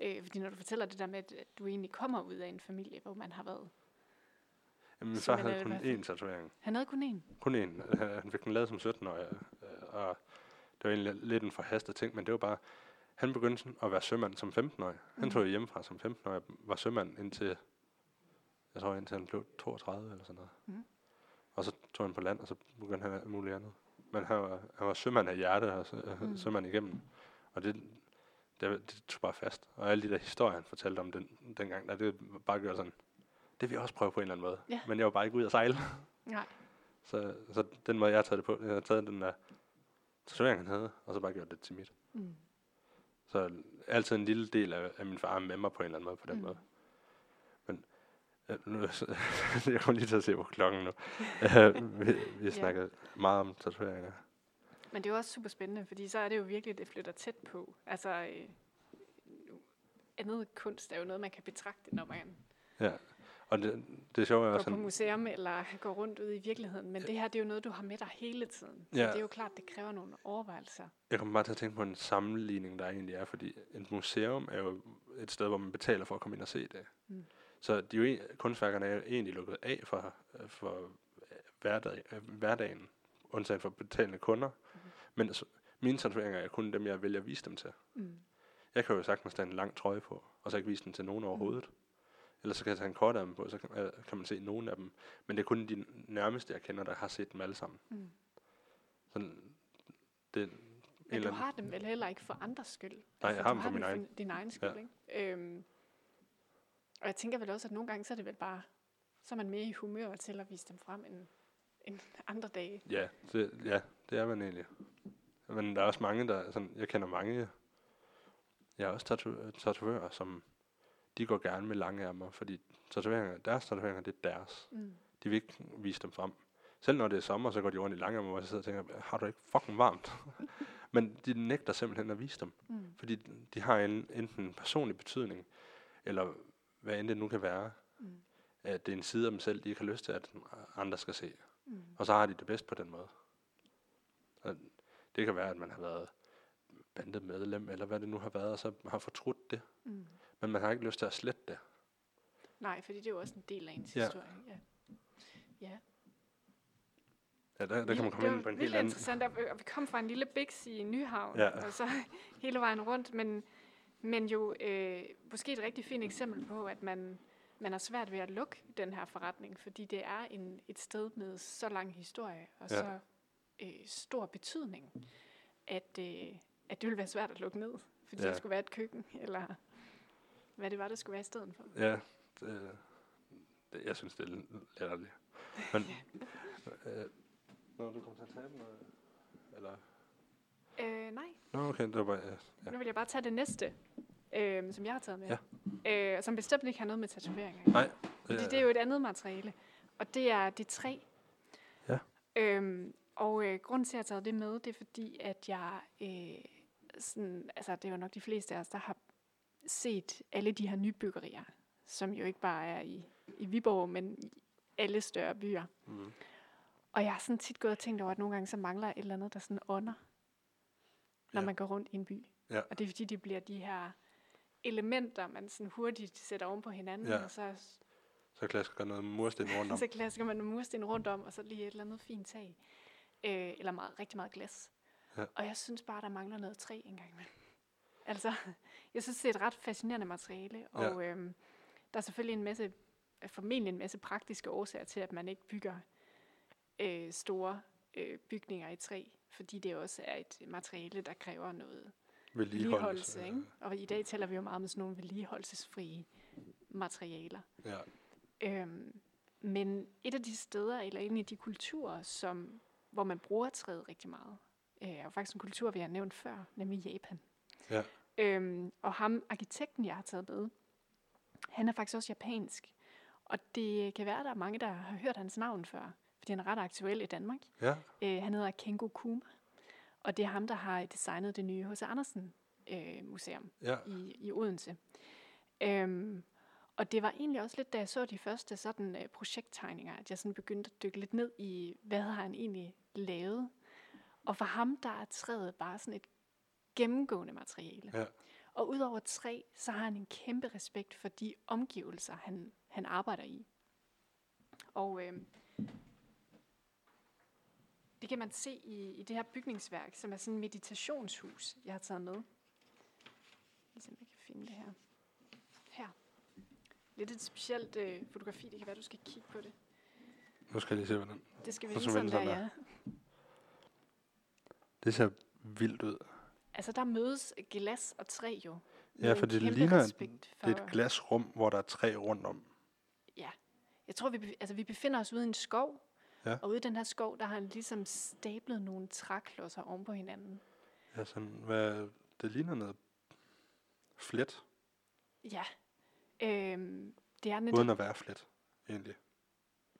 Øh, fordi når du fortæller det der med, at du egentlig kommer ud af en familie, hvor man har været... Jamen, Så havde det kun én tatovering. Han havde kun én. Kun én. Øh, Han fik den lavet som 17-årig, øh, og det var egentlig lidt en forhastet ting, men det var bare, han begyndte at være sømand som 15-årig. Han Mm. tog hjemmefra som 15-årig, var sømand indtil, jeg tror indtil han blev 32 eller sådan noget. Mm. Og så tog han på land, og så begyndte han alt muligt andet. Men han var, han var sømand af hjerte, og sø, Mm. mm. sømand igennem. Og det, det, det tog bare fast. Og alle de der historier, han fortalte om den, dengang, der, det bare gjorde sådan, det vil jeg også prøve på en eller anden måde. Ja. Men jeg var bare ikke ude at sejle. Nej. *laughs* Så, så den måde, jeg har taget det på, jeg har taget den der tatovering, han havde, og så bare gjort det til mit. Mm. Så altid en lille del af, af min far med mig på en eller anden måde på den Mm. måde. Men øh, nu, *laughs* jeg kommer lige til at se på klokken nu. *laughs* Øh, vi vi snakker meget om tatoveringer. Men det er jo også super spændende, fordi så er det jo virkelig, det flytter tæt på. Altså, øh, andet kunst er jo noget, man kan betragte, når man Ja. Og det, det sjove er også, på sådan, museum eller går rundt ude i virkeligheden. Men det her, det er jo noget, du har med dig hele tiden. Så Ja. det er jo klart, det kræver nogle overvejelser. jeg kommer bare til at tænke på en sammenligning, der egentlig er, fordi et museum er jo et sted, hvor man betaler for at komme ind og se det. Mm. Så de er jo, en- kunstværkerne er jo egentlig lukket af for, for hverdag, øh, hverdagen, undtagen for betalende kunder. Mm. Men så, mine tatoveringer er kun dem, jeg vælger at vise dem til. Mm. Jeg kan jo sagtens tage en lang trøje på, og så ikke vise den til nogen overhovedet. Eller så kan jeg tage en kort af dem på, så kan, øh, kan man se nogen af dem. Men det er kun de nærmeste, jeg kender, der har set dem alle sammen. Mm. Sådan, det en Men du har dem vel heller ikke for andres skyld? jeg har dem for min dem egen. din egen skyld, Ja. ikke? Øhm, og jeg tænker vel også, at nogle gange så er det vel bare, så er man mere i humør til at vise dem frem, end, end andre dage. Ja, det, ja, det er man egentlig. Men der er også mange, der... Sådan, jeg kender mange... Jeg er også tatu- som... De går gerne med lange ærmer, fordi tatoveringer, deres tatoveringer, det er deres. Mm. De vil ikke vise dem frem. Selv når det er sommer, så går de rundt i lange ærmer, hvor jeg sidder og tænker, har du ikke fucking varmt? *laughs* Men de nægter simpelthen at vise dem. Mm. Fordi de har en, enten en personlig betydning, eller hvad end det nu kan være, Mm. at det er en side af dem selv, de ikke har lyst til, at andre skal se. Mm. Og så har de det bedst på den måde. Og det kan være, at man har været bandemedlem, eller hvad det nu har været, og så har fortrudt det. Mm. Men man har ikke lyst til at slette det. Nej, fordi det er jo også en del af ens Ja. historie. Ja. ja. Ja, der, der kan man komme det ind på en helt anden... interessant, at vi- kom fra en lille biks i Nyhavn, Ja. og så hele vejen rundt, men, men jo øh, måske et rigtig fint eksempel på, at man, man har svært ved at lukke den her forretning, fordi det er en, et sted med så lang historie og Ja. så øh, stor betydning, at, øh, at det ville være svært at lukke ned, fordi Ja. der skulle være et køkken, eller hvad det var, der skulle være i stedet for. Ja, det, det, jeg synes, det er latterligt. Men, *laughs* øh, Nå, du kommer til at tabe noget? Eller? Øh, nej, Nå, okay, det var bare... Ja. Ja. Nu vil jeg bare tage det næste, øh, som jeg har taget med. Ja. Øh, som bestemt ikke har noget med tatoveringer. at Nej. Fordi det er jo et andet materiale. Og det er det træ. Ja. Øhm, og øh, grunden til, at jeg har taget det med, det er fordi, at jeg... Øh, sådan, altså, det er jo nok de fleste af os, der har set alle de her nybyggerier, som jo ikke bare er i, i Viborg, men i alle større byer. Mm. Og jeg har sådan tit gået og tænkt over, at nogle gange så mangler et eller andet, der sådan ånder, når Ja. man går rundt i en by. Ja. Og det er fordi, det bliver de her elementer, man sådan hurtigt sætter oven på hinanden, Ja. og så, Så klasker noget mursten rundt om. *laughs* så klasker man nogle mursten rundt om, og så lige et eller andet fint tag. Øh, eller meget, rigtig meget glas. Ja. Og jeg synes bare, der mangler noget træ engang imellem. Altså, jeg synes, det er et ret fascinerende materiale, og ja. øhm, der er selvfølgelig en masse, formentlig en masse praktiske årsager til, at man ikke bygger øh, store øh, bygninger i træ, fordi det også er et materiale, der kræver noget vedligeholdelse. Ikke? Og i dag taler vi jo meget om sådan nogle vedligeholdelsesfrie materialer. Ja. Øhm, men et af de steder, eller en af de kulturer, som, hvor man bruger træet rigtig meget, øh, jo faktisk en kultur, vi har nævnt før, nemlig Japan. Ja. Øhm, og ham, arkitekten, jeg har taget med, han er faktisk også japansk. Og det kan være, der er mange, der har hørt hans navn før, fordi han er ret aktuel i Danmark. Ja. Øh, han hedder Kengo Kuma, og det er ham, der har designet det nye H.C. Andersen øh, museum Ja. i, i Odense. Øhm, og det var egentlig også lidt, da jeg så de første sådan øh, projekttegninger, at jeg sådan begyndte at dykke lidt ned i, hvad har han egentlig lavet. Og for ham, der er træet bare sådan et gennemgående materiale. Ja. Og udover træ, så har han en kæmpe respekt for de omgivelser, han, han arbejder i. Og øh, det kan man se i, i det her bygningsværk, som er sådan et meditationshus, jeg har taget med. Ligesom jeg kan finde det her. Her. Lidt et specielt øh, fotografi, det kan være, du skal kigge på det. Nu skal jeg lige se, hvordan... Det skal vende skal sådan der, ja. Det ser vildt ud. Altså, der mødes glas og træ jo. Ja, for det ligner, for, Det er et glasrum, hvor der er træ rundt om. Jeg tror, vi, altså, vi befinder os ude i en skov, Ja. og ude i den her skov, der har han ligesom stablet nogle træklodser oven på hinanden. Ja, sådan, hvad, det ligner noget flet, Ja. Øhm, det, er lidt, uden at være flet, egentlig.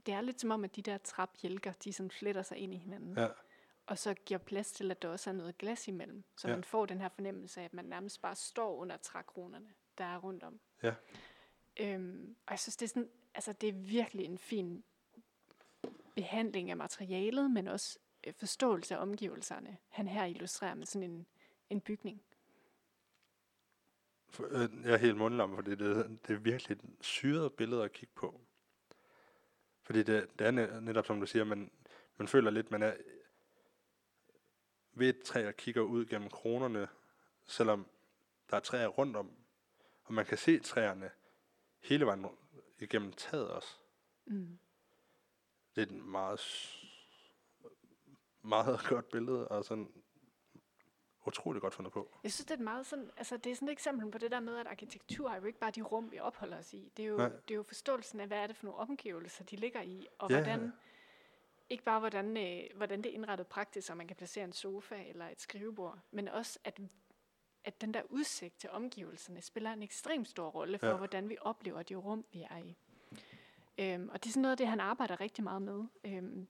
det er lidt som om, at de der trapjælker, de sådan fletter sig ind i hinanden. Ja. Og så giver plads til, at der også er noget glas imellem. Så Ja. man får den her fornemmelse af, at man nærmest bare står under trækronerne, der er rundt om. Ja. Øhm, og jeg synes, det er, sådan, altså, det er virkelig en fin behandling af materialet, men også øh, forståelse af omgivelserne. Han her illustrerer med sådan en, en bygning. For, øh, jeg er helt mundlam, fordi det, det er virkelig et syret billede at kigge på. Fordi det, det er ne- netop som du siger, man, man føler lidt, man er ved et træ og kigger ud gennem kronerne, selvom der er træer rundt om. Og man kan se træerne hele vejen rundt, igennem taget også. Mm. Det er et meget, meget *laughs* godt billede, og sådan utrolig godt fundet på. Jeg synes, det er et meget sådan, altså det er sådan et eksempel på det der med, at arkitektur er jo ikke bare de rum, vi opholder os i. Det er jo, Nej. det er jo forståelsen af, hvad er det for nogle omgivelser, de ligger i, og Ja, hvordan ikke bare hvordan, øh, hvordan det er indrettet praktisk, så man kan placere en sofa eller et skrivebord, men også at, at den der udsigt til omgivelserne spiller en ekstremt stor rolle for, Ja. hvordan vi oplever de rum, vi er i. Øhm, og det er sådan noget af det, han arbejder rigtig meget med. Øhm,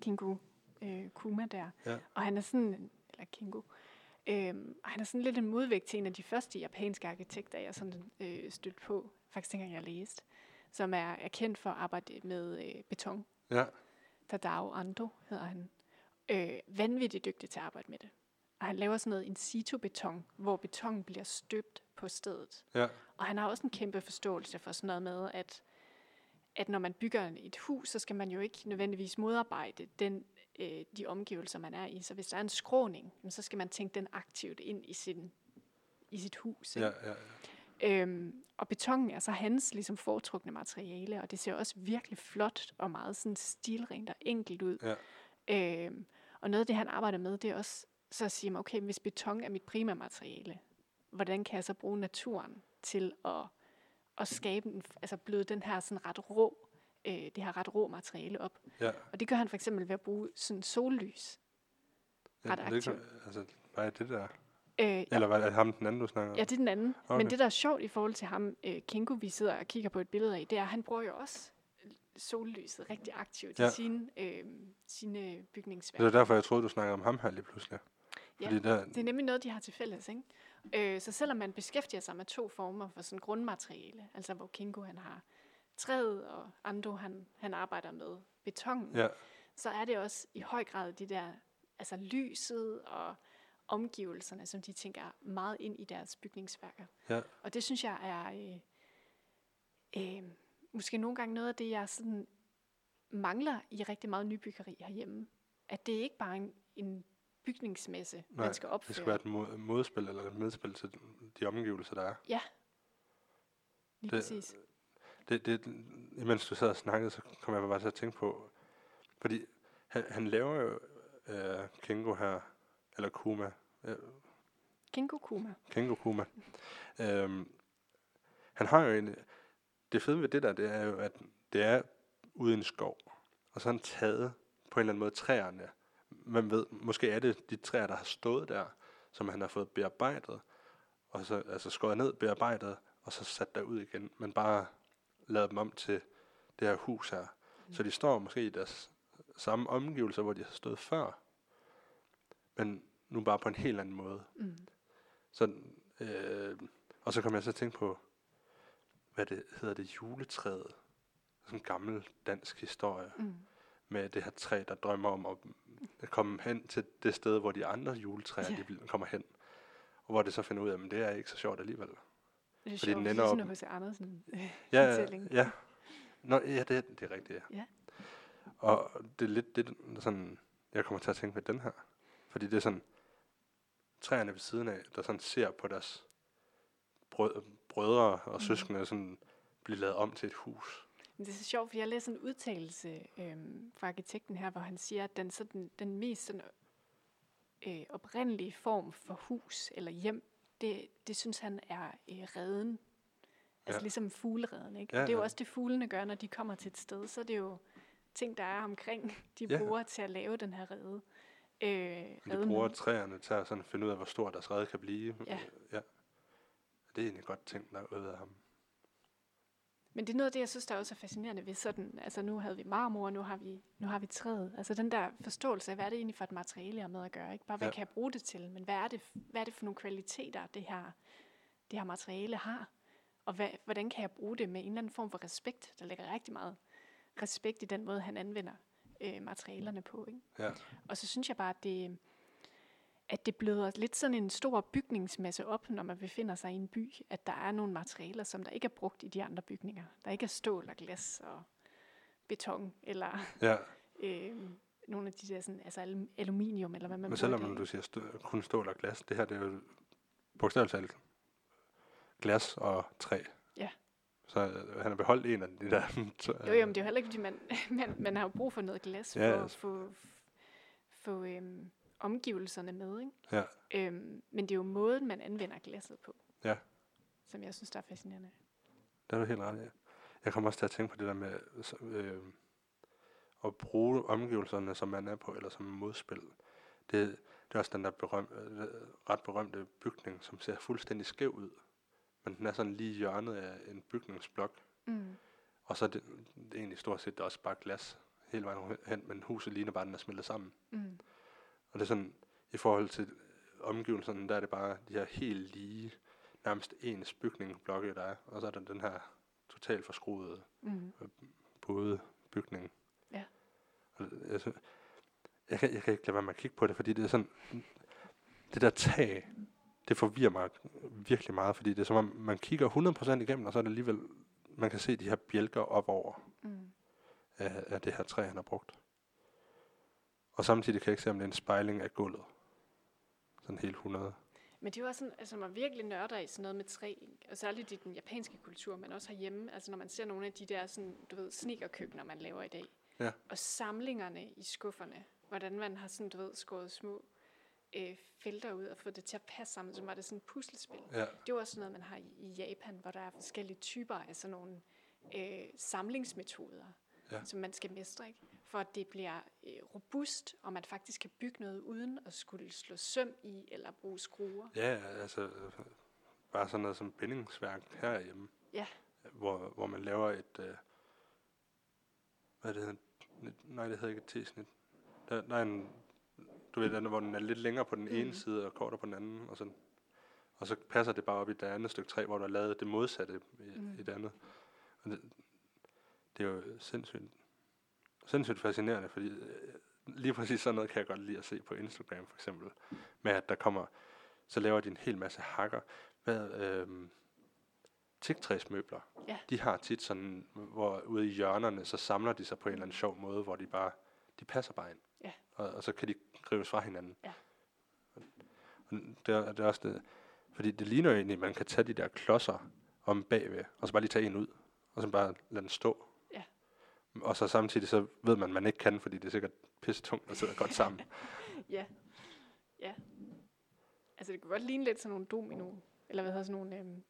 Kingo øh, Kuma der. Ja. Og han er sådan, eller Kingo, øhm, og han er sådan lidt en modvægt til en af de første japanske arkitekter, jeg sådan øh, stødte på, faktisk dengang jeg læste, som er, er kendt for at arbejde med øh, beton. Ja, Tadao Ando hedder han. Øh, vanvittigt dygtig til at arbejde med det. Og han laver sådan noget in situ beton, hvor beton bliver støbt på stedet. ja, Og han har også en kæmpe forståelse for sådan noget med, at, at når man bygger et hus, så skal man jo ikke nødvendigvis modarbejde den, øh, de omgivelser, man er i. Så hvis der er en skråning, så skal man tænke den aktivt ind i, sin, i sit hus. ikke? ja, ja. Øhm, og betongen er så hans ligesom foretrukne materiale, og det ser også virkelig flot og meget sådan stilrent og enkelt ud. Ja. Øhm, og noget af det, han arbejder med, det er også så at sige, okay, hvis beton er mit primære materiale, hvordan kan jeg så bruge naturen til at, at skabe, en, altså bløde den her sådan ret rå, øh, det her ret rå materiale op. ja. Og det gør han for eksempel ved at bruge sådan sollys. Ret ja det, kan- aktiv. altså, er det der? Øh, Eller hvad er det ham den anden, du snakker om? Ja, det er den anden. Okay. Men det, der er sjovt i forhold til ham, øh, Kinko, vi sidder og kigger på et billede af, det er, at han bruger jo også sollyset rigtig aktivt Ja. i sine, øh, sine Det er derfor, jeg troede, du snakkede om ham her lige pludselig. Ja, Fordi der, Det er nemlig noget, de har til fælles. Ikke? Øh, så selvom man beskæftiger sig med to former for sådan grundmateriale, altså hvor Kinko han har træet, og Ando han, han arbejder med betongen, ja, så er det også i høj grad de der, altså lyset og omgivelserne, som de tænker meget ind i deres bygningsværker. ja, Og det synes jeg er øh, øh, måske nogle gange noget af det, jeg sådan mangler i rigtig meget nybyggeri herhjemme. At det er ikke bare en, en bygningsmæsse, Nej, man skal opføre. det skal være et mod, modspil eller et medspil til de omgivelser, der er. Ja, lige Det- præcis. Det, det, imens du sad og snakkede, så kom jeg bare til at tænke på, fordi han, han laver jo øh, Kengo her, eller Kuma, øh, Kuma. Kengo Kuma. øhm, han har jo en, det fede ved det der, det er jo, at det er ude i en skov, og så har han taget på en eller anden måde træerne. Man ved, måske er det de træer, der har stået der, som han har fået bearbejdet, og så altså skåret ned, bearbejdet, og så sat derud igen, men bare lavet dem om til det her hus her. Så de står måske i deres samme omgivelser, hvor de har stået før, men nu bare på en helt anden måde. Mm. Så, øh, og så kom jeg så til at tænke på, hvad det hedder det, juletræet. Sådan en gammel dansk historie Mm. med det her træ, der drømmer om at komme hen til det sted, hvor de andre juletræer Ja. de kommer hen. Og hvor det så finder ud af, at det er ikke så sjovt alligevel. Det er Fordi sjovt, den er ender sådan op- H.C. Andersen. øh, Ja, ja. Nå, ja, det, er- det er rigtigt, ja. Ja. Og det er lidt det, sådan, jeg kommer til at tænke med den her. Fordi det er sådan, træerne ved siden af, der sådan ser på deres brød, brødre og Mm. søskende sådan blive lavet om til et hus. Men det er så sjovt, fordi jeg læste en udtalelse øhm, fra arkitekten her, hvor han siger, at den, sådan, den mest sådan, øh, oprindelige form for hus eller hjem, det, det synes han er øh, reden. Altså Ja. ligesom fuglereden, ikke? Ja, og det er jo ja. også det, fuglene gør, når de kommer til et sted. Så er det jo ting, der er omkring, de Ja. bruger til at lave den her rede. Øh, Men de bruger træerne til at sådan finde ud af, hvor stor deres rede kan blive. Ja. ja. Det er egentlig godt tænkt der ud af ham. Men det er noget af det, jeg synes, der også er fascinerende ved sådan, altså nu havde vi marmor, nu har vi, nu har vi træet. Altså den der forståelse af, hvad er det egentlig for et materiale, jeg har med at gøre? Ikke bare, hvad ja. kan jeg bruge det til, men hvad er det, hvad er det for nogle kvaliteter, det her, det her materiale har? Og hvad, hvordan kan jeg bruge det med en eller anden form for respekt? Der ligger rigtig meget respekt i den måde, han anvender øh, materialerne på. Ikke? Ja. Og så synes jeg bare, at det, at det bløder lidt sådan en stor bygningsmasse op, når man befinder sig i en by, at der er nogle materialer, som der ikke er brugt i de andre bygninger. Der ikke er stål og glas og beton, eller ja. *laughs* øh, nogle af de der sådan, altså alum- aluminium, eller hvad man Men selvom dag. du siger stø- kun stål og glas, det her det er jo bogstaveligt talt glas og træ. Ja. Så øh, han har beholdt en af de der... *laughs* Jo, jo, men det er jo heller ikke, fordi man, *laughs* man, man har jo brug for noget glas Ja, for at få, få øhm, omgivelserne med. Ikke? Ja. Øhm, men det er jo måden, man anvender glasset på, Ja. som jeg synes, der er fascinerende. Det er du helt ret i. Jeg kommer også til at tænke på det der med så, øh, at bruge omgivelserne, som man er på, eller som modspil. Det, det er også den der berøm, øh, ret berømte bygning, som ser fuldstændig skæv ud. Men den er sådan lige i hjørnet af en bygningsblok. Mm. Og så er det, det er egentlig stort set også bare glas hele vejen hen, men huset ligner bare, at den er smeltet sammen. Mm. Og det er sådan, i forhold til omgivelserne, der er det bare de her helt lige, nærmest ens bygningblokke, der er. Og så er der den her totalt forskruede Mm. både bygning. Ja. Og jeg, synes, jeg, kan, jeg kan ikke lade være med at kigge på det, fordi det er sådan, det der tag, det forvirrer mig virkelig meget, fordi det er som om, man kigger 100% igennem, og så er det alligevel, man kan se de her bjælker op over Mm. af, af det her træ, han har brugt. Og samtidig kan jeg ikke se, om det er en spejling af gulvet. Sådan helt 100. Men det er jo også sådan, altså man virkelig nørder i sådan noget med træ, og særligt i den japanske kultur, men også herhjemme, altså når man ser nogle af de der sådan, du ved, sneakerkøkkener, man laver i dag, Ja. og samlingerne i skufferne, hvordan man har sådan, du ved, skåret små øh, felter ud og fået det til at passe sammen, som var det sådan et puslespil. Ja, Det er jo også sådan noget, man har i, i Japan, hvor der er forskellige typer af sådan nogle øh, samlingsmetoder, Ja. som man skal mestre, ikke? for at det bliver øh, robust, og man faktisk kan bygge noget uden at skulle slå søm i eller bruge skruer. ja altså bare sådan noget som bindingsværk herhjemme. Ja. Hvor, hvor man laver et, øh, hvad det hedder, et, nej det hedder ikke et T-snit. Der, der er en, du ved, den, hvor den er lidt længere på den ene Mhm. side og kortere på den anden, og sådan. Og så passer det bare op i det andet stykke træ, hvor du har lavet det modsatte i, Mhm. i det andet. Og det, det er jo sindssygt, sindssygt fascinerende, fordi øh, lige præcis sådan noget kan jeg godt lide at se på Instagram for eksempel. Med at der kommer, så laver de en hel masse hakker. Hvad, øh, Tigtræsmøbler, Ja. de har tit sådan, hvor ude i hjørnerne, så samler de sig på en eller anden sjov måde, hvor de bare, de passer bare ind. Og, og så kan de rives fra hinanden. Ja. Og det, er, det er også det, fordi det ligner jo egentlig, at man kan tage de der klodser om bagved, og så bare lige tage en ud, og så bare lade den stå. Ja. Og så samtidig så ved man, at man ikke kan, fordi det er sikkert pisse tungt og sidder godt sammen. *laughs* Ja. Ja. Altså det kunne godt ligne lidt sådan nogle domino, eller hvad hedder sådan nogle øhm,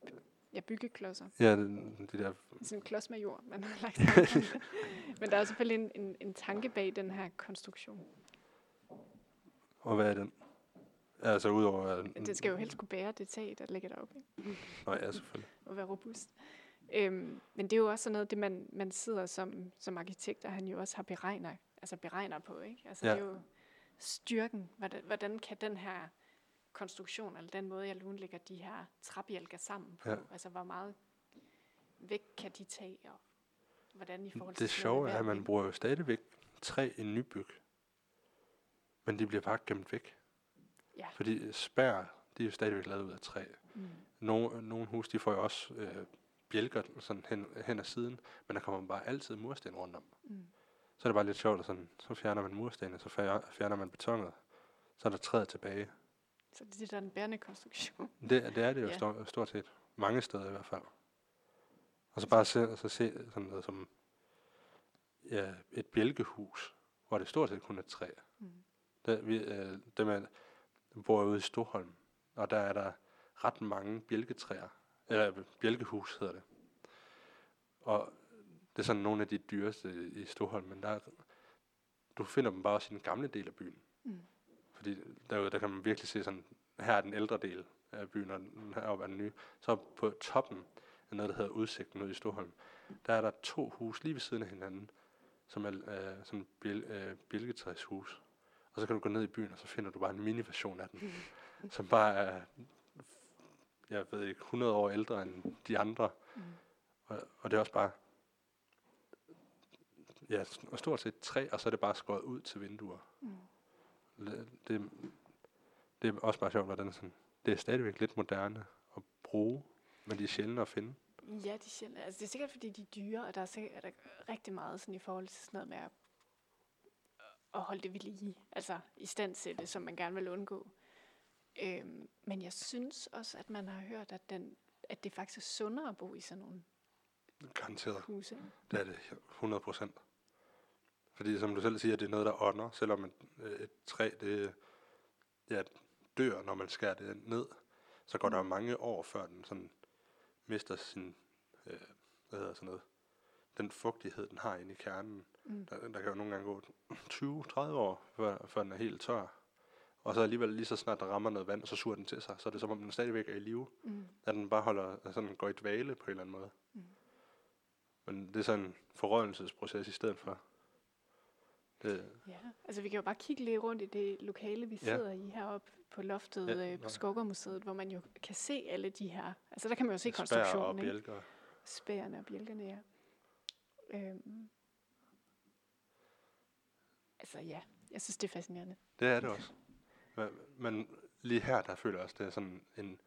ja, byggeklodser. ja, det, de der, Sådan en klods med jord, man har lagt sammen. *laughs* Men der er selvfølgelig en, en, en tanke bag den her konstruktion. Og hvad er den? Altså udover... at- Det skal jo helst kunne bære det tag, der ligger deroppe. Ikke? Nå ja, selvfølgelig. *laughs* og være robust. Øhm, men det er jo også sådan noget, det man, man sidder som, som arkitekt, og han jo også har beregner, altså beregner på. Ikke? Altså Ja. det er jo styrken. Hvordan, hvordan kan den her konstruktion, eller den måde, jeg lunlægger de her træbjælker sammen på, Ja. altså hvor meget væk kan de tage, og hvordan i forhold Det til sådan sjove er, at man bruger jo stadigvæk træ i nybyg. Men de bliver bare gemt væk. Ja. Fordi spær, de er jo stadigvæk lavet ud af træ. Mm. Nogle, nogle hus, de får jo også øh, bjælker sådan hen, hen ad siden, men der kommer bare altid mursten rundt om. Mm. Så er det bare lidt sjovt, at sådan, så fjerner man murstenene, så fjer- fjerner man betonet. Så er der træet tilbage. Så det er det, der er den bærende konstruktion. *laughs* Det, det er det jo Ja. stort, stort set. Mange steder i hvert fald. Og så bare se, så se sådan noget som ja, et bjælkehus, hvor det stort set kun er træ. Mm. Der, vi, øh, dem er, bor ude i Stoholm, og der er der ret mange bjælketræer. Eller bjælkehus hedder det. Og det er sådan nogle af de dyreste i Stoholm, men der er, du finder dem bare også i den gamle del af byen. Mm. Fordi der, der kan man virkelig se sådan, her er den ældre del af byen, og heroppe er den nye. Så på toppen af noget, der hedder Udsigten ude i Stoholm, der er der to hus lige ved siden af hinanden, som er øh, sådan bjæl, øh, bjælketræshus. Og så kan du gå ned i byen, og så finder du bare en mini-version af den, *laughs* som bare er, jeg ved ikke, 100 år ældre end de andre. Mm. Og, og det er også bare, ja, og stort set træ, og så er det bare skåret ud til vinduer. Mm. Det, det, det er også bare sjovt, hvordan sådan, det er stadigvæk lidt moderne at bruge, men de er sjældne at finde. Ja, de sjældne. Altså, det er sikkert, fordi de er dyre, og der er, sikkert, er der rigtig meget sådan, i forhold til sådan noget med at, at holde det ved lige. Altså, i stand til det, som man gerne vil undgå. Øhm, men jeg synes også, at man har hørt, at, den, at det faktisk er sundere at bo i sådan nogle Garanteret. huse. Det er det 100 procent. Fordi som du selv siger, det er noget, der ånder, selvom et, øh, et træ, det ja, dør, når man skærer det ned, så går der jo mange år, før den sådan mister sin, øh, hvad hedder sådan noget, den fugtighed, den har inde i kernen. Mm. Der, der kan jo nogle gange gå 20-30 år, før, før den er helt tør. Og så alligevel lige så snart der rammer noget vand, så suger den til sig. Så er det som om den stadigvæk er i live. Mm. At den bare holder, den går i dvale på en eller anden måde. Mm. Men det er sådan en forrådnelsesproces i stedet for. Det, Ja, altså vi kan jo bare kigge lidt rundt i det lokale, vi Ja. sidder i heroppe på loftet Ja, øh, på nej. Skovgårdmuseet, hvor man jo kan se alle de her, altså der kan man jo se spær og konstruktionen, bjælker. Spærene og bjælkerne, ja. Øhm. Altså ja, jeg synes det er fascinerende. Det er det også. Men, lige her, der føler jeg også, det er sådan en...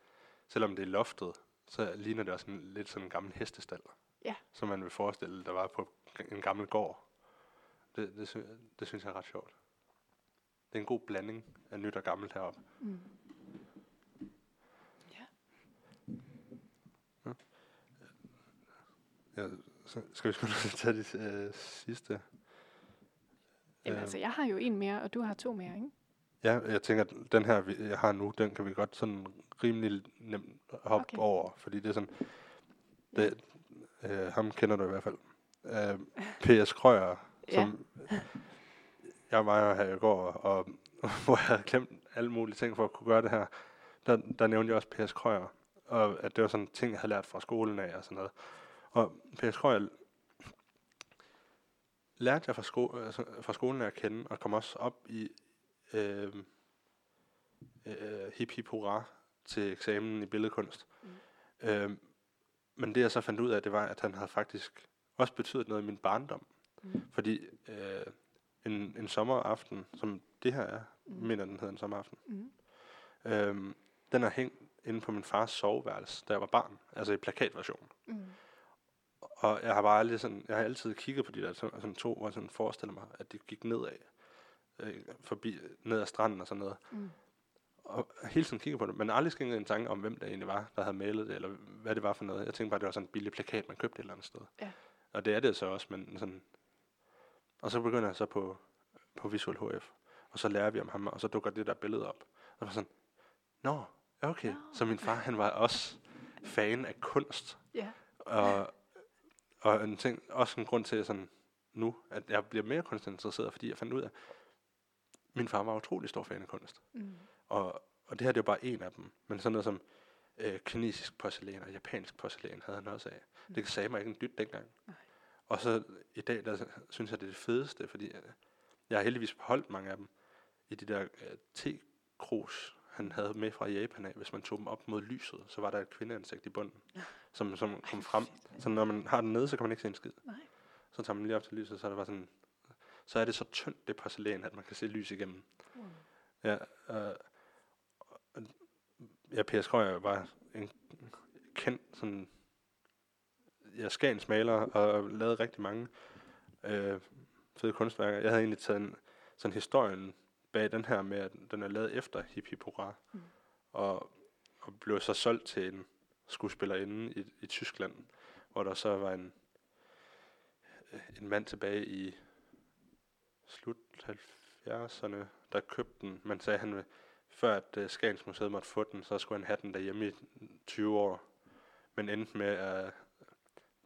Selvom det er loftet, så ligner det også en, lidt sådan en gammel hestestald. Ja. Som man vil forestille, der var på en gammel gård. Det, det, sy- det synes jeg er ret sjovt. Det er en god blanding af nyt og gammelt heroppe. Mm. Ja. Ja, så skal vi sgu tage de øh, sidste. Jamen, Øhm. altså jeg har jo en mere, og du har to mere, ikke? Ja, jeg tænker, at den her, jeg har nu, den kan vi godt sådan rimelig nemt hoppe Okay. over, fordi det er sådan, det, øh, ham kender du i hvert fald. Øh, P.S. Krøyer, som jeg var her i går, og *laughs* hvor jeg havde glemt alle mulige ting for at kunne gøre det her, der, der nævnte jeg også P.S. Krøyer, og at det var sådan ting, jeg havde lært fra skolen af og sådan noget. Og P.S. Krøyer lærte jeg fra, sko- altså, fra skolen at kende, og kom også op i øh, øh, hip hip hurra til eksamen i billedkunst. Mm. Øh, men det jeg så fandt ud af, det var, at han havde faktisk også betydet noget i min barndom. Mm. Fordi øh, en, en sommeraften, som det her er, Mm. mener den hedder en sommeraften, Mm. øh, den er hængt inde på min fars soveværelse, da jeg var barn, altså i plakatversion. Mm. Og jeg har bare aldrig sådan, jeg har altid kigget på de der sådan, to, hvor jeg sådan forestiller mig, at de gik nedad, øh, forbi, ned ad stranden og sådan noget. Mm. Og hele tiden kigget på det, men aldrig skænket en tanke om, hvem det egentlig var, der havde malet det, eller hvad det var for noget. Jeg tænkte bare, det var sådan en billig plakat, man købte et eller andet sted. Ja. Og det er det så også, men sådan... Og så begynder jeg så på, på Visual HF, og så lærer vi om ham, og så dukker det der billede op. Og så var sådan, nå, okay. Nå. Så min far, han var også fan af kunst. Ja. Og, og en ting, også en grund til sådan, nu, at jeg bliver mere kunstinteresseret, fordi jeg fandt ud af, at min far var utrolig stor fan af kunst. Mm. Og, og det her det er jo bare en af dem. Men sådan noget som øh, kinesisk porcelæn og japansk porcelæn havde han også af. Mm. Det sagde mig ikke en dyt dengang. Nej. Og så i dag, der synes jeg, det er det fedeste, fordi øh, jeg har heldigvis beholdt mange af dem i de der øh, te-krus, han havde med fra Japan af. Hvis man tog dem op mod lyset, så var der et kvindeansigt i bunden, som, som kom frem. Så når man har den nede, så kan man ikke se en skid. Nej. Så tager man lige op til lyset, så er det bare sådan, så er det så tyndt, det porcelæn, at man kan se lys igennem. Mm. Ja, øh, ja, P.S. Krøyer var en kendt sådan, ja, Skagens maler og lavede rigtig mange øh, fede kunstværker. Jeg havde egentlig taget en, sådan historien bag den her med, at den er lavet efter Hip Hip Hurra, Mm. og, og blev så solgt til en skuespillerinde i, i Tyskland, hvor der så var en, en mand tilbage i slut 70'erne, der købte den. Man sagde, han, før at uh, Skagens Museet måtte få den, så skulle han have den derhjemme i 20 år. Men endte med at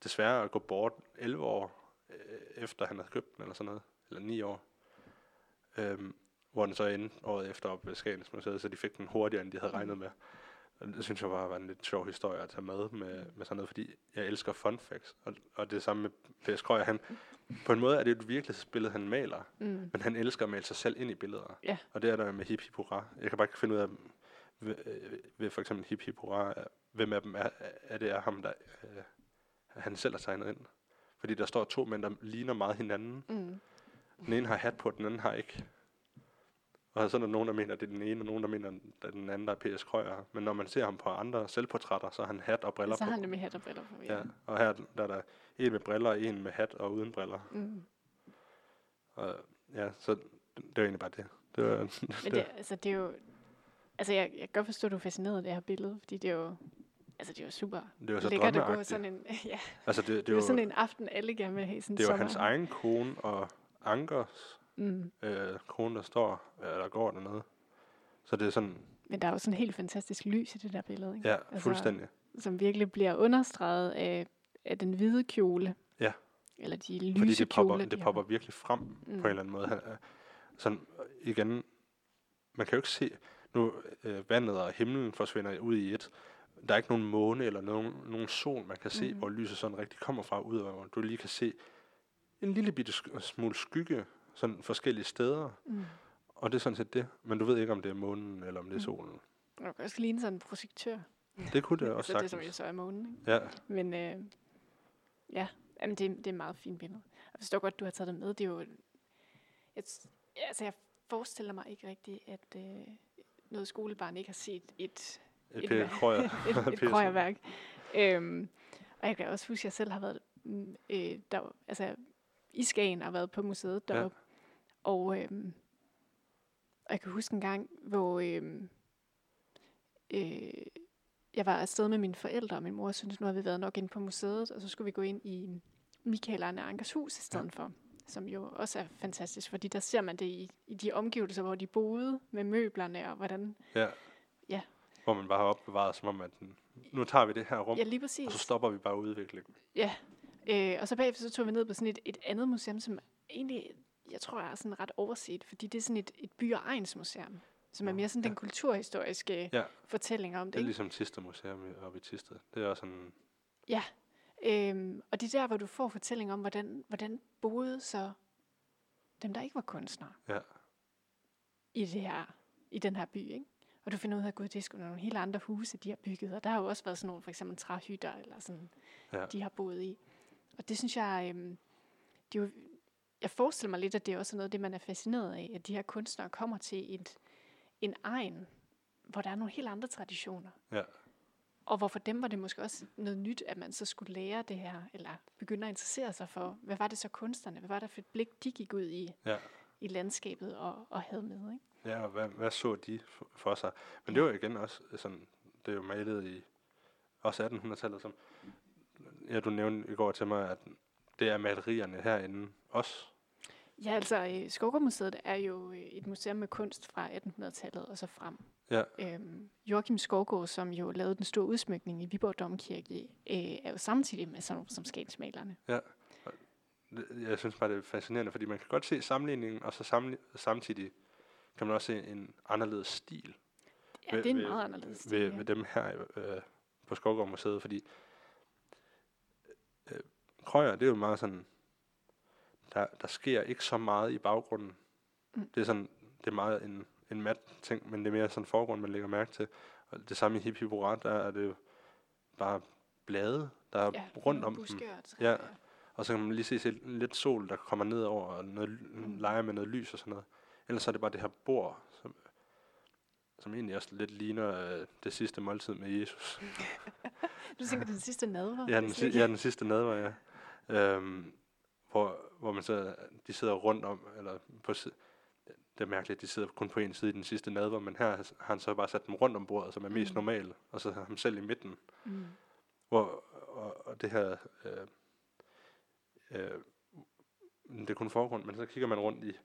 desværre at gå bort 11 år øh, efter han havde købt den, eller sådan noget. Eller 9 år. Øhm, hvor den så endte året efter op ved Skagens Museet, så de fik den hurtigere, end de havde regnet med. Og det synes jeg bare var en lidt sjov historie at tage med, med, med sådan noget, fordi jeg elsker fun facts. Og, og det samme med P.S. Krøyer, han, på en måde er det et virkelighedsbillede, han maler, Mm. men han elsker at male sig selv ind i billeder. Ja. Og det er der med hip hip hurra. Jeg kan bare ikke finde ud af, ved, øh, ved for eksempel hip hip hurra, hvem af dem er, er det er ham, der øh, han selv har tegnet ind. Fordi der står to mænd, der ligner meget hinanden. Mm. Den ene har hat på, den anden har ikke. Og så er der nogen, der mener, det er den ene, og nogen, der mener, det er den anden, der er P.S. Krøyer. Men når man ser ham på andre selvportrætter, så har han hat og briller Så har på. han nemlig hat og briller på, ja. Ja, og her der er der en med briller, en med hat og uden briller. Mm. Og ja, så det, det var egentlig bare det. Det var, *laughs* Men det, altså, det er jo... Altså, jeg, jeg kan godt forstå, at du er fascineret af det her billede, fordi det er jo... Altså, det er jo super det var så lækkert at gå sådan en... *laughs* Ja, Altså, det, det, det, det jo var, sådan en aften, alle gerne vil have sådan det var sommer. hans egen kone og Ankers Mm. øh, kone, der står, øh, der går dernede. Så det er sådan, Men der er jo sådan helt fantastisk lys i det der billede, ikke? ja, Altså, fuldstændig. som virkelig bliver understreget af, af den hvide kjole. Ja. Eller de lyse Fordi det popper, kjoler, det de popper virkelig frem mm. på Mm. en eller anden måde. Sådan, igen, man kan jo ikke se, nu øh, vandet og himlen forsvinder ud i et. Der er ikke nogen måne eller nogen, nogen sol, man kan se, mm. Hvor lyset sådan rigtig kommer fra, ud af, hvor du lige kan se en lille bitte sk- smule skygge, sådan forskellige steder. Mm. Og det er sådan set det. Men du ved ikke, om det er månen, eller om det er Mm. solen. Det kan også ligne sådan en projektør. Det kunne det *laughs* også så det, som jo sagtens. så er månen. Ikke? Ja, Men øh, ja, jamen, det, det er et meget fint billede. Jeg forstår godt, du har taget det med. Det er jo... Et, altså, jeg forestiller mig ikke rigtigt, at øh, noget skolebarn ikke har set et, et *laughs* Et et, *laughs* et Petersen. krøjerværk. Øhm, og jeg kan også huske, at jeg selv har været mm, øh, der, altså, i Skagen og været på museet deroppe. Og, øhm, og jeg kan huske en gang, hvor øhm, øh, jeg var afsted med mine forældre, og min mor syntes, nu har vi været nok inde på museet, og så skulle vi gå ind i Michael Arne Ankers hus i stedet ja. for, som jo også er fantastisk, fordi der ser man det i, i de omgivelser, hvor de boede med møblerne, og hvordan... Ja. Ja. Hvor man bare har opbevaret, som om, at nu tager vi det her rum, Ja, lige præcis. og så stopper vi bare udviklingen. Ja, øh, og så bagefter så tog vi ned på sådan et, et andet museum, som egentlig, jeg tror, er sådan ret overset, fordi det er sådan et, et by- og egnsmuseum, som er mere sådan ja. den kulturhistoriske Ja. fortælling om det. Det er ikke? ligesom Tisted Museum oppe i Tisted. Det er også sådan, Ja, øhm, og det er der, hvor du får fortælling om, hvordan, hvordan boede så dem, der ikke var kunstnere ja, i, det her, i den her by. Ikke? Og du finder ud af, at gud, det er sgu nogle helt andre huse, de har bygget. Og der har jo også været sådan nogle, for eksempel træhytter, eller sådan, ja. de har boet i. Og det synes jeg, øhm, det er jo, jeg forestiller mig lidt, at det er også noget af det, man er fascineret af, at de her kunstnere kommer til et, en egen, hvor der er nogle helt andre traditioner. Ja. Og hvor for dem var det måske også noget nyt, at man så skulle lære det her, eller begynde at interessere sig for, hvad var det så kunstnerne, hvad var det for et blik, de gik ud i, Ja. i landskabet og, og havde med. Ikke? Ja, og hvad, hvad så de for, for sig? Men det var igen også sådan, det er jo malet i også 1800-tallet, som ja, du nævnte i går til mig, at det er malerierne herinde også. Ja, altså øh, Skovgårdmuseet er jo øh, et museum med kunst fra 1800-tallet og så frem. Ja. Øhm, Joachim Skovgaard, som jo lavede den store udsmykning i Viborg Domkirke, øh, er jo samtidig med sådan nogle som skagensmalerne. Det- Jeg synes bare, det er fascinerende, fordi man kan godt se sammenligningen, og så samtidig kan man også se en anderledes stil Ja, Ved- det er en ved- meget anderledes stil. ved, ja. ved dem her øh, på Skovgård Museet, fordi øh, krøjer, det er jo meget sådan, der, der sker ikke så meget i baggrunden. Mm. Det er sådan, det er meget en, en mat ting, men det er mere sådan forgrund, man lægger mærke til. Og det samme i Hip Hip der er det bare blade, der er ja, rundt om dem. Ja. Og så kan man lige se, se lidt sol, der kommer ned over, og noget, Mm. leger med noget lys og sådan noget. Ellers er det bare det her bord, som, som egentlig også lidt ligner øh, det sidste måltid med Jesus. *laughs* Du tænker, den sidste nadver? Ja, den, si- ja, den sidste nadver, ja. Øhm, hvor, hvor man så, de sidder rundt om, eller på det er mærkeligt, at de sidder kun på en side i den sidste nadver, men her har han så bare sat dem rundt om bordet, som er mest Mm. normale, og så har ham selv i midten. Mm. Hvor, og, og det her, øh, øh, det er kun forgrund, men så kigger man rundt i,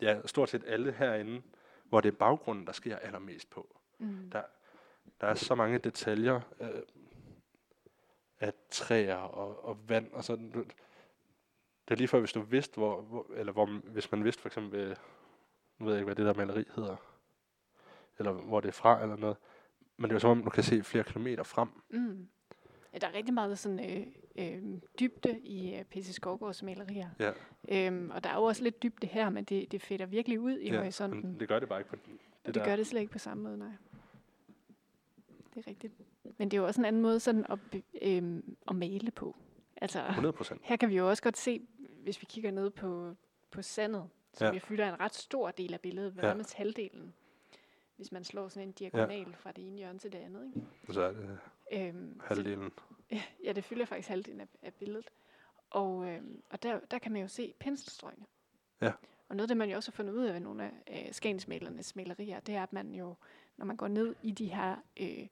ja, stort set alle herinde, hvor det er baggrunden, der sker allermest på. Mm. Der- Der er så mange detaljer øh, af træer og, og vand og sådan. Det er lige før, hvis du vidste, hvor, hvor eller hvor, hvis man vidste for eksempel, øh, nu ved jeg ikke, hvad det der maleri hedder, eller hvor det er fra eller noget, men det er jo som om, du kan se flere kilometer frem. Mm. Ja, der er rigtig meget sådan, øh, øh, dybde i øh, P.C. Skovgaards malerier. Ja. Øhm, og der er jo også lidt dybde her, men det, det fætter virkelig ud i ja, horisonten. men det gør det bare ikke på. Det, det der. gør det slet ikke på samme måde, nej. Det er rigtigt. Men det er jo også en anden måde sådan at, øhm, at male på. Altså, 100 procent. her kan vi jo også godt se, hvis vi kigger ned på, på sandet, som Ja. jo fylder en ret stor del af billedet, Ja. nærmest halvdelen. Hvis man slår sådan en diagonal ja. fra det ene hjørne til det andet. Ikke? Så er det Øhm, så- halvdelen. *laughs* Ja, det fylder faktisk halvdelen af, af billedet. Og, øhm, og der, der kan man jo se penselstrøgene. Ja. Og noget af det, man jo også har fundet ud af ved nogle af øh, skagensmalernes malerier, det er, at man jo, når man går ned i de her øh,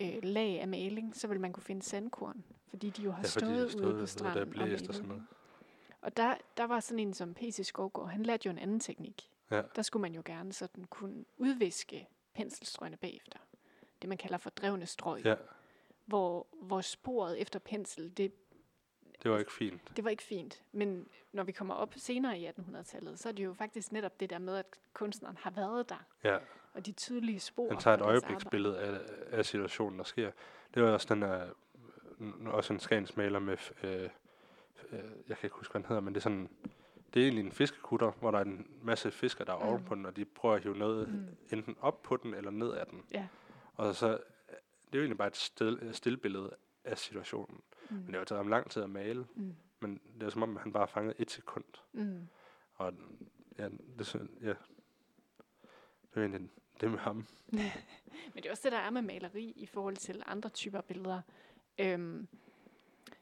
øh, lag af maling, så vil man kunne finde sandkorn, fordi de jo har Ja, stået, stået ude på der stranden er blæst og malet, sådan noget. Og der, der var sådan en som P.C. Skovgaard, han lærte jo en anden teknik. Ja. Der skulle man jo gerne sådan kunne udviske penselstrøgene bagefter. Det man kalder for drevne strøg Ja, hvor, hvor sporet efter pensel, det, det var ikke fint. Det var ikke fint. Men når vi kommer op senere i 1800-tallet, så er det jo faktisk netop det der med, at kunstneren har været der. Ja. Og de tydelige spor. Han tager et øjebliksbillede af, af situationen, der sker. Det var også den der, også en skans maler med, øh, øh, jeg kan ikke huske, hvad den hedder, men det er sådan, det er egentlig en fiskekutter, hvor der er en masse fisker, der er Mm. mm. oven på den, og de prøver at hive noget Mm. enten op på den, eller ned af den. Ja. Og så, det er jo egentlig bare et stil, stillbillede af situationen. Mm. Men det har taget ham lang tid at male, Mm. men det er som om, han bare fanget et sekund. Mm. Og ja, det, ja, det er jo egentlig det med ham. *laughs* Men det er også det, der er med maleri i forhold til andre typer billeder. Øhm,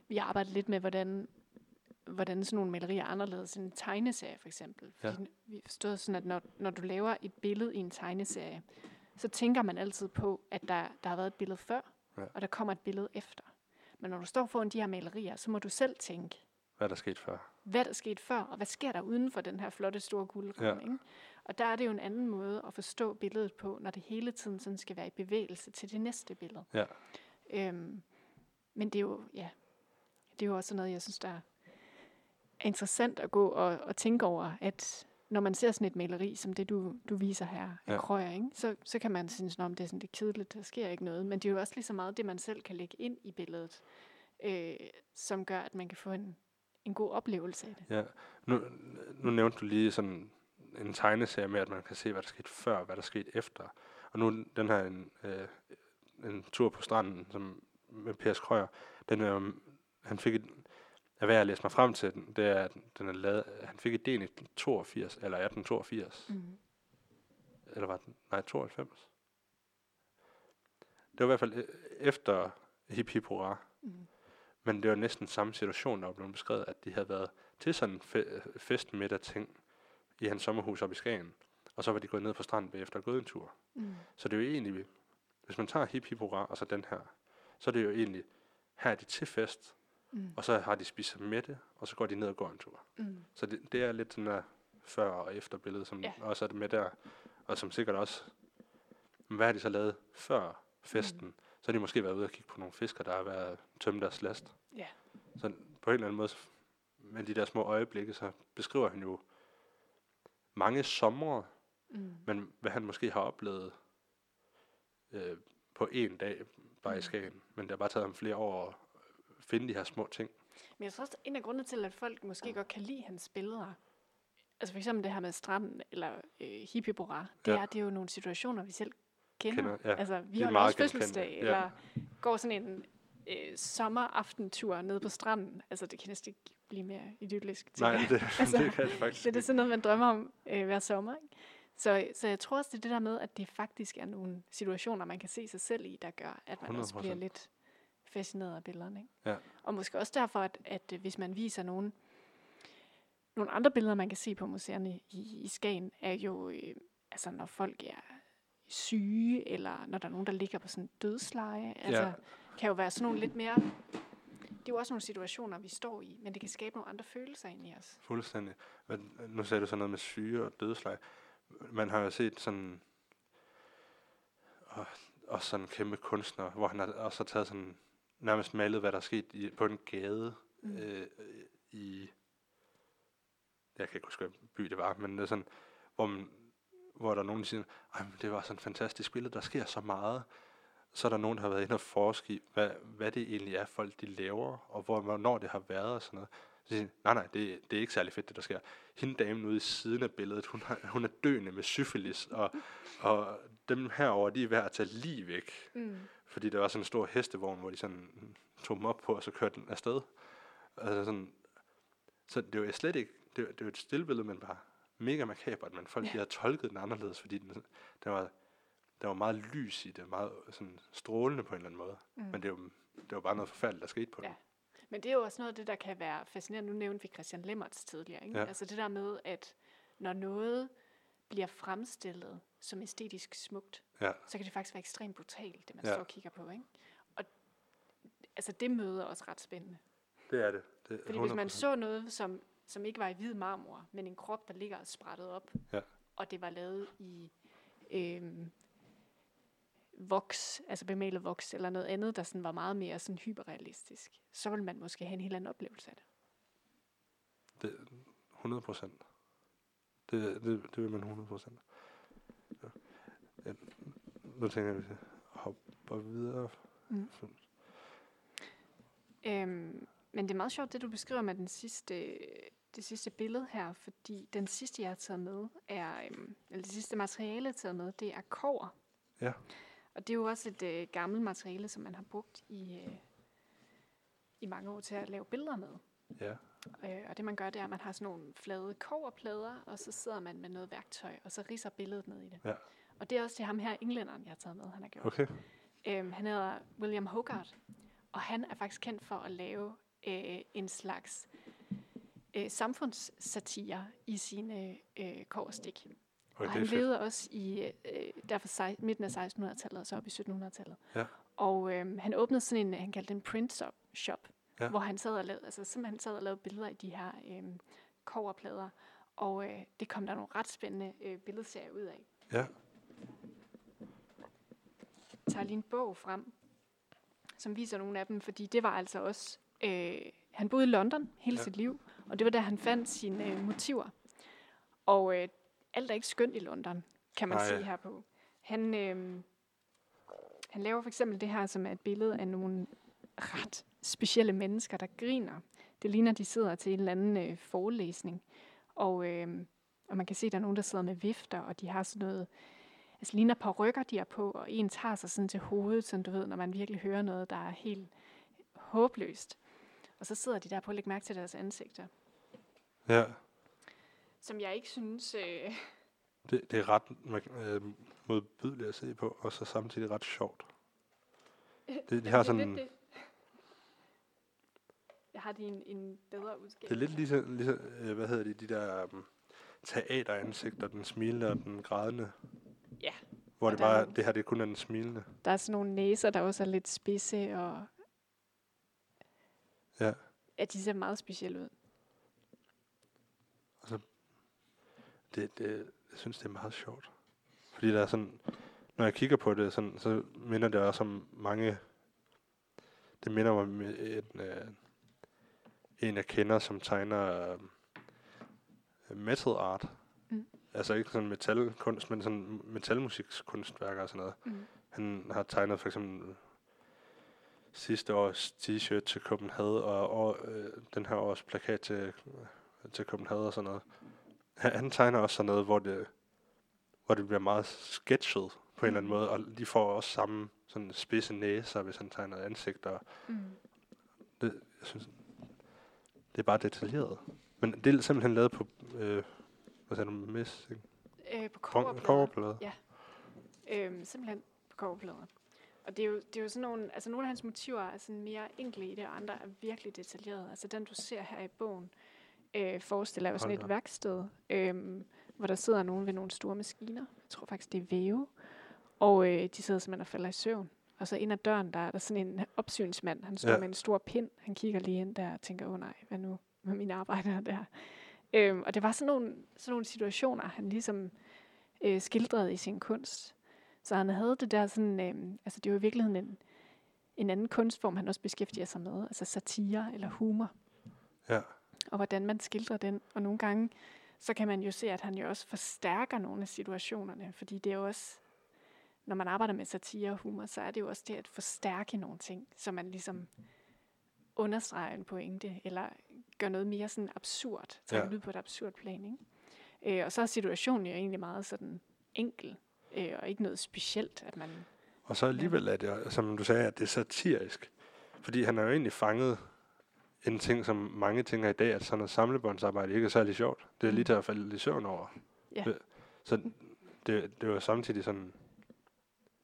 vi har arbejdet lidt med, hvordan, hvordan sådan nogle malerier er anderledes end en tegneserie, for eksempel. Ja. Fordi vi har forstået sådan, at når, når du laver et billede i en tegneserie, så tænker man altid på, at der, der har været et billede før, Ja. og der kommer et billede efter. Men når du står foran de her malerier, så må du selv tænke, Hvad er der sket før? hvad der skete før, og hvad sker der uden for den her flotte store guldramme. Ja. Og der er det jo en anden måde at forstå billedet på, når det hele tiden sådan skal være i bevægelse til det næste billede. Ja. Øhm, men det er jo, ja, det er jo også noget, jeg synes, der er interessant at gå og, og tænke over, at når man ser sådan et maleri, som det du, du viser her af Ja. Krøyer, ikke? Så, så kan man synes, om det er sådan det er kedeligt, der sker ikke noget. Men det er jo også lige så meget det, man selv kan lægge ind i billedet, øh, som gør, at man kan få en, en god oplevelse af det. Ja, nu, nu nævnte du lige sådan en tegneserie med, at man kan se, hvad der skete før, og hvad der skete efter. Og nu den her en, øh, en tur på stranden som med Per Krøyer, den er, jo- han fik et, er værd at læse mig frem til den, det er, at den er lavet, han fik idéen i 82, eller 1882, Mm. eller var den, nej, 92. Det var i hvert fald øh, efter Hip Hip Hurra, Mm. Men det var næsten samme situation, der var blevet beskrevet, at de havde været til sådan en fe- festmiddag ting i hans sommerhus oppe i Skagen. Og så var de gået ned på stranden bagefter og gået en tur. Mm. Så det er jo egentlig, hvis man tager hip hip hurra og så den her, så er det jo egentlig, her er de til fest, Mm. og så har de spist sig med det, og så går de ned og går en tur. Mm. Så det, det er lidt sådan der før og efter billede, som Ja. også er det med der, og som sikkert også, hvad har de så lavet før festen? Mm. Så har de måske været ude og kigge på nogle fisker, der har været tømt deres last. Ja. Så på en eller anden måde, med de der små øjeblikke, så beskriver han jo mange somre, Mm. men hvad han måske har oplevet øh, på en dag bare Mm. i Skagen. Men det har bare taget ham flere år finde de her små ting. Men jeg tror også, en af grundene til, at folk måske godt kan lide hans billeder, altså for eksempel det her med stranden eller øh, hippiebora, det Ja. er, det er jo nogle situationer, vi selv kender. Kender, ja. Altså, vi har også fødselsdag, ja. eller går sådan en øh, sommeraftentur nede på stranden. Altså, det kan næsten ikke blive mere idyllisk. tænker Nej, det, *laughs* Altså, det kan det faktisk det er sådan noget, man drømmer om øh, hver sommer. Ikke? Så, så jeg tror også, det er det der med, at det faktisk er nogle situationer, man kan se sig selv i, der gør, at man også bliver 100%. lidt fascineret af billederne. Ikke? Ja. Og måske også derfor, at, at øh, hvis man viser nogle, nogle andre billeder, man kan se på museerne i, i Skagen, er jo, øh, altså når folk er syge, eller når der er nogen, der ligger på sådan en dødsleje. Altså, kan jo være sådan nogle lidt mere... Det er jo også nogle situationer, vi står i, men det kan skabe nogle andre følelser ind i os. Fuldstændig. Men nu sagde du sådan noget med syge og dødsleje. Man har jo set sådan... Og, og sådan kæmpe kunstner, hvor han har også har taget sådan nærmest malet, hvad der er sket i, på en gade Mm. øh, i... Jeg kan ikke huske, hvilken by det var, men det er sådan, hvor, man, hvor der er nogen, der siger, Ej, men det var sådan et fantastisk billede, der sker så meget. Så er der nogen, der har været inde og forske i, hvad, hvad det egentlig er, folk de laver, og hvor, hvornår det har været og sådan noget. Så siger nej, nej, det, det er ikke særlig fedt, det der sker. Hende damen ude i siden af billedet, hun, har, hun er døende med syfilis, og, og dem herover de er ved at tage lige væk. Mm. Fordi der var sådan en stor hestevogn, hvor de sådan tog dem op på, og så kørte den afsted. Altså sådan, så det var slet ikke, det, var- det var et stillbillede, men bare mega makabert, men folk Ja. de havde tolket den anderledes, fordi den, den var, der var meget lys i det, meget sådan strålende på en eller anden måde. Mm. Men det var, det var bare noget forfærdeligt, der skete på Ja. den. Men det er jo også noget af det, der kan være fascinerende. Nu nævnte vi Christian Lemmerts tidligere. Ikke? Ja. Altså det der med, at når noget bliver fremstillet som æstetisk smukt, Ja. så kan det faktisk være ekstremt brutalt, det man Ja. står og kigger på. Ikke? Og altså det møder også ret spændende. Det er det. det er Fordi hvis man 100%. så noget, som, som ikke var i hvid marmor, men en krop, der ligger sprættet op, Ja. og det var lavet i, øhm, voks, altså bemalet voks, eller noget andet, der sådan var meget mere sådan hyperrealistisk, så vil man måske have en helt anden oplevelse af det. Det, 100 procent. Det, det, det vil man 100 procent. Ja, nu tænker jeg, at vi hopper videre. Mm. Øhm, men det er meget sjovt, det du beskriver med den sidste, det sidste billede her, fordi den sidste, jeg har taget med, er, øhm, eller det sidste materiale, jeg har taget med, det er kover. Ja. Og det er jo også et øh, gammelt materiale, som man har brugt i, øh, i mange år til at lave billeder med. Ja. Øh, og det man gør, det er, at man har sådan nogle flade koverplader, og så sidder man med noget værktøj, og så riser billedet ned i det. Ja. Og det er også til ham her, englænderen, jeg har taget med, han har gjort. Okay. Øhm, han hedder William Hogarth, og han er faktisk kendt for at lave øh, en slags øh, samfundssatire i sine øh, koverstik. Okay, og han levede også i øh, derfor sej, midten af 1600-tallet og så op i 1700-tallet. Ja. Og øh, han åbnede sådan en, han kaldte en print shop Ja. hvor han sad og lavede, altså simpelthen sad og lavede billeder i de her øh, koverplader. Og øh, det kom der nogle ret spændende øh, billedserier ud af. Ja. Tager lige en bog frem, som viser nogle af dem, fordi det var altså også... Øh, han boede i London hele Ja. sit liv, og det var der, han fandt sine øh, motiver. Og øh, alt er ikke skønt i London, kan man Nej. se her på. Han, øh, han laver for eksempel det her, som er et billede af nogle ret specielle mennesker, der griner. Det ligner, de sidder til en eller anden øh, forelæsning. Og, øh, og man kan se, at der er nogen, der sidder med vifter, og de har sådan noget... Altså ligner par rykker, de er på, og en tager sig sådan til hovedet, sådan du ved, når man virkelig hører noget, der er helt håbløst. Og så sidder de der på at lægge mærke til deres ansigter. Ja. Som jeg ikke synes... Øh, *laughs* Det, det er ret øh, modbydeligt at se på, og så samtidig ret sjovt. Det, de har sådan, det. Jeg har de en, en bedre udskab. det er lidt ligesom, ligesom øh, hvad hedder det, de der um, teateransigter, den smilende og den grædende. Ja. Hvor Og det bare, nogle- det her det er kun er den smilende. Der er sådan nogle næser, der også er lidt spidse, og Ja. ja, de ser meget specielle ud. Det, det, jeg synes, det er meget sjovt. Fordi der er sådan, når jeg kigger på det, sådan, så minder det også om mange, det minder mig om en, øh, en jeg kender, som tegner øh, metal art. Altså ikke sådan metalkunst, men sådan metalmusikskunstværker og sådan noget. Mm. Han har tegnet for eksempel sidste års t-shirt til Copenhagen, og år, øh, den her års plakat til, til Copenhagen og sådan noget. Han, han tegner også sådan noget, hvor det, hvor det bliver meget sketchet på en eller anden Mm. måde, og de får også samme sådan spidse næser, hvis han tegner ansigter. Mm. Det, jeg synes, det er bare detaljeret. Men det er simpelthen lavet på, øh, hvad sagde du, mis, ikke? Øh, på coverplader. Coverplade. Øhm, simpelthen på coverplader. Og det er, jo, det er jo sådan nogle, altså nogle af hans motiver er sådan mere enkle i det, og andre er virkelig detaljerede. Altså den, du ser her i bogen, øh, forestiller jo sådan et værksted, øh, hvor der sidder nogen ved nogle store maskiner. Jeg tror faktisk, det er væve. Og øh, de sidder simpelthen og falder i søvn. Og så ind ad døren, der er der sådan en opsynsmand. Han står Ja. ja. med en stor pind. Han kigger lige ind der og tænker, åh oh, nej, hvad nu med mine arbejdere der? Øhm, og det var sådan nogle, sådan nogle situationer, han ligesom øh, skildrede i sin kunst. Så han havde det der sådan, øh, altså det var i virkeligheden en, en anden kunstform, han også beskæftiger sig med, altså satire eller humor. Ja. Og hvordan man skildrer den. Og nogle gange, så kan man jo se, at han jo også forstærker nogle af situationerne, fordi det er jo også, når man arbejder med satire og humor, så er det jo også det at forstærke nogle ting, så man ligesom understreger en pointe, eller gør noget mere sådan absurd, tager Ja. ud på et absurd plan, ikke? Øh, og så er situationen jo egentlig meget sådan enkel, øh, og ikke noget specielt, at man... Og så alligevel er det, som du sagde, at det er satirisk. Fordi han har jo egentlig fanget en ting, som mange tænker i dag, at sådan noget samlebåndsarbejde ikke er særlig sjovt. Det er lige Mm. til at falde i søvn over. Ja. Så det, det var samtidig sådan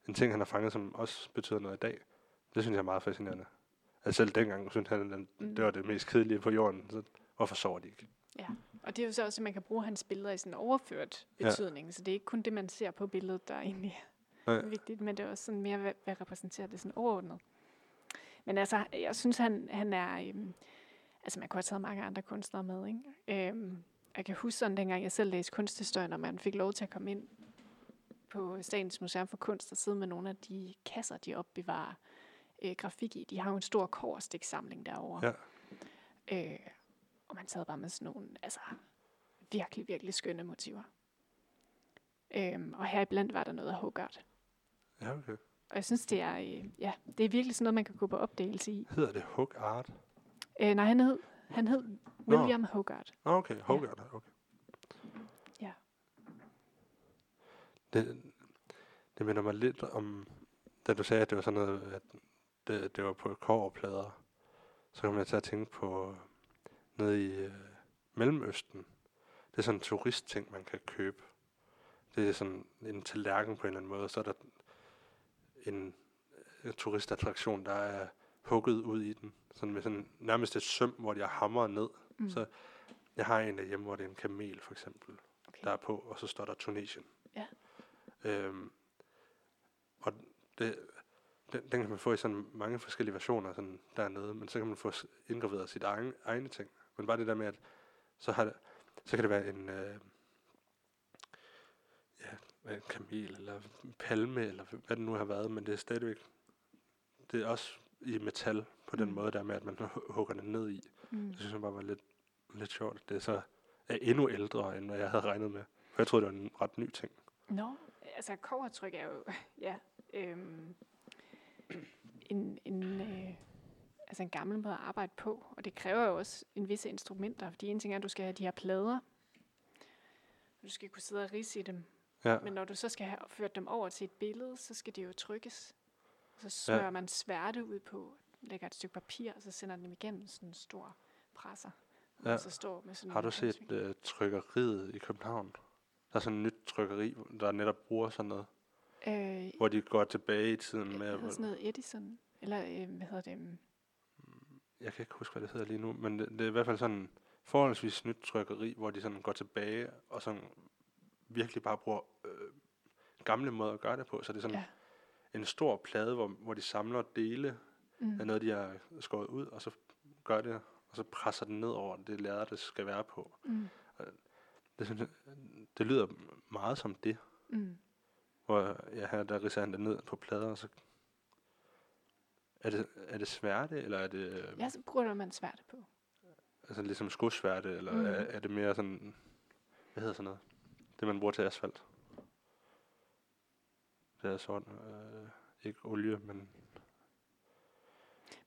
en ting, han har fanget, som også betyder noget i dag. Det synes jeg er meget fascinerende. Altså selv dengang synes han, at Mm. det var det mest kedelige på jorden. Så hvorfor sover de ikke? Og det er jo så også, at man kan bruge hans billeder i sådan en overført Ja. betydning, så det er ikke kun det, man ser på billedet, der er egentlig Nej. er vigtigt, men det er også sådan mere, hvad, hvad repræsenterer det sådan overordnet. Men altså, jeg synes, han, han er... Øhm, altså, man kunne have taget mange andre kunstnere med, ikke? Øhm, jeg kan huske sådan, dengang jeg selv læste kunsthistorie, når man fik lov til at komme ind på Statens Museum for Kunst og sidde med nogle af de kasser, de opbevarer øh, grafik i. De har jo en stor korstiksamling derovre. Ja. Øh, og man sad bare med sådan nogle, altså virkelig, virkelig skønne motiver. Øhm, og her iblandt var der noget af Hogarth. Ja, okay. Og jeg synes, det er, øh, ja, det er virkelig sådan noget, man kan gå på opdagelse i. Hedder det Hook Art? Øh, nej, han hed, han hed William Hogarth. Nå, okay. Hogarth, okay. Ja. Det, det minder mig lidt om, da du sagde, at det var sådan noget, at det, det var på koverplader. Så kom jeg til at tænke på noget i øh, Mellemøsten. Det er sådan en turistting, man kan købe. Det er sådan en tallerken på en eller anden måde. Så er der en, en turistattraktion, der er hugget ud i den. Sådan med sådan nærmest et søm, hvor har hamret ned. Mm. Så jeg har en derhjemme, hvor det er en kamel for eksempel, okay. der er på, og så står der Tunesien. Ja. Øhm, og det, den, den kan man få i sådan mange forskellige versioner sådan dernede, men så kan man få indgraveret sit egen, egne ting. Men bare det der med, at så, har det, så kan det være en, øh, ja, en kamel, eller en palme, eller hvad det nu har været, men det er stadigvæk, det er også i metal på den Mm. måde der med, at man hu- hugger det ned i. Mm. Det synes jeg bare var lidt, lidt sjovt. Det er så er endnu ældre, end hvad jeg havde regnet med. For jeg troede, det var en ret ny ting. Nå, altså kovertryk er jo, *laughs* ja, øhm, en, en, øh, altså en gammel måde at arbejde på, og det kræver jo også en visse instrumenter, fordi en ting er, at du skal have de her plader, og du skal kunne sidde og ridse i dem, Ja, men når du så skal have ført dem over til et billede, så skal det jo trykkes. Så smører ja. man sværte ud på, lægger et stykke papir, og så sender den dem igennem sådan en stor presser. Ja. Og så står med sådan har du set uh, trykkeriet i København? Der er sådan et nyt trykkeri, der netop bruger sådan noget, Øh, hvor de går tilbage i tiden med... hvor- sådan noget Edison, eller øh, hvad hedder det? øhm, Jeg kan ikke huske, hvad det hedder lige nu, men det, det er i hvert fald sådan forholdsvis nyt trykkeri, hvor de sådan går tilbage og sådan virkelig bare bruger øh, gamle måder at gøre det på. Så det er sådan Ja. en stor plade, hvor, hvor de samler dele Mm. af noget, de har skåret ud, og så gør det, og så presser den ned over det læder, det skal være på. Mm. Det, det lyder meget som det, Mm. Hvor ja, her der ridser han det ned på plader, og så er det, er det sværte, eller er det øh, Ja, så bruger man svært på. altså ligesom skosværte, eller mm. er, er det mere sådan, hvad hedder sådan noget, det man bruger til asfalt? Det er sådan, øh, ikke olie, men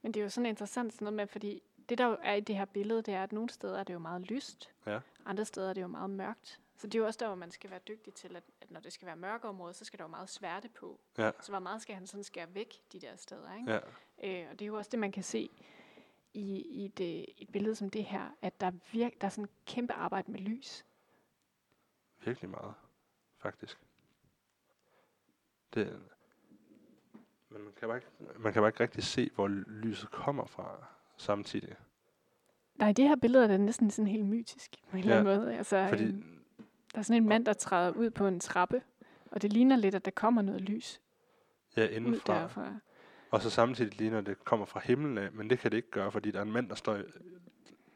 Men det er jo sådan interessant sådan noget med, fordi det der jo er i det her billede, det er, at nogle steder er det jo meget lyst, Ja. andre steder er det jo meget mørkt. Så det er jo også der, hvor man skal være dygtig til, at, at når det skal være mørke områder, så skal der jo meget sværte på. Ja. Så hvor meget skal han sådan skære væk, de der steder, ikke? ja, Øh, og det er jo også det, man kan se i, i et, øh, et billede som det her, at der, virk, der er sådan kæmpe arbejde med lys. virkelig meget, faktisk. Det, men man kan, bare ikke, man kan bare ikke rigtig se, hvor lyset kommer fra samtidig. Nej, det her billede er det næsten sådan helt mytisk på en eller anden måde. Altså, Fordi, øhm, der er sådan en mand, der træder ud på en trappe, og det ligner lidt, at der kommer noget lys ja, ud indenfra. derfra. Og så samtidig ligner det, det kommer fra himlen af, men det kan det ikke gøre, fordi der er en mand, der står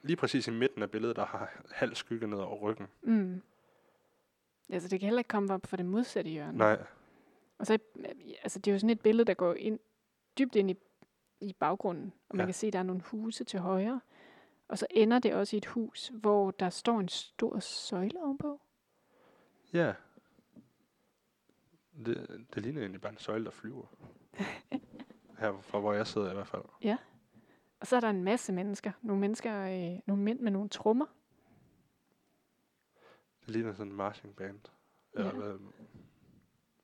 lige præcis i midten af billedet, der har halv skygge ned over ryggen. Mm. Altså, det kan heller ikke komme op fra det modsatte hjørne. Nej, Og så, altså, det er jo sådan et billede, der går ind, dybt ind i, i baggrunden, og man Ja. kan se, at der er nogle huse til højre. Og så ender det også i et hus, hvor der står en stor søjle ovenpå. Ja. Det, det ligner egentlig bare en søjle, der flyver. *laughs* Her fra hvor jeg sidder i hvert fald. Og så er der en masse mennesker. Nogle mennesker, øh, nogle mænd med nogle trommer. Det ligner sådan en marching band. Eller Ja. hvad,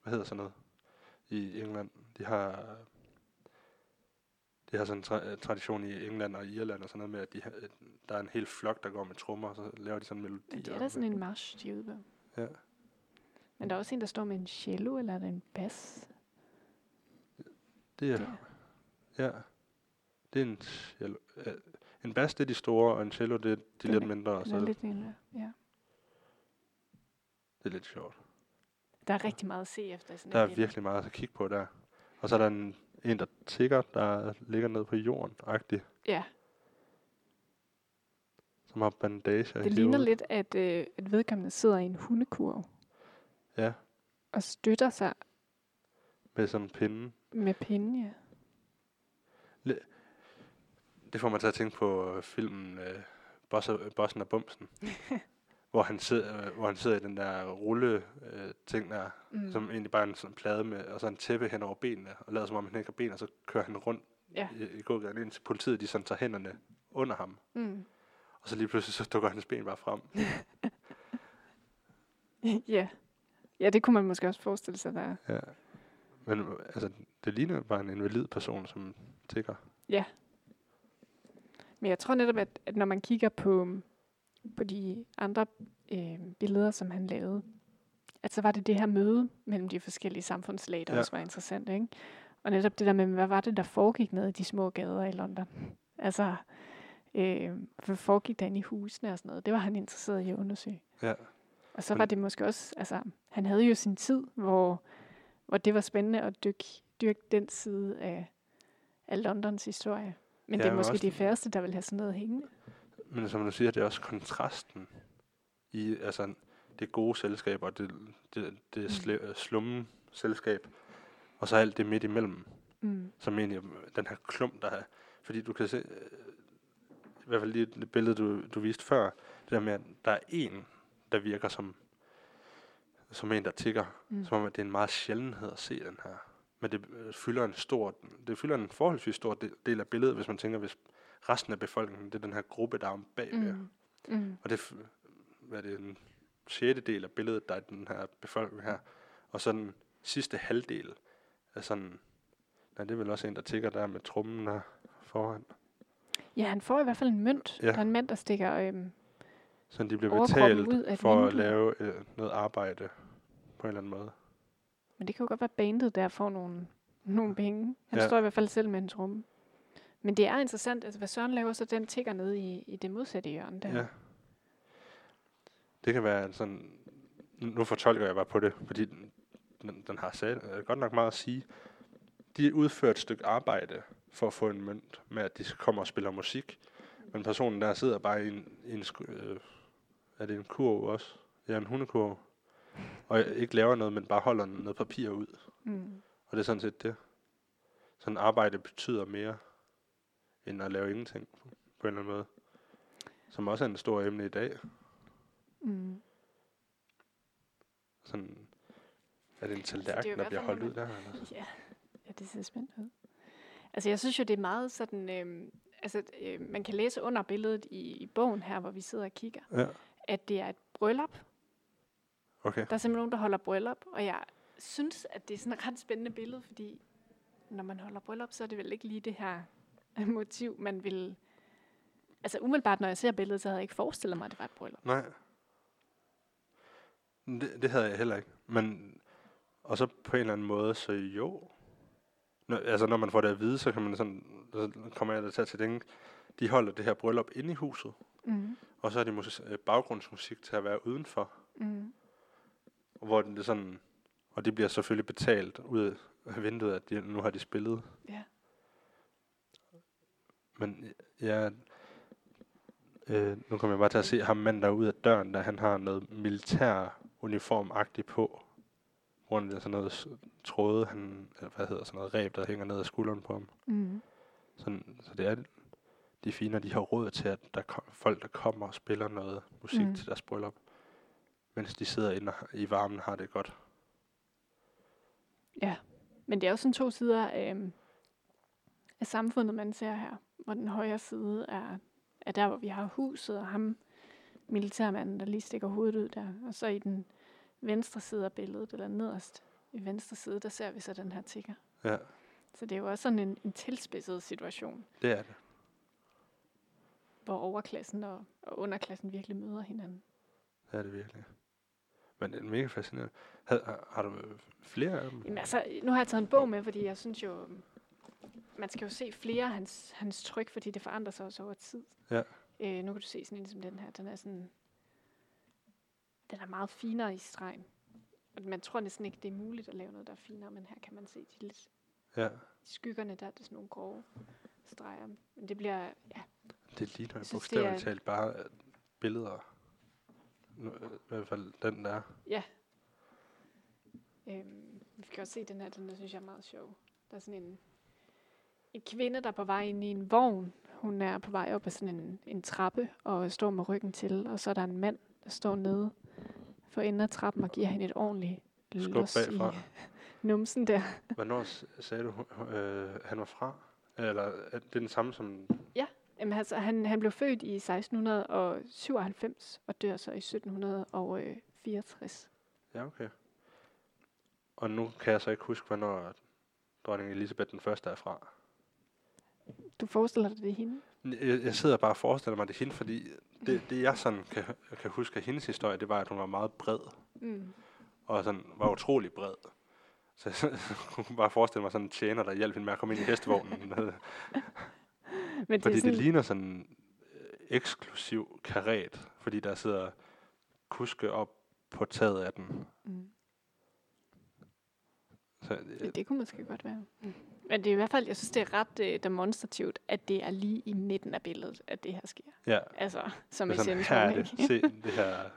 hvad hedder sådan noget? I England. De har de har sådan en tra- tradition i England og Irland og sådan noget med, at de har, der er en hel flok, der går med trommer, og så laver de sådan en melodi. Men det er da sådan en march, de er ude på. Ja. Men der er også en, der står med en cello, eller er det en bas? Det er, Der. ja. Det er en cello. øh, En bass, det er de store, og en cello, det er de Den lidt mindre. Den så er lidt mindre, ja. det er lidt sjovt. Der er rigtig meget at se efter sådan Der er virkelig meget at kigge på der. Og så er der en, en der tigger, der ligger nede på jorden, agtig, Ja, som har bandager det ligner hovedet. lidt, at, øh, at vedkommende sidder i en hundekurv. Ja. og støtter sig med sådan en pinde. med pinde, ja. Det får mig til at tænke på øh, filmen øh, Boss og- Bossen og Bumsen. *laughs* hvor, han sidder, øh, hvor han sidder i den der rulle øh, ting der, Mm. som egentlig bare er en sådan plade med, og så en tæppe hen over benene, og lader som om han ikke har ben, og så kører han rundt Ja. i, i gågaden, indtil politiet de sådan tager hænderne under ham. Mm. Og så lige pludselig så dukker hans ben bare frem. *laughs* ja. Ja, det kunne man måske også forestille sig, der Ja. Men altså, det ligner bare en invalid person, som tigger. Men jeg tror netop, at, at når man kigger på, på de andre øh, billeder, som han lavede, at så var det det her møde mellem de forskellige samfundslag, der Ja. ja. også var interessant. Ikke? Og netop det der med, hvad var det, der foregik nede i de små gader i London? Altså, øh, hvad foregik der inde i husene og sådan noget? Det var han interesseret i at undersøge. Ja. Og så var det måske også, altså, han havde jo sin tid, hvor, hvor det var spændende at dykke, dyrke den side af, af Londons historie. Men Ja, det er måske de færreste, der vil have sådan noget hængende. Men som du siger, det er også kontrasten i altså, det gode selskab og det, det, det Mm. sl- slumme selskab, og så alt det midt imellem, Mm. som egentlig den her klump, der er. Fordi du kan se, øh, i hvert fald lige det billede, du, du viste før, det der med, at der er en, der virker som, som en, der tigger. Mm. Som om, at det er en meget sjældenhed at se den her. Men det øh, fylder en stor, det fylder en forholdsvis stor del, af billedet, hvis man tænker, hvis resten af befolkningen, det er den her gruppe, der er om bagved. Mm. Mm. Og det er, hvad er det, en sjette del af billedet, der er den her befolkning her. Og så den sidste halvdel er sådan, nej, det er vel også en, der tigger der med trummen der foran. Ja, han får i hvert fald en mønt. Ja. Der er en mand, der stikker... Øhm, Så de bliver betalt for at vindue. lave øh, noget arbejde på en eller anden måde. men det kan jo godt være bandet, der får nogle, nogle penge. Han Ja. står i hvert fald selv med en tromme. Men det er interessant, altså hvad Søren laver, så den tigger ned i, i det modsatte hjørne der. Ja. Det kan være sådan, nu fortolker jeg bare på det, fordi den, den, har sat, øh, godt nok meget at sige. De udfører et stykke arbejde for at få en mønt med, at de kommer og spiller musik. Men personen der sidder bare i en, i en sku- øh, er det en kurv også? Ja, en hundekurv. Og ikke laver noget, men bare holder noget papir ud. Mm. Og det er sådan set det. Sådan arbejde betyder mere, end at lave ingenting på en eller anden måde. Som også er en stor emne i dag. Mm. Sådan, er det en tallerken, der hvert bliver fald, holdt ud der? Eller? *laughs* Ja. ja, det ser spændende ud. Altså, jeg synes jo, det er meget sådan... Øhm, altså, øh, man kan læse under billedet i, i bogen her, hvor vi sidder og kigger, Ja, at det er et bryllup. okay. Der er simpelthen nogen, der holder bryllup, og jeg synes, at det er sådan et ret spændende billede, fordi når man holder bryllup, så er det vel ikke lige det her *laughs* motiv, man vil... Altså umiddelbart, når jeg ser billedet, så havde jeg ikke forestillet mig, at det var et bryllup. Nej. Det, det havde jeg heller ikke. Men, og så på en eller anden måde, så jo. Når, altså når man får det at vide, så kan man sådan, så kommer jeg da til at tænke, de holder det her bryllup inde i huset, Mm. og så er det mus- øh, baggrundsmusik til at være udenfor. Mm. Hvor det er sådan, og det bliver selvfølgelig betalt ud af vinduet, at de, nu har de spillet. Ja. Men ja, øh, nu kommer jeg bare til at se ham mand der er ude af døren, der han har noget militær uniformagtigt på. Rundt af sådan noget tråde, han, eller hvad hedder sådan noget ræb, der hænger ned ad skulderen på ham. Mm. Sådan, så det er de fine, de har råd til, at der kom, folk, der kommer og spiller noget musik Mm. til deres bryllup, mens de sidder inde i varmen har det godt. Ja, men det er jo sådan to sider af, af samfundet, man ser her. Hvor den højre side er, er der, hvor vi har huset, og ham, militærmanden, der lige stikker hovedet ud der. Og så i den venstre side af billedet, eller nederst i venstre side, der ser vi så den her tigger. Ja, Så det er jo også sådan en, en tilspidset situation, det er det. Hvor overklassen og, og underklassen virkelig møder hinanden. Det er det virkelig. Men det er mega fascinerende. Har, har, du flere af dem? Jamen altså, nu har jeg taget en bog med, fordi jeg synes jo, man skal jo se flere af hans, hans tryk, fordi det forandrer sig også over tid. Ja. Øh, nu kan du se sådan en som den her, den er sådan, den er meget finere i stregen. Og man tror næsten ikke, det er muligt at lave noget, der er finere, men her kan man se de lidt Ja, skyggerne, der er det sådan nogle grove streger. Men det bliver, ja, det ligner Jeg synes, det bogstaveligt er- talt bare billeder. Øh, I hvert fald den der. ja. Øhm, vi kan også se den her, den der synes jeg er meget sjov. Der er sådan en, en kvinde, der er på vej ind i en vogn. Hun er på vej op ad sådan en, en trappe og står med ryggen til. Og så er der en mand, der står nede for enden af trappen og giver hende et ordentligt Skub los i bagfra. *laughs* numsen der. Hvornår sagde du, øh, han var fra? Eller er det den samme som... Jamen, altså, han, han blev født i 1697 og dør så i 1764. Ja, okay. Og nu kan jeg så ikke huske, hvornår dronning Elisabeth den første er fra. Du forestiller dig det er hende? Jeg, jeg sidder bare og forestiller mig det er hende, fordi det, det jeg sådan kan, kan huske af hendes historie, det var, at hun var meget bred. Mm. og sådan var utrolig bred. Så jeg *laughs* kunne bare forestille mig sådan en tjener, der hjalp hende med at komme ind i hestevognen. Men fordi det sådan, det ligner sådan øh, eksklusiv karet, fordi der sidder kuske op på taget af den. mm. Så, Ja, det kunne måske godt være. Mm. Men det er i hvert fald, jeg synes, det er ret øh, demonstrativt, at det er lige i midten af billedet, at det her sker. ja, Altså, som i centrum, her er det. Se det her.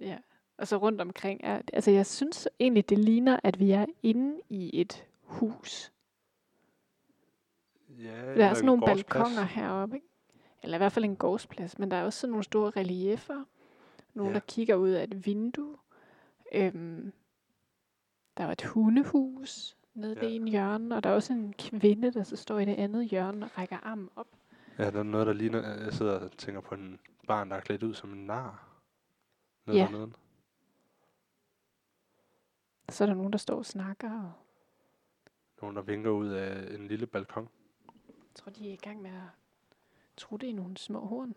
Ja. Og så rundt omkring er, altså jeg synes egentlig, det ligner, at vi er inde i et hus. Ja, Der er sådan nogle balkonger heroppe, ikke? Eller i hvert fald en gårdsplads, men der er også sådan nogle store reliefer. Nogle, Ja. der kigger ud af et vindue. Øhm, der er et hundehus nede Ja. ved en hjørne, og der er også en kvinde, der så står i det andet hjørne og rækker armen op. Ja, der er noget, der ligner, jeg sidder og tænker på en barn, der er klædt ud som en nar. Nede Ja. dernede. Så er der nogen, der står og snakker, og Nogen, der vinker ud af en lille balkon. Jeg tror, de er i gang med at trutte i nogle små horn.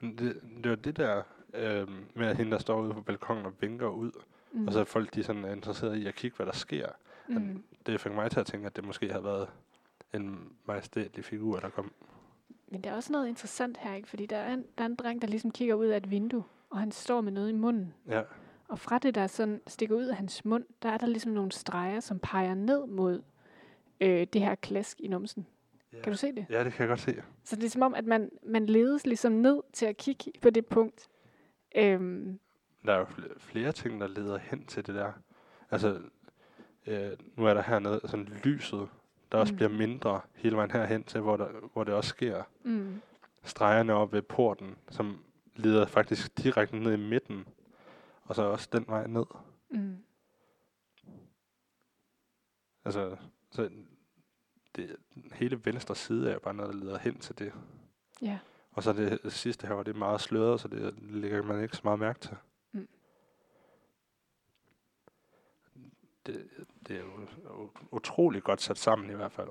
Men det, det var det der øh, med, at hende, der står ude på balkonen og vinker ud, mm. og så er folk, de sådan er interesseret i at kigge, hvad der sker. mm. Det fik mig til at tænke, at det måske havde været en majestætlig figur, der kom. Men der er også noget interessant her, ikke? Fordi der er, en, der er en dreng, der ligesom kigger ud af et vindue, og han står med noget i munden. Ja, Og fra det, der sådan stikker ud af hans mund, der er der ligesom nogle streger, som peger ned mod øh, det her klask i numsen. ja. Kan du se det? Ja, det kan jeg godt se. Så det er som om, at man, man ledes ligesom ned til at kigge på det punkt. Øhm, Der er jo fl- flere ting, der leder hen til det der. Altså, øh, nu er der hernede sådan lyset, der også Mm. bliver mindre hele vejen herhen til, hvor, der, hvor det også sker. mm, Stregerne op ved porten, som leder faktisk direkte ned i midten, og så også den vej ned. mm, Altså, så det, hele venstre side er jo bare noget, der leder hen til det. ja. Og så det, det sidste her, hvor det er meget sløret, så det lægger man ikke så meget mærke til. Mm. Det, det er jo utrolig godt sat sammen i hvert fald.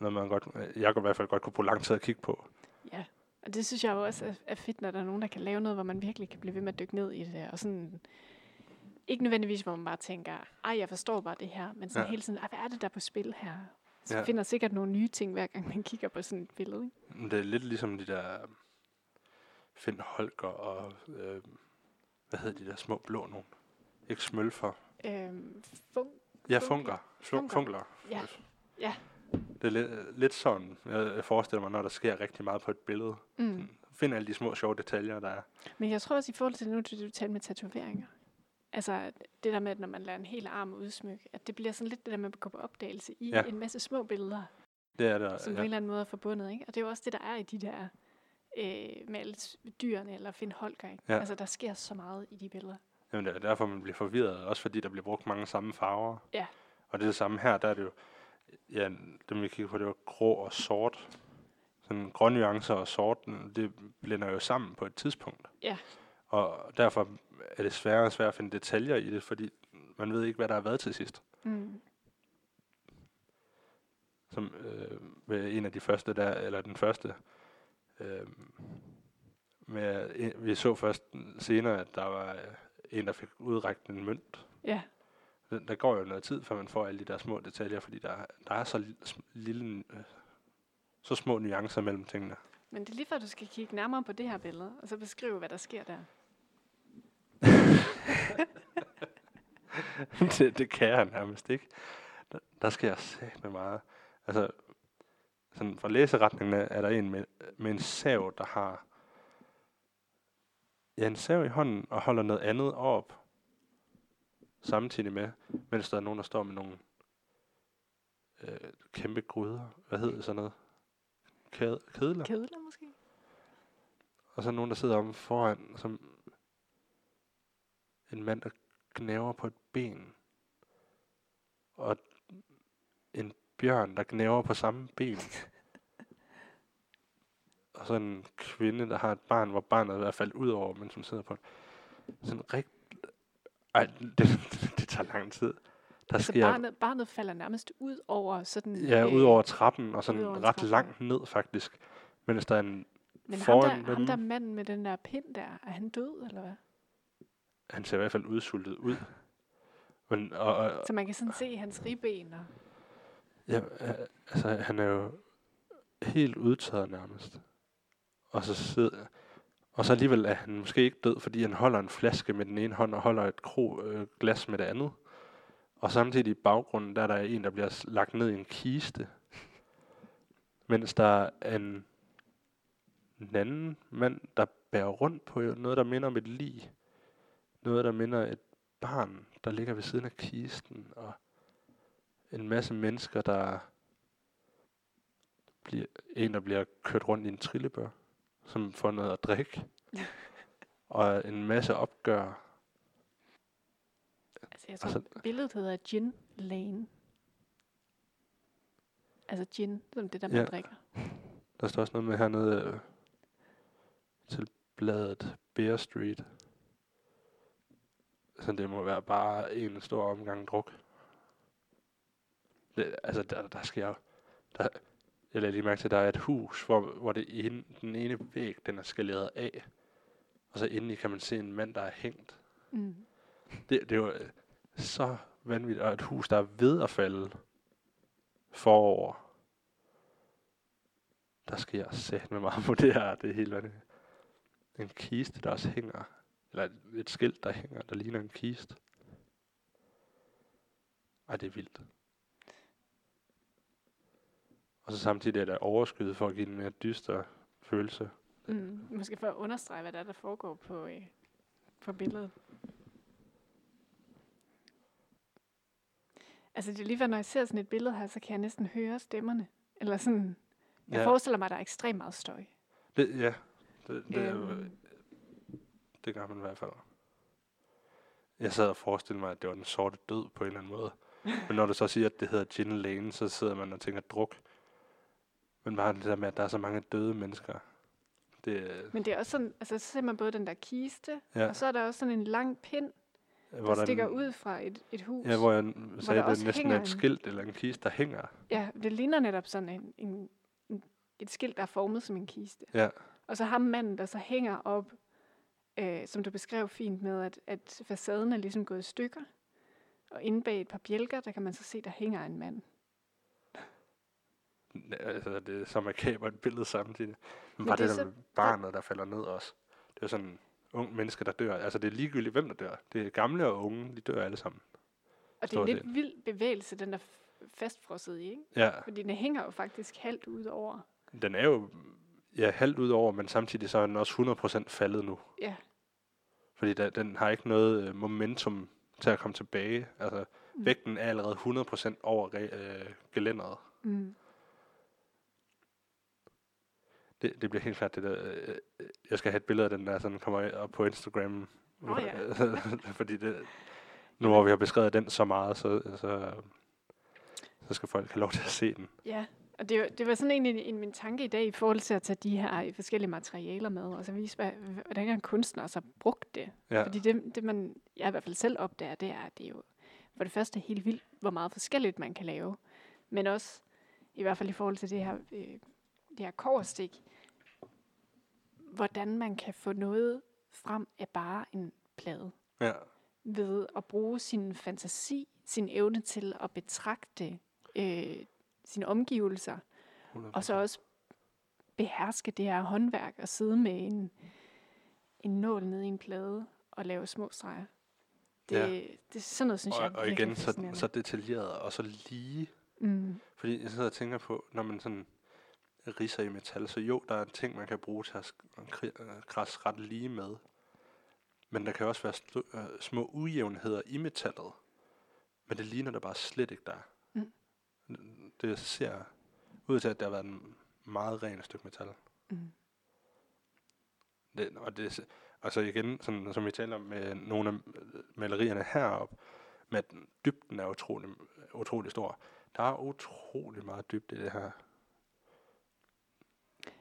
Noget man godt, jeg kan i hvert fald godt kunne bruge lang tid at kigge på. Ja, og det synes jeg også er, er fedt, når der er nogen, der kan lave noget, hvor man virkelig kan blive ved med at dykke ned i det der. Og sådan, ikke nødvendigvis, hvor man bare tænker, ej, jeg forstår bare det her, men sådan Ja. hele tiden, hvad er det der er på spil her? Så Ja. finder sikkert nogle nye ting, hver gang man kigger på sådan et billede. Ikke? Det er lidt ligesom de der Finn Holger og, øh, hvad hedder de der små blå nogen? Ikke smølfer. Øhm, fun, Ja, Funker. Funker. Funkler. Ja. Ja. Det er lidt, lidt sådan, jeg forestiller mig, når der sker rigtig meget på et billede. mm. Find alle de små sjove detaljer, der er. Men jeg tror også i forhold til nu, det du talte med tatoveringer. Altså det der med, at når man lader en hel arm udsmykke, at det bliver sådan lidt det der med at gå på opdagelse i Ja. ja. en masse små billeder, Det er der. som på en Ja. eller anden måde er forbundet. Ikke? Og det er jo også det, der er i de der øh, med alle dyrene, eller Finn Holger. Ikke? Ja. Altså der sker så meget i de billeder. Jamen, det er derfor, man bliver forvirret. Også fordi, der bliver brugt mange samme farver. Ja. Og det er det samme her, der er det jo, ja, dem vi kigger på, det var grå og sort. Sådan grønne nuancer og sort, det blænder jo sammen på et tidspunkt. Ja. Og derfor er det sværere og sværere at finde detaljer i det, fordi man ved ikke, hvad der har været til sidst. Mm. Som øh, med en af de første der, eller den første, øh, med, en- vi så først senere, at der var øh, en, der fik udrækt en mønt. Ja, Der, der går jo noget tid, før man får alle de der små detaljer, fordi der, der er så lille øh, så små nuancer mellem tingene. men det er lige før, du skal kigge nærmere på det her billede, og så beskrive, hvad der sker der. *laughs* det, det kan jeg nærmest ikke. Der, der sker med meget. Altså, sådan fra læseretningen er der en med, med en sav, der har ja, en sav i hånden og holder noget andet op samtidig med, mens der er nogen, der står med nogle øh, kæmpe gryder. Hvad hedder det sådan noget? Kæde, kedler? Kedler måske? Og så er nogen, der sidder om foran, som en mand, der knæver på et ben. Og en bjørn, der knæver på samme ben. og så en kvinde, der har et barn, hvor barnet er i hvert fald ud over, mens hun sidder på det. Sådan rigt... Ej, det, *laughs* det tager lang tid. Der Altså sker... barnet, barnet falder nærmest ud over sådan... Ja, øh, ud over trappen, og sådan ret trappe. langt ned faktisk. Mens der er en... Men ham foran der, ham der manden med den der pind der, er han død, eller hvad? Han ser i hvert fald udsultet ud. Men, og, og, Så man kan sådan se hans ribben. Og, ja, øh, altså, han er jo helt udtaget nærmest. Og så sidder... Og så alligevel er han måske ikke død, fordi han holder en flaske med den ene hånd og holder et kro, øh, glas med det andet. Og samtidig i baggrunden, der er der en, der bliver lagt ned i en kiste. Mens der er en, en anden mand, der bærer rundt på noget, der minder om et lig. Noget, der minder et barn, der ligger ved siden af kisten. Og en masse mennesker, der bliver, en, der bliver kørt rundt i en trillebør, som får noget at drikke. *laughs* og en masse opgør. altså jeg tror, Og så, billedet hedder Gin Lane. Altså gin, som det der, man Ja. drikker. Der står også noget med hernede øh, til bladet Bear Street. Så det må være bare en stor omgang druk. Det, altså, der, der sker der, jeg lader lige mærke til, at der er et hus, hvor, hvor det ene, den ene væg, den er skaleret af. Og så indeni kan man se en mand, der er hængt. Mm. Det, det er jo øh, så vanvittigt. Og et hus, der er ved at falde forover. Der sker sæt med meget på det her. Det er helt vanvittigt. En kiste, der også hænger. Eller et, et skilt, der hænger, der ligner en kiste. Ej, det er vildt. Og så samtidig er der overskyet for at give en mere dyster følelse. Mm. Måske for at understrege, hvad der er, der foregår på, øh, på billedet. Altså det er lige før, når jeg ser sådan et billede her, så kan jeg næsten høre stemmerne. Eller sådan, jeg Ja. forestiller mig, at der er ekstremt meget støj. Det, ja, det, det, øhm. Det gør man i hvert fald. Jeg sad og forestillede mig, at det var den sorte død på en eller anden måde. Men når du så siger, at det hedder Gin Lane, så sidder man og tænker druk. Men bare det der med, at der er så mange døde mennesker. Det, Men det er også sådan, altså så ser man både den der kiste, Ja. og så er der også sådan en lang pind, hvor der der stikker en, ud fra et, et hus. Ja, hvor jeg sagde, at det næsten er et skilt eller en kiste, der hænger. Ja, det ligner netop sådan en, en, en, et skilt, der er formet som en kiste. Ja, Og så ham manden, der så hænger op, øh, som du beskrev fint med, at, at facaden er ligesom gået i stykker. Og inde bag et par bjælker, der kan man så se, der hænger en mand. altså det er så makabert et billede samtidig. Men Men bare det det, er der så- barnet, der falder ned også. Det er sådan en ung menneske, der dør. Altså det er ligegyldigt, hvem der dør. Det er gamle og unge, de dør alle sammen. Og det er en lidt vild bevægelse, den er f- fastfrosset i, ikke? Ja, Fordi den hænger jo faktisk halvt ud over. den er jo ja, halvt ud over, men samtidig så er den også 100% faldet nu. Ja. Fordi der, den har ikke noget øh, momentum til at komme tilbage. Altså, Mm. vægten er allerede 100% over øh, gelænderet. Mm. Det, det bliver helt klart det der. Øh, øh, jeg skal have et billede af den der, så den kommer op på Instagram. Åh, ja. *laughs* Fordi det, nu hvor vi har beskrevet den så meget, så, så, så skal folk have lov til at se den. Ja, og det, var- det var sådan egentlig en, min tanke i dag i forhold til at tage de her øh, forskellige materialer med, og så vise, hvad, hvordan en kunstner så brugt det. Ja, Fordi det, det, man jeg i hvert fald selv opdager, det er, at det er jo for det første helt vildt, hvor meget forskelligt man kan lave. Men også, i hvert fald i forhold til det her, øh, det her korstik, hvordan man kan få noget frem af bare en plade. ja. Ved at bruge sin fantasi, sin evne til at betragte øh, sine omgivelser, 100%. og så også beherske det her håndværk og sidde med en, en nål nede i en plade og lave små streger. Det, Ja. det er sådan noget, synes jeg og, er og igen, så, så detaljeret og så lige. Mm, Fordi jeg sidder og tænker på, når man sådan riser i metal, så jo, der er en ting, man kan bruge til at kri- øh, krasse ret lige med. Men der kan også være øh, små ujævnheder i metallet. Men det ligner der bare slet ikke, der er. Det ser ud til, at det har været en meget ren stykke metal. Mm. Det, og det, er- altså igen, sådan, som vi taler om med nogle af malerierne heroppe, med at dybden er utrolig, utrolig stor. Der er utrolig meget dybde i det her.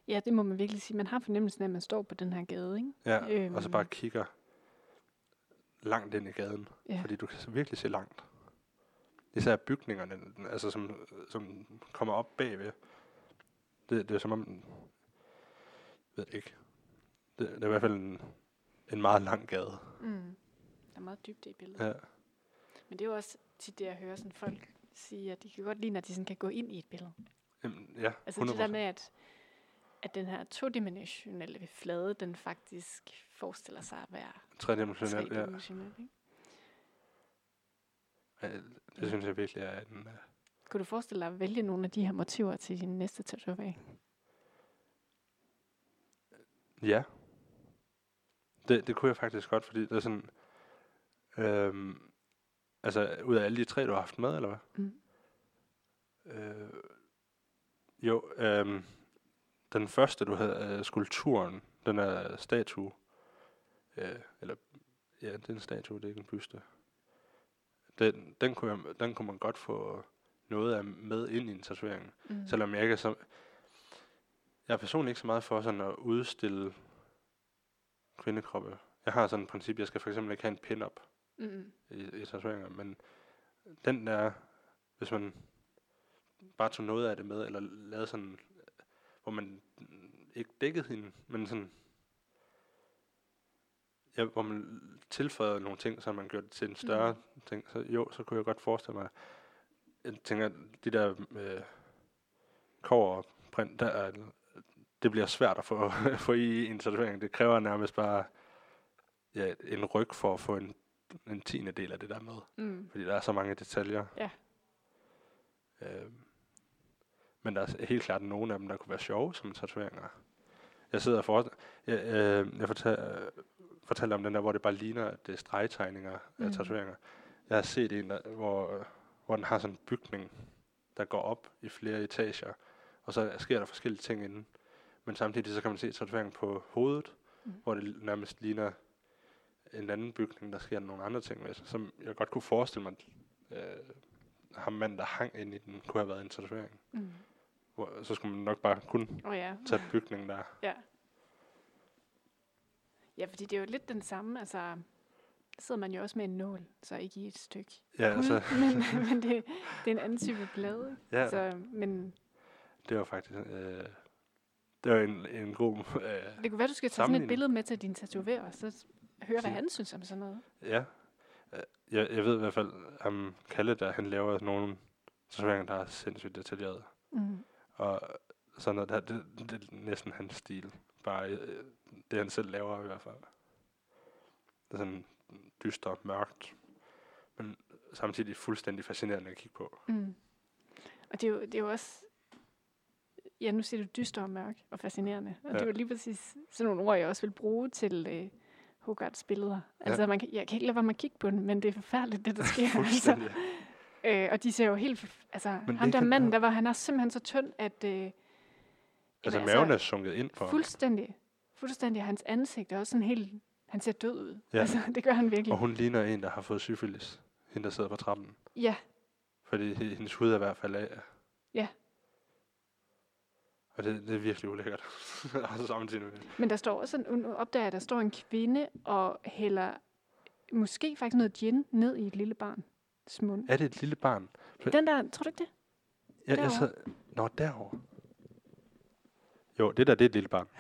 Ja, det må man virkelig sige. Man har fornemmelsen af, at man står på den her gade, ikke? Ja, øhm. og så Øhm. bare kigger langt ind i gaden, Ja. fordi du kan så virkelig se langt. Især bygningerne, altså som, som kommer op bagved. Det, det er som om, jeg ved ikke, det, det er i hvert fald en, en meget lang gade. Mm. Der er meget dybde i billedet. Ja. Men det er jo også tit det, jeg hører sådan folk sige, at de kan godt lide, når de sådan kan gå ind i et billede. Jamen, ja, Altså 100%. det der med, at, at den her todimensionelle flade, den faktisk forestiller sig at være Tredimensionel, ja. tredimensionel. Ikke? Ja. Det synes jeg virkelig er en... øh, Kunne du forestille dig at vælge nogle af de her motiver til din næste tatovering? Ja. Det, det kunne jeg faktisk godt, fordi det er sådan... Øhm, altså, ud af alle de tre, du har haft med, eller hvad? Mm. Øh, jo, øhm, den første, du havde, øh, skulpturen, den er statue. Øh, eller, ja, det er en statue, det er ikke en byste. Den, den, kunne jeg, den kunne man godt få noget af med ind i en tatovering. Mm. Selvom jeg ikke er så... Jeg er personligt ikke så meget for sådan at udstille kvindekroppe. Jeg har sådan et princip, jeg skal for eksempel ikke have en pin-up Mm. i, i tatoveringer, men den der, hvis man bare tog noget af det med, eller lavede sådan, hvor man ikke dækkede hende, men sådan, ja, hvor man tilføjede nogle ting, så man gjorde det til en større mm. ting, så jo, så kunne jeg godt forestille mig, jeg tænker, de der øh, print, der er, det bliver svært at få, *laughs* få i en tatovering. Det kræver nærmest bare ja, en ryg for at få en, en tiende del af det der med. Mm. Fordi der er så mange detaljer. Ja. Øh, men der er helt klart nogle af dem, der kunne være sjove som tatoveringer. Jeg sidder for... Jeg, øh, jeg fortalte, fortalte om den der, hvor det bare ligner, at det er stregtegninger af Mhm. tatoveringer. Jeg har set en, der, hvor, hvor den har sådan en bygning, der går op i flere etager, og så sker der forskellige ting inden. Men samtidig så kan man se tatoveringen på hovedet, Mm. hvor det nærmest ligner en anden bygning, der sker nogle andre ting med, som jeg godt kunne forestille mig, øh, ham mand, der hang ind i den, kunne have været en tatovering. Mm. Hvor, så skulle man nok bare kun Oh, ja. tage bygningen der. ja. Ja, fordi det er jo lidt den samme, altså, der sidder man jo også med en nål, så ikke i et stykke Ja, altså, *laughs* men, men det, det er en anden type plade. ja Så, men det var faktisk, øh, det var en, en god, øh, det kunne være, du skal tage sådan et billede med til din tatoverer, og så høre, hvad han synes om sådan noget. ja. Jeg, jeg ved i hvert fald, om Kalle der, han laver nogle tatoveringer, der er sindssygt detaljerede. Mm. Og sådan noget der, det, det er næsten hans stil. Bare øh, det, han selv laver i hvert fald. Det er sådan dystert, mørkt, men samtidig fuldstændig fascinerende at kigge på. Mm. Og det er, jo, det er jo også, ja nu siger du dyster og mørk og fascinerende, og ja. det Ja. er jo lige præcis sådan nogle ord, jeg også vil bruge til øh, Hogarts billeder. Altså, man kan, jeg kan ikke lade være med at kigge på den, men det er forfærdeligt, det der *laughs* sker. altså. Fuldstændig. Øh, og de ser jo helt... Altså, Men ham der manden, der var, han er simpelthen så tynd, at... Øh, Altså, jamen, maven er sunket ind på ham. Fuldstændig. Fuldstændig. Hans ansigt er også sådan helt... Han ser død ud. Ja. Altså, det gør han virkelig. Og hun ligner en, der har fået syfilis. Hende, der sidder på trappen. Ja, Fordi he- hendes hud er i hvert fald af. Ja. Og det, det er virkelig ulækkert. *laughs* og så samtidig med men der står også... Nu opdager jeg, at der står en kvinde og hælder måske faktisk noget gin ned i et lille barns mund. Er det et lille barn? Den der, tror du ikke det? Jeg, jeg Derovre. sad, Nå, derovre. Jo, det der, det er et lille barn. *laughs*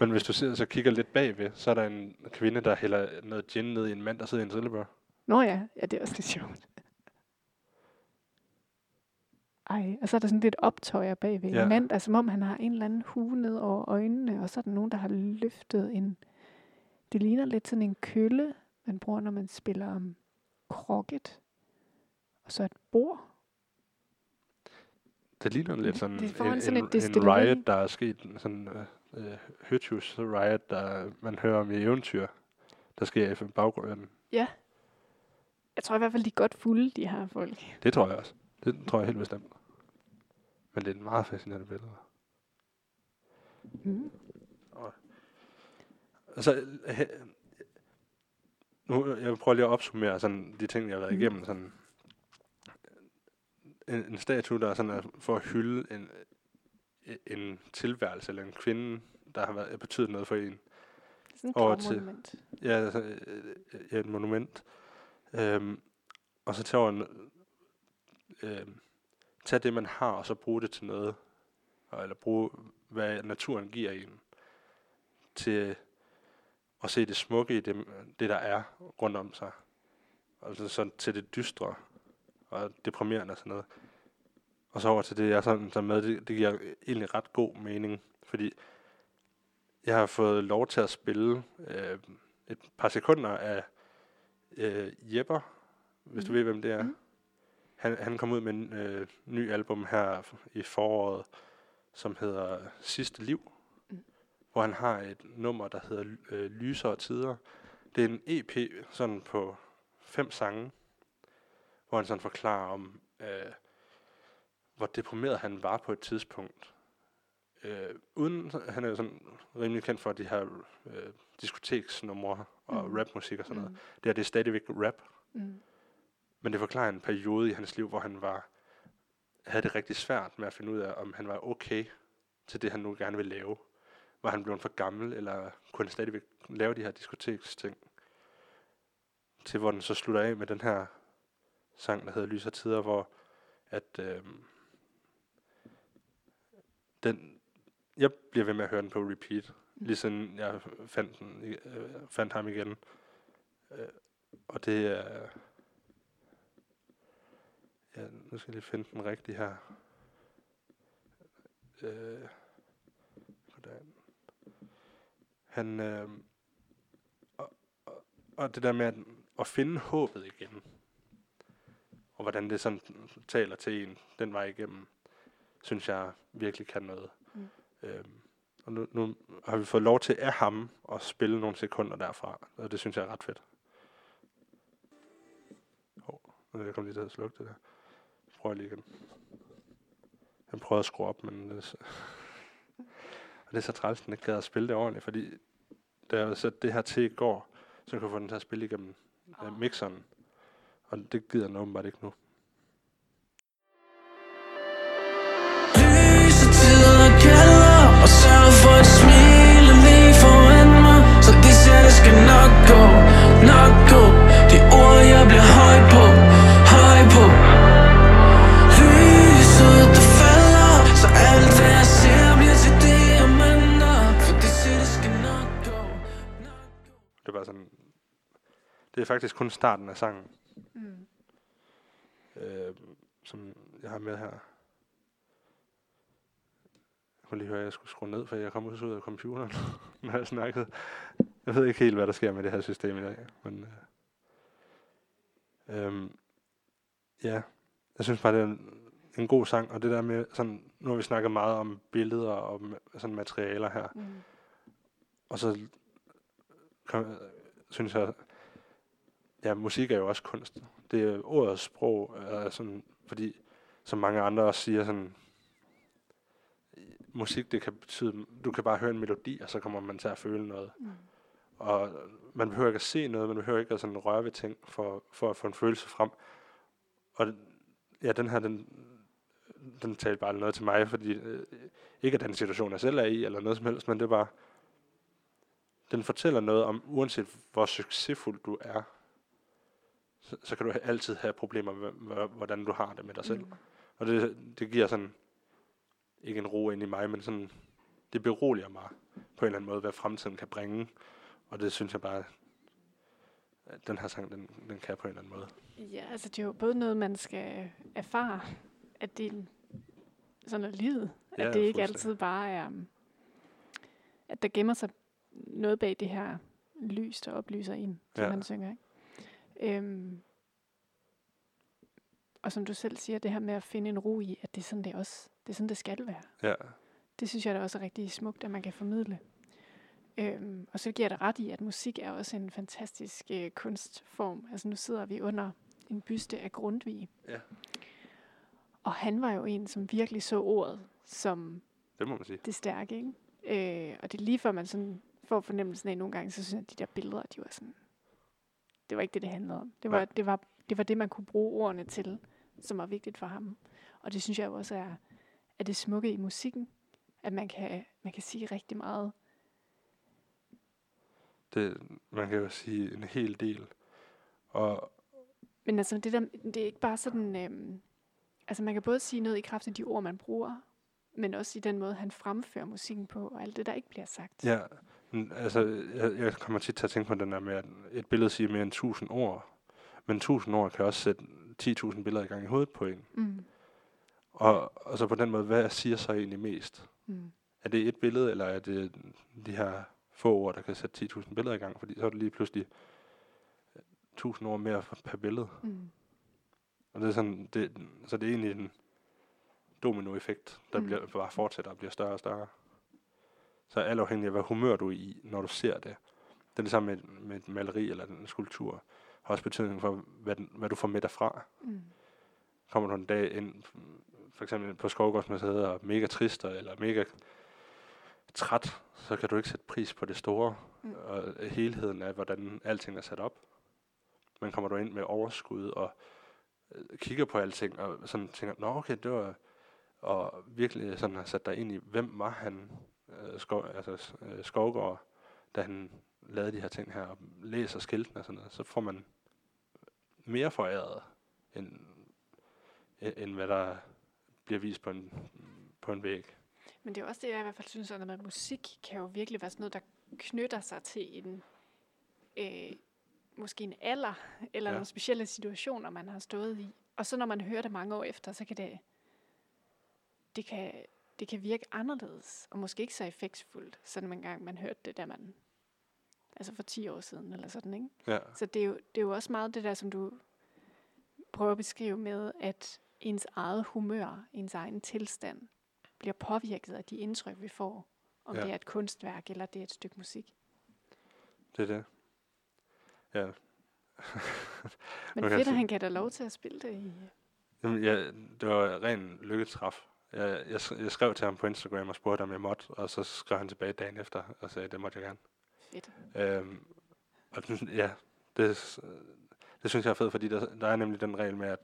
Men hvis du sidder så kigger lidt bagved, så er der en kvinde, der hælder noget gin ned i en mand, der sidder i en trillebør. Nå ja, ja, det er også lidt sjovt. Ej, og så er der sådan lidt optøjer bagved. Ja. En mand, der er som om han har en eller anden hue ned over øjnene, og så er der nogen, der har løftet en... Det ligner lidt sådan en kølle, man bruger, når man spiller um, krokket. Og så et bord. Det ligner lidt sådan, Det en, sådan en, en destilleri. riot, der er sket. Sådan uh, uh, Høtjus riot, der man hører om i eventyr. der sker i baggrunden. Jeg tror i hvert fald, de er godt fulde, de her folk. Det tror jeg også. Det tror jeg helt bestemt. Men det er et meget fascinerende billede. Mm. Altså, he, nu, jeg prøver lige at opsummere sådan, de ting, jeg har været Mhm. igennem. Sådan, en, en statue, der er sådan er for at hylde en, en tilværelse, eller en kvinde, der har været, betydet noget for en. Sådan et Over til- gravmonument. Ja, altså, øh, ja, et monument. Øhm, og så tage over øhm, tage det, man har, og så bruge det til noget. Og, eller bruge, hvad naturen giver en. Til at se det smukke i det, det der er rundt om sig. Altså sådan til det dystre og deprimerende og sådan noget. Og så over til det, jeg sådan, så med, det, det giver egentlig ret god mening. Fordi jeg har fået lov til at spille øh, et par sekunder af øh, Jepper, hvis du Mhm. ved, hvem det er. Mhm. Han, han kom ud med en øh, ny album her i foråret, som hedder Sidste Liv, Mhm. hvor han har et nummer, der hedder øh, Lysere Tider. Det er en EP sådan på fem sange, hvor han sådan forklarer om, øh, hvor deprimeret han var på et tidspunkt. Øh, uden, han er jo sådan rimelig kendt for de her øh, diskoteksnumre og Mhm. rapmusik og sådan noget. Mm. Det her, det er stadigvæk rap, Mm. men det forklarer en periode i hans liv, hvor han var havde det rigtig svært med at finde ud af, om han var okay til det, han nu gerne vil lave. Var han blevet for gammel, eller kunne han stadigvæk lave de her diskoteksting? Til hvor den så slutter af med den her sang, der hedder Lys og Tider, hvor at øh, den, jeg bliver ved med at høre den på repeat, Mm. lige siden jeg fandt, den, øh, fandt ham igen. Øh, og det er... Ja, nu skal jeg lige finde den rigtige her. Øh, hvordan? Han... Øh, og, og, og det der med at, at finde håbet igen, og hvordan det sådan taler til en den vej igennem, synes jeg virkelig kan noget. Mm. Øhm, og nu, nu har vi fået lov til af ham at spille nogle sekunder derfra, og det synes jeg er ret fedt. Er jeg kommet lige til at slukke det der. Prøv lige igen. Han prøvede at skrue op, men det er så, og *laughs* det er så træls, at den ikke gad at spille det ordentligt, fordi da jeg satte det her til i går, så kunne jeg få den til at spille igennem oh. Mixeren. Og det gider den åbenbart ikke nu. Det er bare sådan... Det er faktisk kun starten af sangen, Mm. øh, som jeg har med her. Jeg kunne lige høre, at jeg skulle skrue ned, for jeg kom ud af computeren, *laughs* når jeg snakkede. Jeg ved ikke helt, hvad der sker med det her system i dag, men... Øh, øhm, ja, jeg synes bare, det er en, en god sang, og det der med sådan... Nu har vi snakket meget om billeder og sådan materialer her, Mm. og så kom, synes jeg, ja, musik er jo også kunst. Det er ordets sprog, er sådan, fordi som mange andre også siger, sådan, musik, det kan betyde, du kan bare høre en melodi, og så kommer man til at føle noget. Mm. Og man behøver ikke at se noget, man behøver ikke at sådan røre ved ting, for, for at få en følelse frem. Og ja, den her, den, den talte bare noget til mig, fordi øh, ikke at den situation, jeg selv er i, eller noget som helst, men det er bare, den fortæller noget om, uanset hvor succesfuld du er, så, så kan du altid have problemer med, med, hvordan du har det med dig selv. Mm. Og det, det giver sådan, ikke en ro ind i mig, men sådan, det beroliger mig på en eller anden måde, hvad fremtiden kan bringe. Og det synes jeg bare, at den her sang, den, den kan på en eller anden måde. Ja, altså det er jo både noget, man skal erfare, at det er sådan er livet. Ja, at det ikke altid bare er, um, at der gemmer sig noget bag det her lys, der oplyser en, som Ja. han synger. Ikke? Øhm, og som du selv siger, det her med at finde en ro i, at det er sådan, det også det, er sådan, det skal være. Ja, Det synes jeg da også er rigtig smukt, at man kan formidle. Øhm, og så giver dig ret i, at musik er også en fantastisk øh, kunstform. Altså nu sidder vi under en byste af Grundtvig. Ja. Og han var jo en, som virkelig så ordet som Det må man sige. det stærke, ikke? Øh, og det er lige før man sådan får fornemmelsen af nogle gange, så synes jeg, at de der billeder, de var sådan... Det var ikke det, det handlede om. Det var, det var, det var det, man kunne bruge ordene til, som var vigtigt for ham. Og det synes jeg også er, er det smukke i musikken, at man kan, man kan sige rigtig meget. Det, man kan jo sige en hel del. Og Men altså, det, der, det er ikke bare sådan... Øhm, altså, man kan både sige noget i kraft af de ord, man bruger, men også i den måde, han fremfører musikken på, og alt det, der ikke bliver sagt. ja, men altså, jeg, jeg kommer tit til at tænke på den der med, at et billede siger mere end 1000 ord. Men 1000 ord kan også sætte 10.000 billeder i gang i hovedet på en. Mm, Og, og så på den måde, hvad siger så egentlig mest? mm, Er det et billede, eller er det de her få ord, der kan sætte 10.000 billeder i gang? Fordi så er det lige pludselig 1000 ord mere per billede. mm, Og det er sådan, det, så det er egentlig en dominoeffekt, der Mm. bliver, bare fortsætter og bliver større og større. Så alt afhængig af, hvad humør du er i, når du ser det. Det er det samme med, med et maleri eller en skulptur. Har også betydning for, hvad, den, hvad du får med derfra. mm, Kommer du en dag ind, for eksempel på Skovgårdsmuseet, og mega trist eller mega træt, så kan du ikke sætte pris på det store Mm. og helheden af, hvordan alting er sat op. Men kommer du ind med overskud og øh, kigger på alting og sådan tænker, nå okay, det var og virkelig sådan har sat dig ind i, hvem var han, øh, skov, altså øh, Skovgård, da han lavede de her ting her, og læser skiltene og sådan noget, så får man mere foræret, end, end hvad der bliver vist på en, på en væg. Men det er også det, jeg i hvert fald synes, at med musik kan jo virkelig være sådan noget, der knytter sig til en, øh, måske en alder, eller ja. Nogle specielle situationer, man har stået i. Og så når man hører det mange år efter, så kan det, det kan, det kan virke anderledes, og måske ikke så effektfuldt, som en gang man hørte det, da man, altså for 10 år siden, eller sådan, ikke? Ja, Så det er, jo, det er jo også meget det der, som du prøver at beskrive med, at ens eget humør, ens egen tilstand, bliver påvirket af de indtryk, vi får. Om ja. Det er et kunstværk, eller det er et stykke musik. det er det. Ja. Men *laughs* fedt, at han kan da lov til at spille det i... Jamen, ja, det var ren lykketræf. Jeg, jeg, jeg skrev til ham på Instagram og spurgte, om jeg måtte, og så skrev han tilbage dagen efter og sagde, at det måtte jeg gerne. Fedt. Øhm, og den, ja, det, det synes jeg er fedt, fordi der, der er nemlig den regel med, at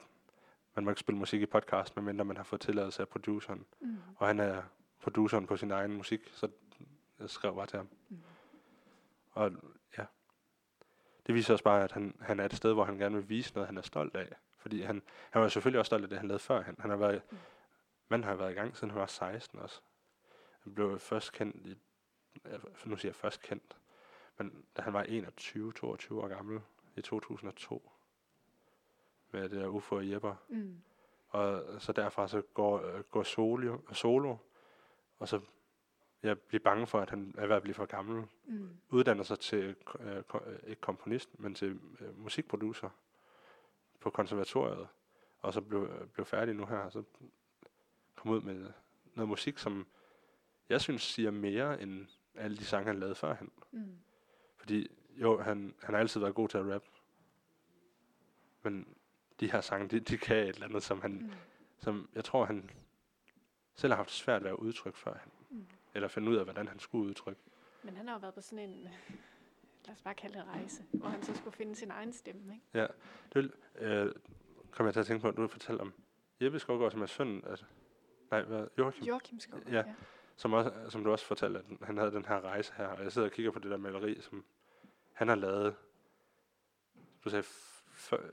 man må ikke spille musik i podcast, medmindre man har fået tilladelse af produceren. Mm. Og han er produceren på sin egen musik, så jeg skrev bare til ham. Mm. Og ja, det viser også bare, at han, han er et sted, hvor han gerne vil vise noget, han er stolt af. Fordi han, han var selvfølgelig også stolt af det, han lavede før. Han, han har været, Mm. manden har været i gang, siden han var 16 også. Han blev først kendt i, nu siger jeg først kendt, men da han var 21-22 år gammel i 2002, med det der UFO og Jepper. Mm. Og så derfra så går, går solo, solo, og så jeg bliver bange for, at han er ved at blive for gammel. Mm. Uddanner sig til, øh, øh, ikke komponist, men til øh, musikproducer på konservatoriet. Og så blev, øh, blev færdig nu her, og så kom ud med noget musik, som jeg synes siger mere end alle de sange, han lavede førhen. Mm. Fordi jo, han, han har altid været god til at rap. Men de her sange, de, de kan et eller andet, som han, Mm. som jeg tror, han selv har haft svært ved at udtrykke før. Mm. Eller finde ud af, hvordan han skulle udtrykke. Men han har jo været på sådan en, *laughs* lad os bare kalde det rejse, hvor han så skulle finde sin egen stemme, ikke? Ja, det øh, kom jeg til at tænke på, at du fortælle om Jeppe Skovgaard, som er søn af, nej, hvad, Joachim, Joachim Skov. Ja. som, også, som du også fortalte, at han havde den her rejse her, og jeg sidder og kigger på det der maleri, som han har lavet, du sagde, f- før,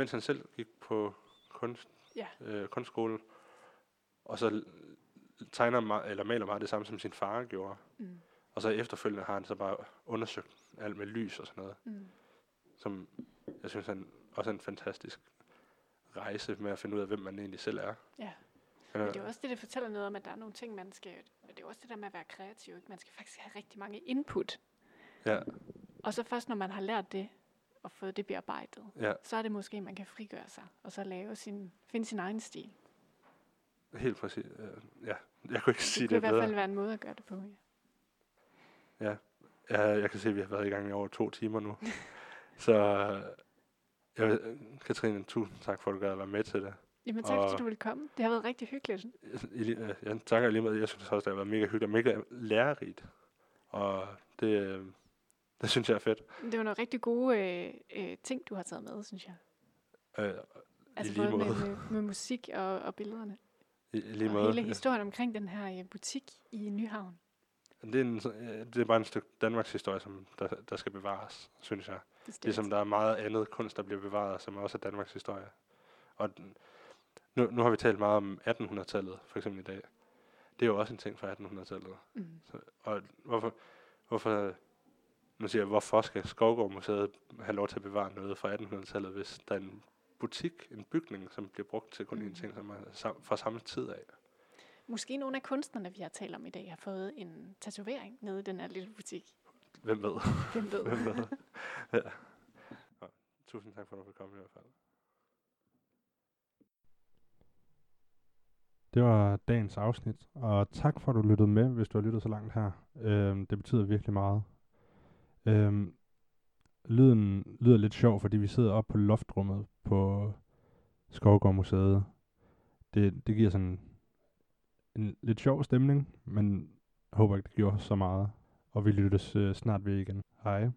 mens han selv gik på kunst, Ja. øh, kunstskole, og så tegner meget, eller maler meget det samme, som sin far gjorde. Mm. Og så efterfølgende har han så bare undersøgt alt med lys og sådan noget, Mm. som jeg synes han også er en fantastisk rejse med at finde ud af, hvem man egentlig selv er. Ja. Han Men det er også det, det fortæller noget om, at der er nogle ting, man skal... Det er også det der med at være kreativ, ikke? Man skal faktisk have rigtig mange input. ja, Og så først, når man har lært det, og fået det bearbejdet, ja, så er det måske, man kan frigøre sig, og så lave sin, finde sin egen stil. helt præcis. Ja, jeg kunne ikke Det sige kunne i det hvert bedre. fald være en måde at gøre det på, ja. Ja, jeg kan se, at vi har været i gang i over to timer nu. *laughs* så jeg vil, Katrine, tusind tak for, at du gad at være med til det. Jamen tak, fordi Og- du ville komme. Det har været rigtig hyggeligt. I, li- øh, jeg takker lige med, jeg synes også, det har været mega hyggeligt og mega lærerigt. Og det, øh, det synes jeg er fedt. Det var nogle rigtig gode øh, øh, ting, du har taget med, synes jeg. Øh, Altså lige både med, måde. med, med musik og, og billederne. I, lige og måde. hele historien omkring den her øh, butik i Nyhavn. Det er, en, øh, det er bare en stykke Danmarks historie, som der, der skal bevares, synes jeg. Bestemt. Ligesom der er meget andet kunst, der bliver bevaret, som også er Danmarks historie. Og den- nu, nu har vi talt meget om 1800-tallet, for eksempel i dag. Det er jo også en ting fra 1800-tallet. Mm. Så, og hvorfor, hvorfor, nu siger jeg, hvorfor skal Skovgård Museet have lov til at bevare noget fra 1800-tallet, hvis der er en butik, en bygning, som bliver brugt til kun Mm. en ting, som er sam, fra samme tid af. Måske nogle af kunstnerne, vi har talt om i dag, har fået en tatovering nede i den her lille butik. Hvem ved? Hvem ved? *laughs* Hvem ved? ja. Nå, tusind tak for, at du komme i hvert fald. Det var dagens afsnit, og tak for, at du lyttede med, hvis du har lyttet så langt her. Øhm, det betyder virkelig meget. Øhm, lyden lyder lidt sjov, fordi vi sidder oppe på loftrummet på Skovgård Museet. Det, det giver sådan en lidt sjov stemning, men jeg håber ikke, det gjorde så meget. Og vi lyttes øh, snart ved igen. Hej.